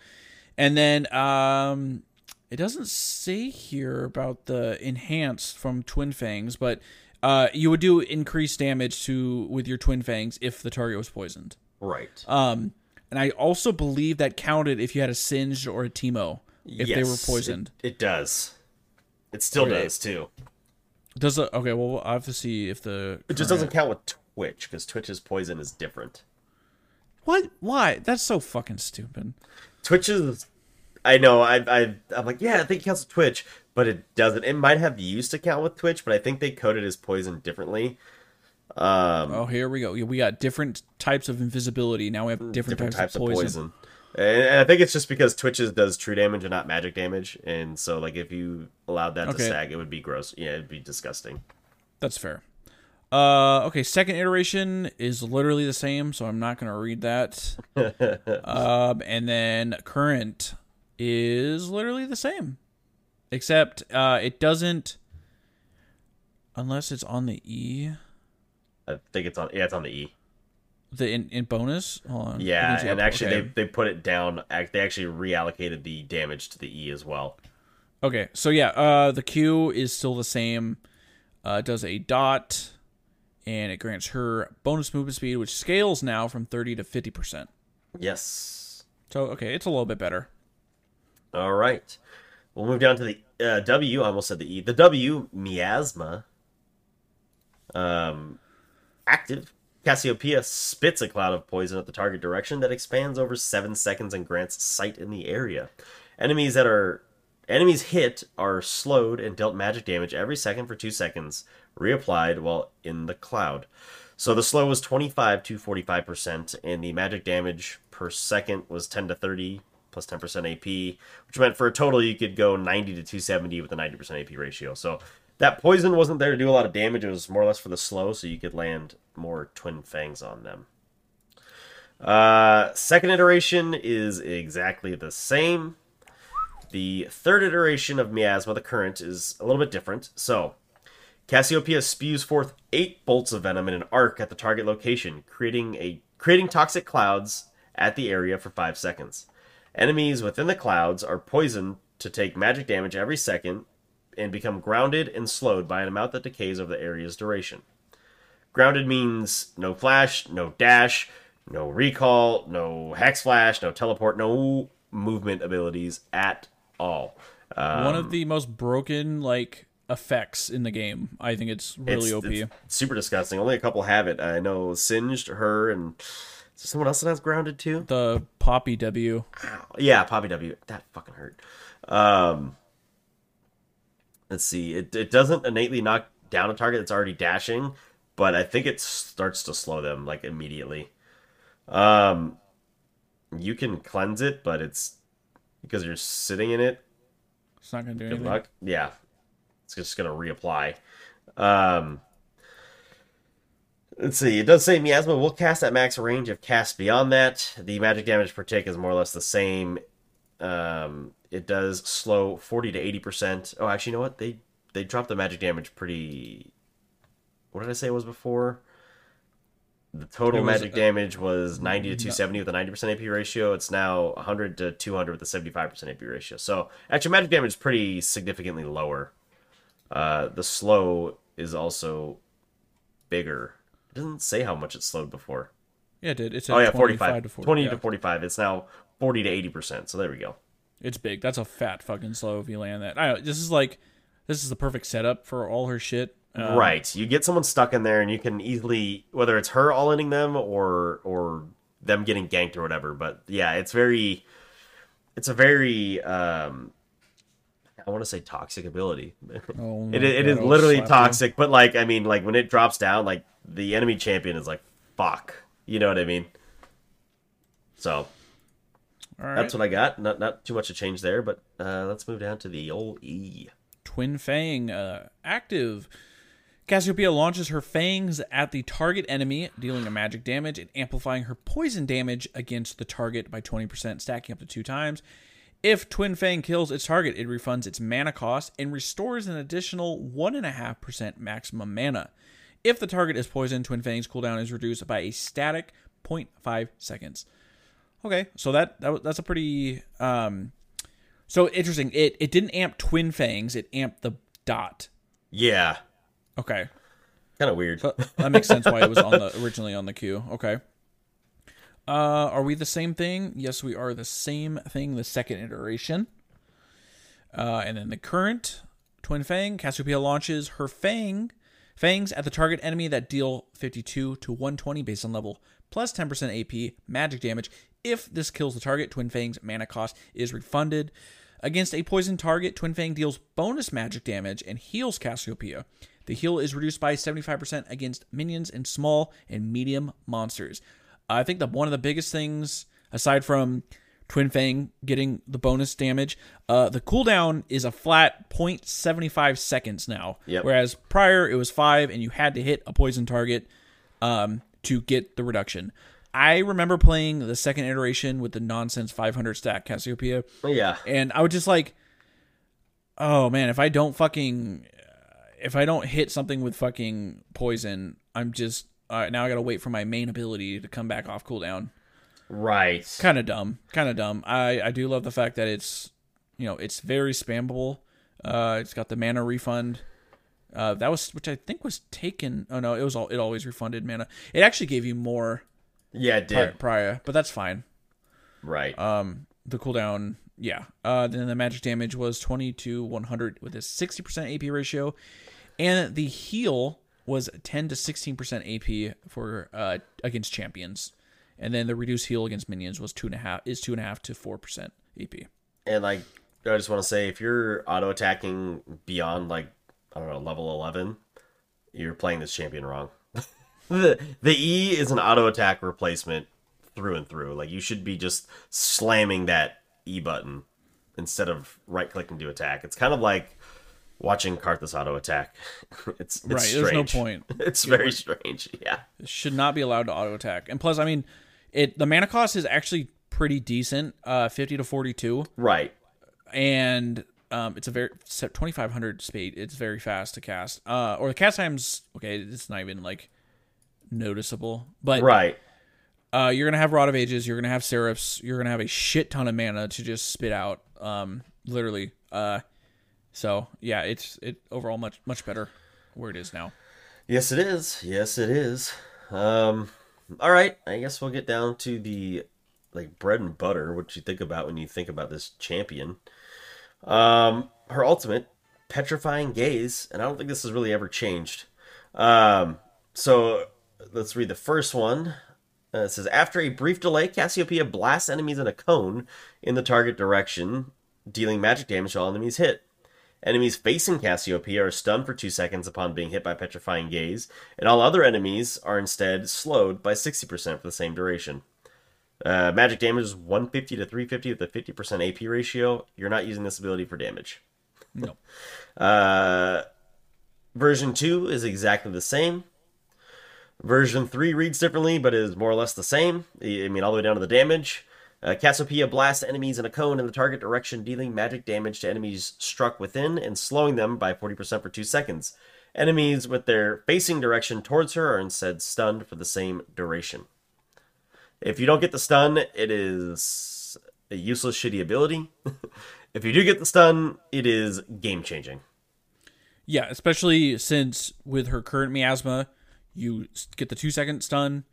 and then um, it doesn't say here about the enhanced from Twin Fangs, but uh, you would do increased damage to with your Twin Fangs if the target was poisoned. Right. Um, and I also believe that counted if you had a singed or a Teemo if they were poisoned. It, it does. It still does too. Does it? Okay, well, I have to see if the It just doesn't count with Twitch because Twitch's poison is different. What? Why? That's so fucking stupid. Twitch's, I know. I, I I'm like, yeah, I think it counts with Twitch, but it doesn't. It might have used to count with Twitch, but I think they coded his poison differently. Um, Oh, here we go. We got different types of invisibility. Now we have different, different types, of poison. And, and I think it's just because Twitch's does true damage and not magic damage, and so like if you allowed that to stack, it would be gross. Yeah, it'd be disgusting. That's fair. Uh, okay. Second iteration is literally the same, so I'm not gonna read that. um, and then current is literally the same, except uh, it doesn't, unless it's on the E. I think it's on. Yeah, it's on the E. The in, in bonus. Hold on. Yeah, Let me see and up- actually okay. they they put it down. They actually reallocated the damage to the E as well. Okay, so yeah, uh, the Q is still the same. Uh, it does a dot, and it grants her bonus movement speed, which scales now from thirty to fifty percent. Yes. So okay, it's a little bit better. All right. We'll move down to the uh, W. I almost said the E. The W, miasma. Um, active. Cassiopeia spits a cloud of poison at the target direction that expands over seven seconds and grants sight in the area. Enemies that are enemies hit are slowed and dealt magic damage every second for two seconds, reapplied while in the cloud. So the slow was 25 to 45%, and the magic damage per second was 10 to 30 plus 10% AP, which meant for a total you could go 90 to 270 with a 90% AP ratio. So that poison wasn't there to do a lot of damage, it was more or less for the slow, so you could land more twin fangs on them. Uh, second iteration is exactly the same. the third iteration of Miasma, the current, is a little bit different. So, Cassiopeia spews forth eight bolts of venom in an arc at the target location, creating a creating toxic clouds at the area for five seconds. Enemies within the clouds are poisoned to take magic damage every second and become grounded and slowed by an amount that decays over the area's duration. Grounded means no flash, no dash, no recall, no hex flash, no teleport, no movement abilities at all. Um, One of the most broken like effects in the game. I think it's really OP. it's super disgusting. Only a couple have it. I know Singed, her, and there someone else that has grounded too? the Poppy W. Yeah, Poppy W. That fucking hurt. Um, let's see. It it doesn't innately knock down a target that's already dashing, but I think it starts to slow them like immediately. Um, you can cleanse it, but it's because you're sitting in it. It's not gonna do anything. Good anything. luck. Yeah, it's just gonna reapply. Um, let's see. It does say miasma will cast at max range if cast beyond that. The magic damage per tick is more or less the same. Um, it does slow forty to eighty percent. Oh, actually, you know what? They they dropped the magic damage pretty. What did I say it was before? The total was, magic uh, damage was 90 to 270 with a 90% AP ratio. It's now 100 to 200 with a 75% AP ratio. So, actually, magic damage is pretty significantly lower. Uh, the slow is also bigger. It doesn't say how much it slowed before. Yeah, it did. It's Oh, yeah, 45 45. to 40. 20 yeah. to 45. It's now 40 to 80%. So, there we go. It's big. That's a fat fucking slow if you land that. I know, this is like this is the perfect setup for all her shit. Um, right. You get someone stuck in there, and you can easily, whether it's her all inning them or or them getting ganked or whatever. But yeah, it's very, it's a very, um, I want to say toxic ability. Oh it it is literally you. toxic, but like I mean, like when it drops down, like the enemy champion is like fuck. You know what I mean? So right. that's what I got. Not not too much to change there, but uh, let's move down to the old E. Twin Fang uh, active. Cassiopeia launches her fangs at the target enemy, dealing a magic damage and amplifying her poison damage against the target by 20%, stacking up to two times. If Twin Fang kills its target, it refunds its mana cost and restores an additional 1.5% maximum mana. If the target is poisoned, Twin Fang's cooldown is reduced by a static 0.5 seconds. Okay, so that, that that's a pretty um, so interesting. It it didn't amp Twin Fangs. It amped the dot. Yeah, Okay, kind of weird. that makes sense why it was on the originally on the Q. Okay. Uh, are we the same thing? Yes, we are the same thing. The second iteration. Uh, and then the current Twin Fang Cassiopeia launches her Fang fangs at the target enemy that deal 52 to 120 based on level plus 10% AP magic damage. If this kills the target, Twin Fang's mana cost is refunded. Against a poison target, Twin Fang deals bonus magic damage and heals Cassiopeia. The heal is reduced by 75% against minions and small and medium monsters. I think that one of the biggest things, aside from Twin Fang getting the bonus damage, uh, the cooldown is a flat 0.75 seconds now. Yep. Whereas prior it was five, and you had to hit a poison target um, to get the reduction. I remember playing the second iteration with the nonsense 500 stack Cassiopeia, yeah, and I would just like, oh man, if I don't fucking, if I don't hit something with fucking poison, I'm just uh, now I gotta wait for my main ability to come back off cooldown. Right. Kind of dumb, kind of dumb. I I do love the fact that it's, you know, it's very spammable. Uh, it's got the mana refund. Uh, that was which I think was taken. Oh no, it was all it always refunded mana. It actually gave you more Yeah, it did. prior, but that's fine. Right. Um, the cooldown, yeah. Uh, then the magic damage was 20 to 100 with a 60% AP ratio, and the heal was 10 to 16% AP for uh against champions, and then the reduced heal against minions was two and a half is two and a half to four percent AP. and like, I just want to say, if you're auto attacking beyond like, I don't know, level eleven, you're playing this champion wrong. the the E is an auto attack replacement through and through. Like you should be just slamming that E button instead of right clicking to attack. It's kind of like watching Karthus auto attack. it's, it's Right, strange. there's no point. It's very strange. Yeah. It should not be allowed to auto attack, and plus, I mean, it the mana cost is actually pretty decent, uh, 50 to 42. Right. and um, it's a very twenty five hundred speed. It's very fast to cast. Uh, or the cast times okay, it's not even like noticeable, but Right. uh, you're gonna have Rod of Ages, you're gonna have Seraph's, you're gonna have a shit ton of mana to just spit out. Um, literally. Uh, so yeah, it's it overall much much better where it is now. Yes, it is. Yes, it is. Um, all right. I guess we'll get down to the like bread and butter. What you think about when you think about this champion? Um, her ultimate, petrifying gaze, and I don't think this has really ever changed. Um, so let's read the first one. Uh, it says after a brief delay, Cassiopeia blasts enemies in a cone in the target direction, dealing magic damage to all enemies hit. Enemies facing Cassiopeia are stunned for two seconds upon being hit by Petrifying Gaze, and all other enemies are instead slowed by 60% for the same duration. Uh, magic damage is 150 to 350 with a 50% AP ratio. You're not using this ability for damage. No. Uh, version 2 is exactly the same. Version 3 reads differently, but is more or less the same. I mean, all the way down to the damage. Uh, Cassiopeia blasts enemies in a cone in the target direction, dealing magic damage to enemies struck within and slowing them by 40% for 2 seconds. Enemies with their facing direction towards her are instead stunned for the same duration. If you don't get the stun, it is a useless, shitty ability. if you do get the stun, it is game changing. Yeah, especially since with her current miasma, you get the two second stun,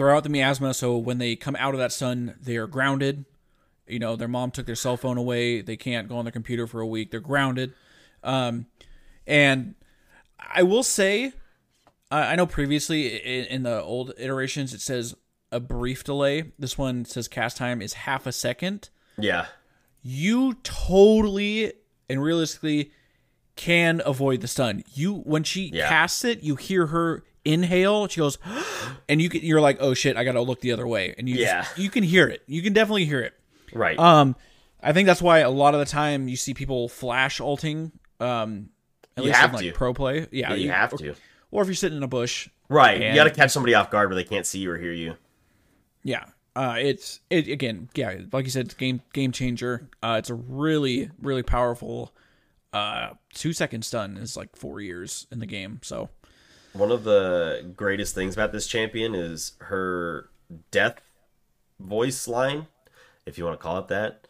throw out the miasma, so when they come out of that sun, they are grounded. You know, their mom took their cell phone away, they can't go on their computer for a week, they're grounded. Um, and I will say, I I know previously in, in the old iterations it says a brief delay. This one says cast time is half a second Yeah. you totally and realistically can avoid the stun. You when she Yeah. casts it, you hear her inhale. She goes, and you can, you're like, oh shit, I gotta look the other way, and you Yeah. just, you can hear it. You can definitely hear it. Right. Um, I think that's why a lot of the time you see people flash ulting. Um, at You least have in, like to. pro play. Yeah, yeah, you have to. Or if you're sitting in a bush. Right. you got to catch somebody off guard where they can't see you or hear you. Yeah. Uh, it's it again. Yeah, like you said, it's game game changer. Uh, it's a really really powerful. Uh, two second stun is like four years in the game. So One of the greatest things about this champion is her death voice line, if you want to call it that.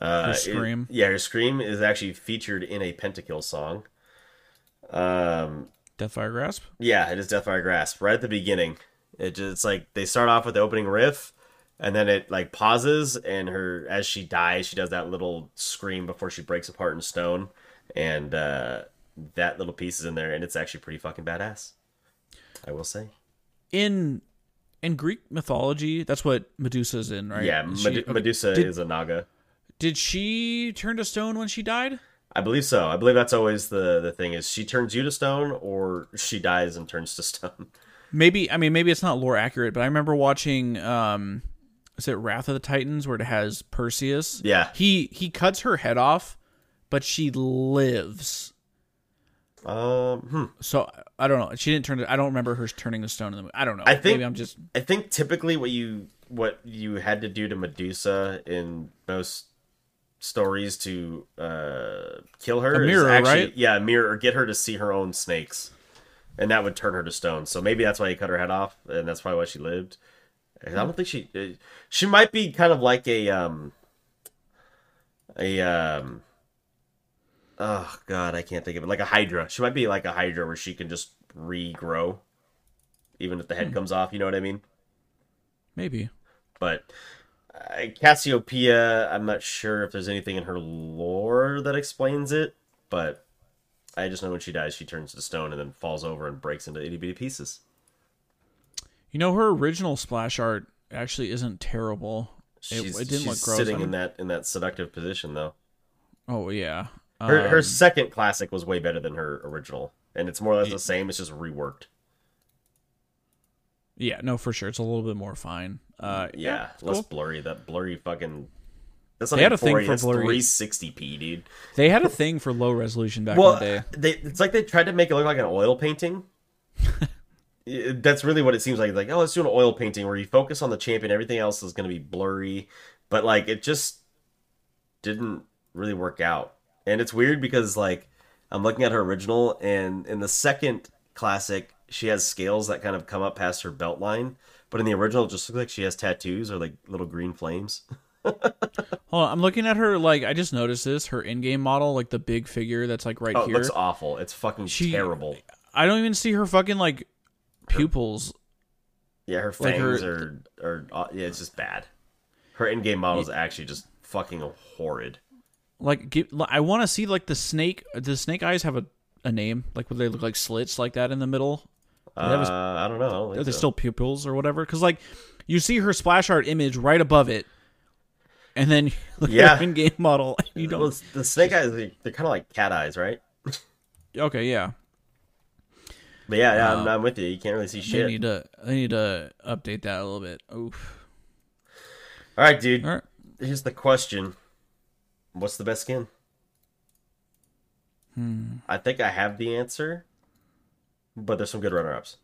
Uh, Her it- scream. yeah, her scream is actually featured in a Pentakill song. Um, Deathfire Grasp. yeah, it is Deathfire Grasp right at the beginning. It just it's like they start off with the opening riff, and then it like pauses, and her as she dies, she does that little scream before she breaks apart in stone, and uh, that little piece is in there, and it's actually pretty fucking badass. I will say. In in Greek mythology, that's what Medusa's in, right? Yeah, she- okay. Medusa Did- is a Naga. Did she turn to stone when she died? I believe so. I believe that's always the the thing is she turns you to stone or she dies and turns to stone. Maybe I mean maybe it's not lore accurate, but I remember watching um is it Wrath of the Titans where it has Perseus? Yeah. He he cuts her head off, but she lives. Um, hmm. So I don't know. She didn't turn. I don't remember her turning the stone in the movie. I don't know. I think- maybe I'm just. I think typically what you what you had to do to Medusa in most stories to uh kill her A is mirror, actually, right? Yeah, mirror or get her to see her own snakes. And that would turn her to stone. So maybe that's why he cut her head off, and that's probably why she lived. I don't think she uh, she might be kind of like a um a um oh god, I can't think of it. Like a hydra. She might be like a hydra where she can just regrow even if the Hmm. head comes off, you know what I mean? Maybe. But uh, Cassiopeia, I'm not sure if there's anything in her lore that explains it, but I just know when she dies, she turns to stone and then falls over and breaks into itty bitty pieces. You know, her original splash art actually isn't terrible. She's, it didn't she's look gross. sitting in that in that seductive position though. Oh yeah. Her her Um, second classic was way better than her original, and it's more or less the same. It's just reworked. yeah. No, for sure. It's a little bit more fine. Uh, Yeah, it's less cool. blurry. That blurry fucking. That's They had a thing for blurry. 360p, dude. They had a thing for low resolution back well, in the day. they it's like they tried to make it look like an oil painting. That's really what it seems like. Like, oh, let's do an oil painting where you focus on the champion, everything else is going to be blurry. But like, it just didn't really work out. And it's weird because like I'm looking at her original, and in the second classic, she has scales that kind of come up past her belt line. But in the original, it just looks like she has tattoos or like little green flames. Hold on, I'm looking at her. Like I just noticed this. Her in-game model, like the big figure that's like right Oh, it here. looks awful. It's fucking She- terrible. I don't even see her fucking like pupils. Yeah, her like her- are are yeah, it's just bad. Her in-game model is actually just fucking horrid. Like, give, I want to see like the snake. Does snake eyes have a, a name? Like, would they look like slits like that in the middle? Uh, was- I don't know. I don't are they so. still pupils or whatever? Because like, you see her splash art image right above it, and then you look at Yeah. her in-game model. You don't. the snake eyes, they- they're kind of like cat eyes, right? Okay, yeah. But yeah, yeah, I'm, I'm with you. You can't really see They shit. need to. They need to update that a little bit. Oof. All right, dude. All right. Here's the question: What's the best skin? Hmm. I think I have the answer, but there's some good runner-ups.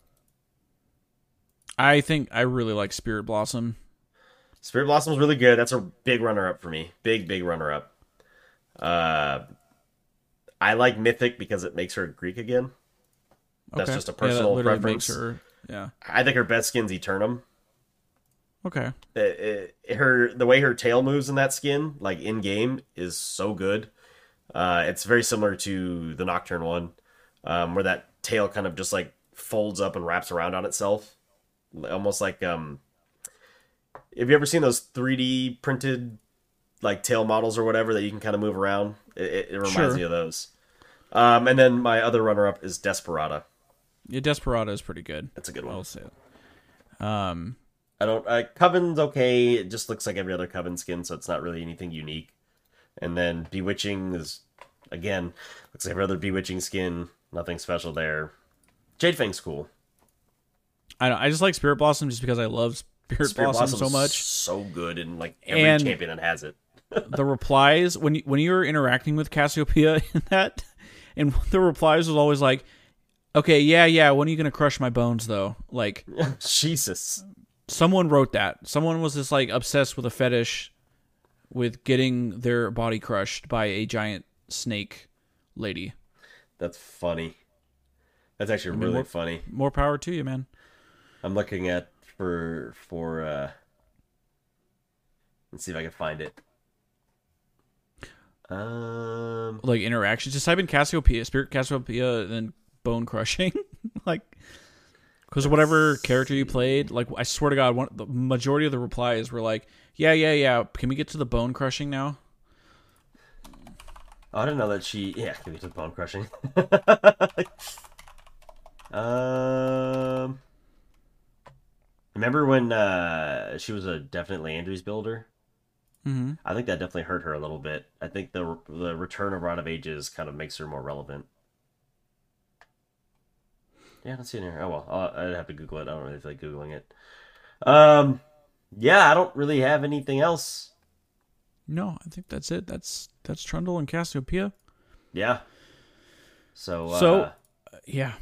I think I really like Spirit Blossom. Spirit Blossom Blossom's really good. That's a big runner-up for me. Big, big runner-up. Uh, I like Mythic because it makes her Greek again. That's Okay. just a Yeah, personal literally preference. Her, yeah. I think her best skin's Eternum. Okay. it, it- her the way her tail moves in that skin, like in game, is so good. Uh, it's very similar to the Nocturne one, um, where that tail kind of just like folds up and wraps around on itself, almost like um. Have you ever seen those 3D printed like tail models or whatever that you can kind of move around? It, it, it reminds Sure. me of those. Um, and then my other runner up is Desperada. Yeah, Desperado is pretty good. That's a good one. I'll say it. Um, I don't. Uh, Coven's okay. It just looks like every other Coven skin, so it's not really anything unique. And then Bewitching is, again, looks like every other Bewitching skin. Nothing special there. Jade Fang's cool. I don't, I just like Spirit Blossom just because I love Spirit, Spirit Blossom so much. so good, and like every And- champion that has it. the replies when you, when you were interacting with Cassiopeia in that, and the replies was always like, "Okay, yeah, yeah. When are you gonna crush my bones, though?" Like Jesus. Someone wrote that. Someone was just like obsessed with a fetish with getting their body crushed by a giant snake lady. That's funny. That's actually really more- funny. More power to you, man. I'm looking at for for uh let's see if I can find it. Um Like interactions. Just type in Cassiopeia, Spirit Cassiopeia, and then bone crushing. like, because whatever character you played, like I swear to God, one the majority of the replies were like, "Yeah, yeah, yeah. Can we get to the bone crushing now?" I don't know that she. Yeah, give me to the bone crushing. um, remember when uh, she was a definitely Andrews builder? Mm-hmm. I think that definitely hurt her a little bit. I think the the return of Rod of Ages kind of makes her more relevant. Yeah, let's see in here. Oh well, I'll, I'd have to Google it. I don't really feel like googling it. Um, yeah, I don't really have anything else. No, I think that's it. That's that's Trundle and Cassiopeia. Yeah. So, uh, So- Yeah,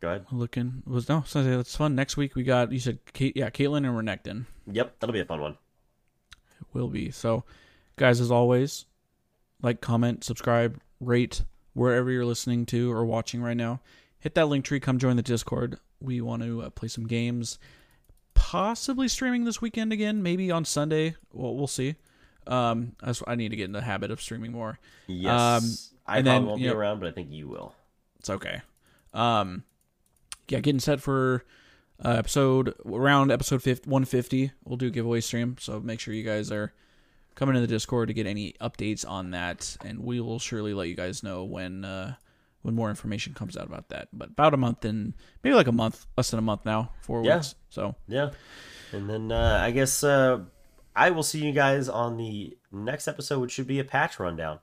go ahead. looking was no. So that's fun. Next week we got you said Kate, yeah, Caitlyn and Renekton. Yep, that'll be a fun one. It will be. So, guys, as always, like, comment, subscribe, rate wherever you're listening to or watching right now. Hit that link tree. Come join the Discord. We want to uh, play some games. Possibly streaming this weekend again. Maybe on Sunday. Well, we'll see. Um, I, I need to get in the habit of streaming more. Yes, I probably then, won't be know- around, but I think you will. It's okay. Um, yeah, getting set for uh, episode around episode 50, 150. We'll do a giveaway stream, so make sure you guys are coming to the Discord to get any updates on that, and we will surely let you guys know when uh, when more information comes out about that. But about a month and maybe like a month, less than a month now, four Yeah. weeks. So Yeah, and then uh, I guess uh, I will see you guys on the next episode, which should be a patch rundown.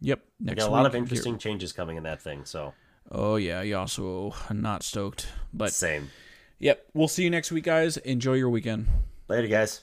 yep, We got a lot of interesting changes coming in that thing. So Oh yeah, Yasuo, not stoked, but same. yep, we'll see you next week, guys. Enjoy your weekend. Later, guys.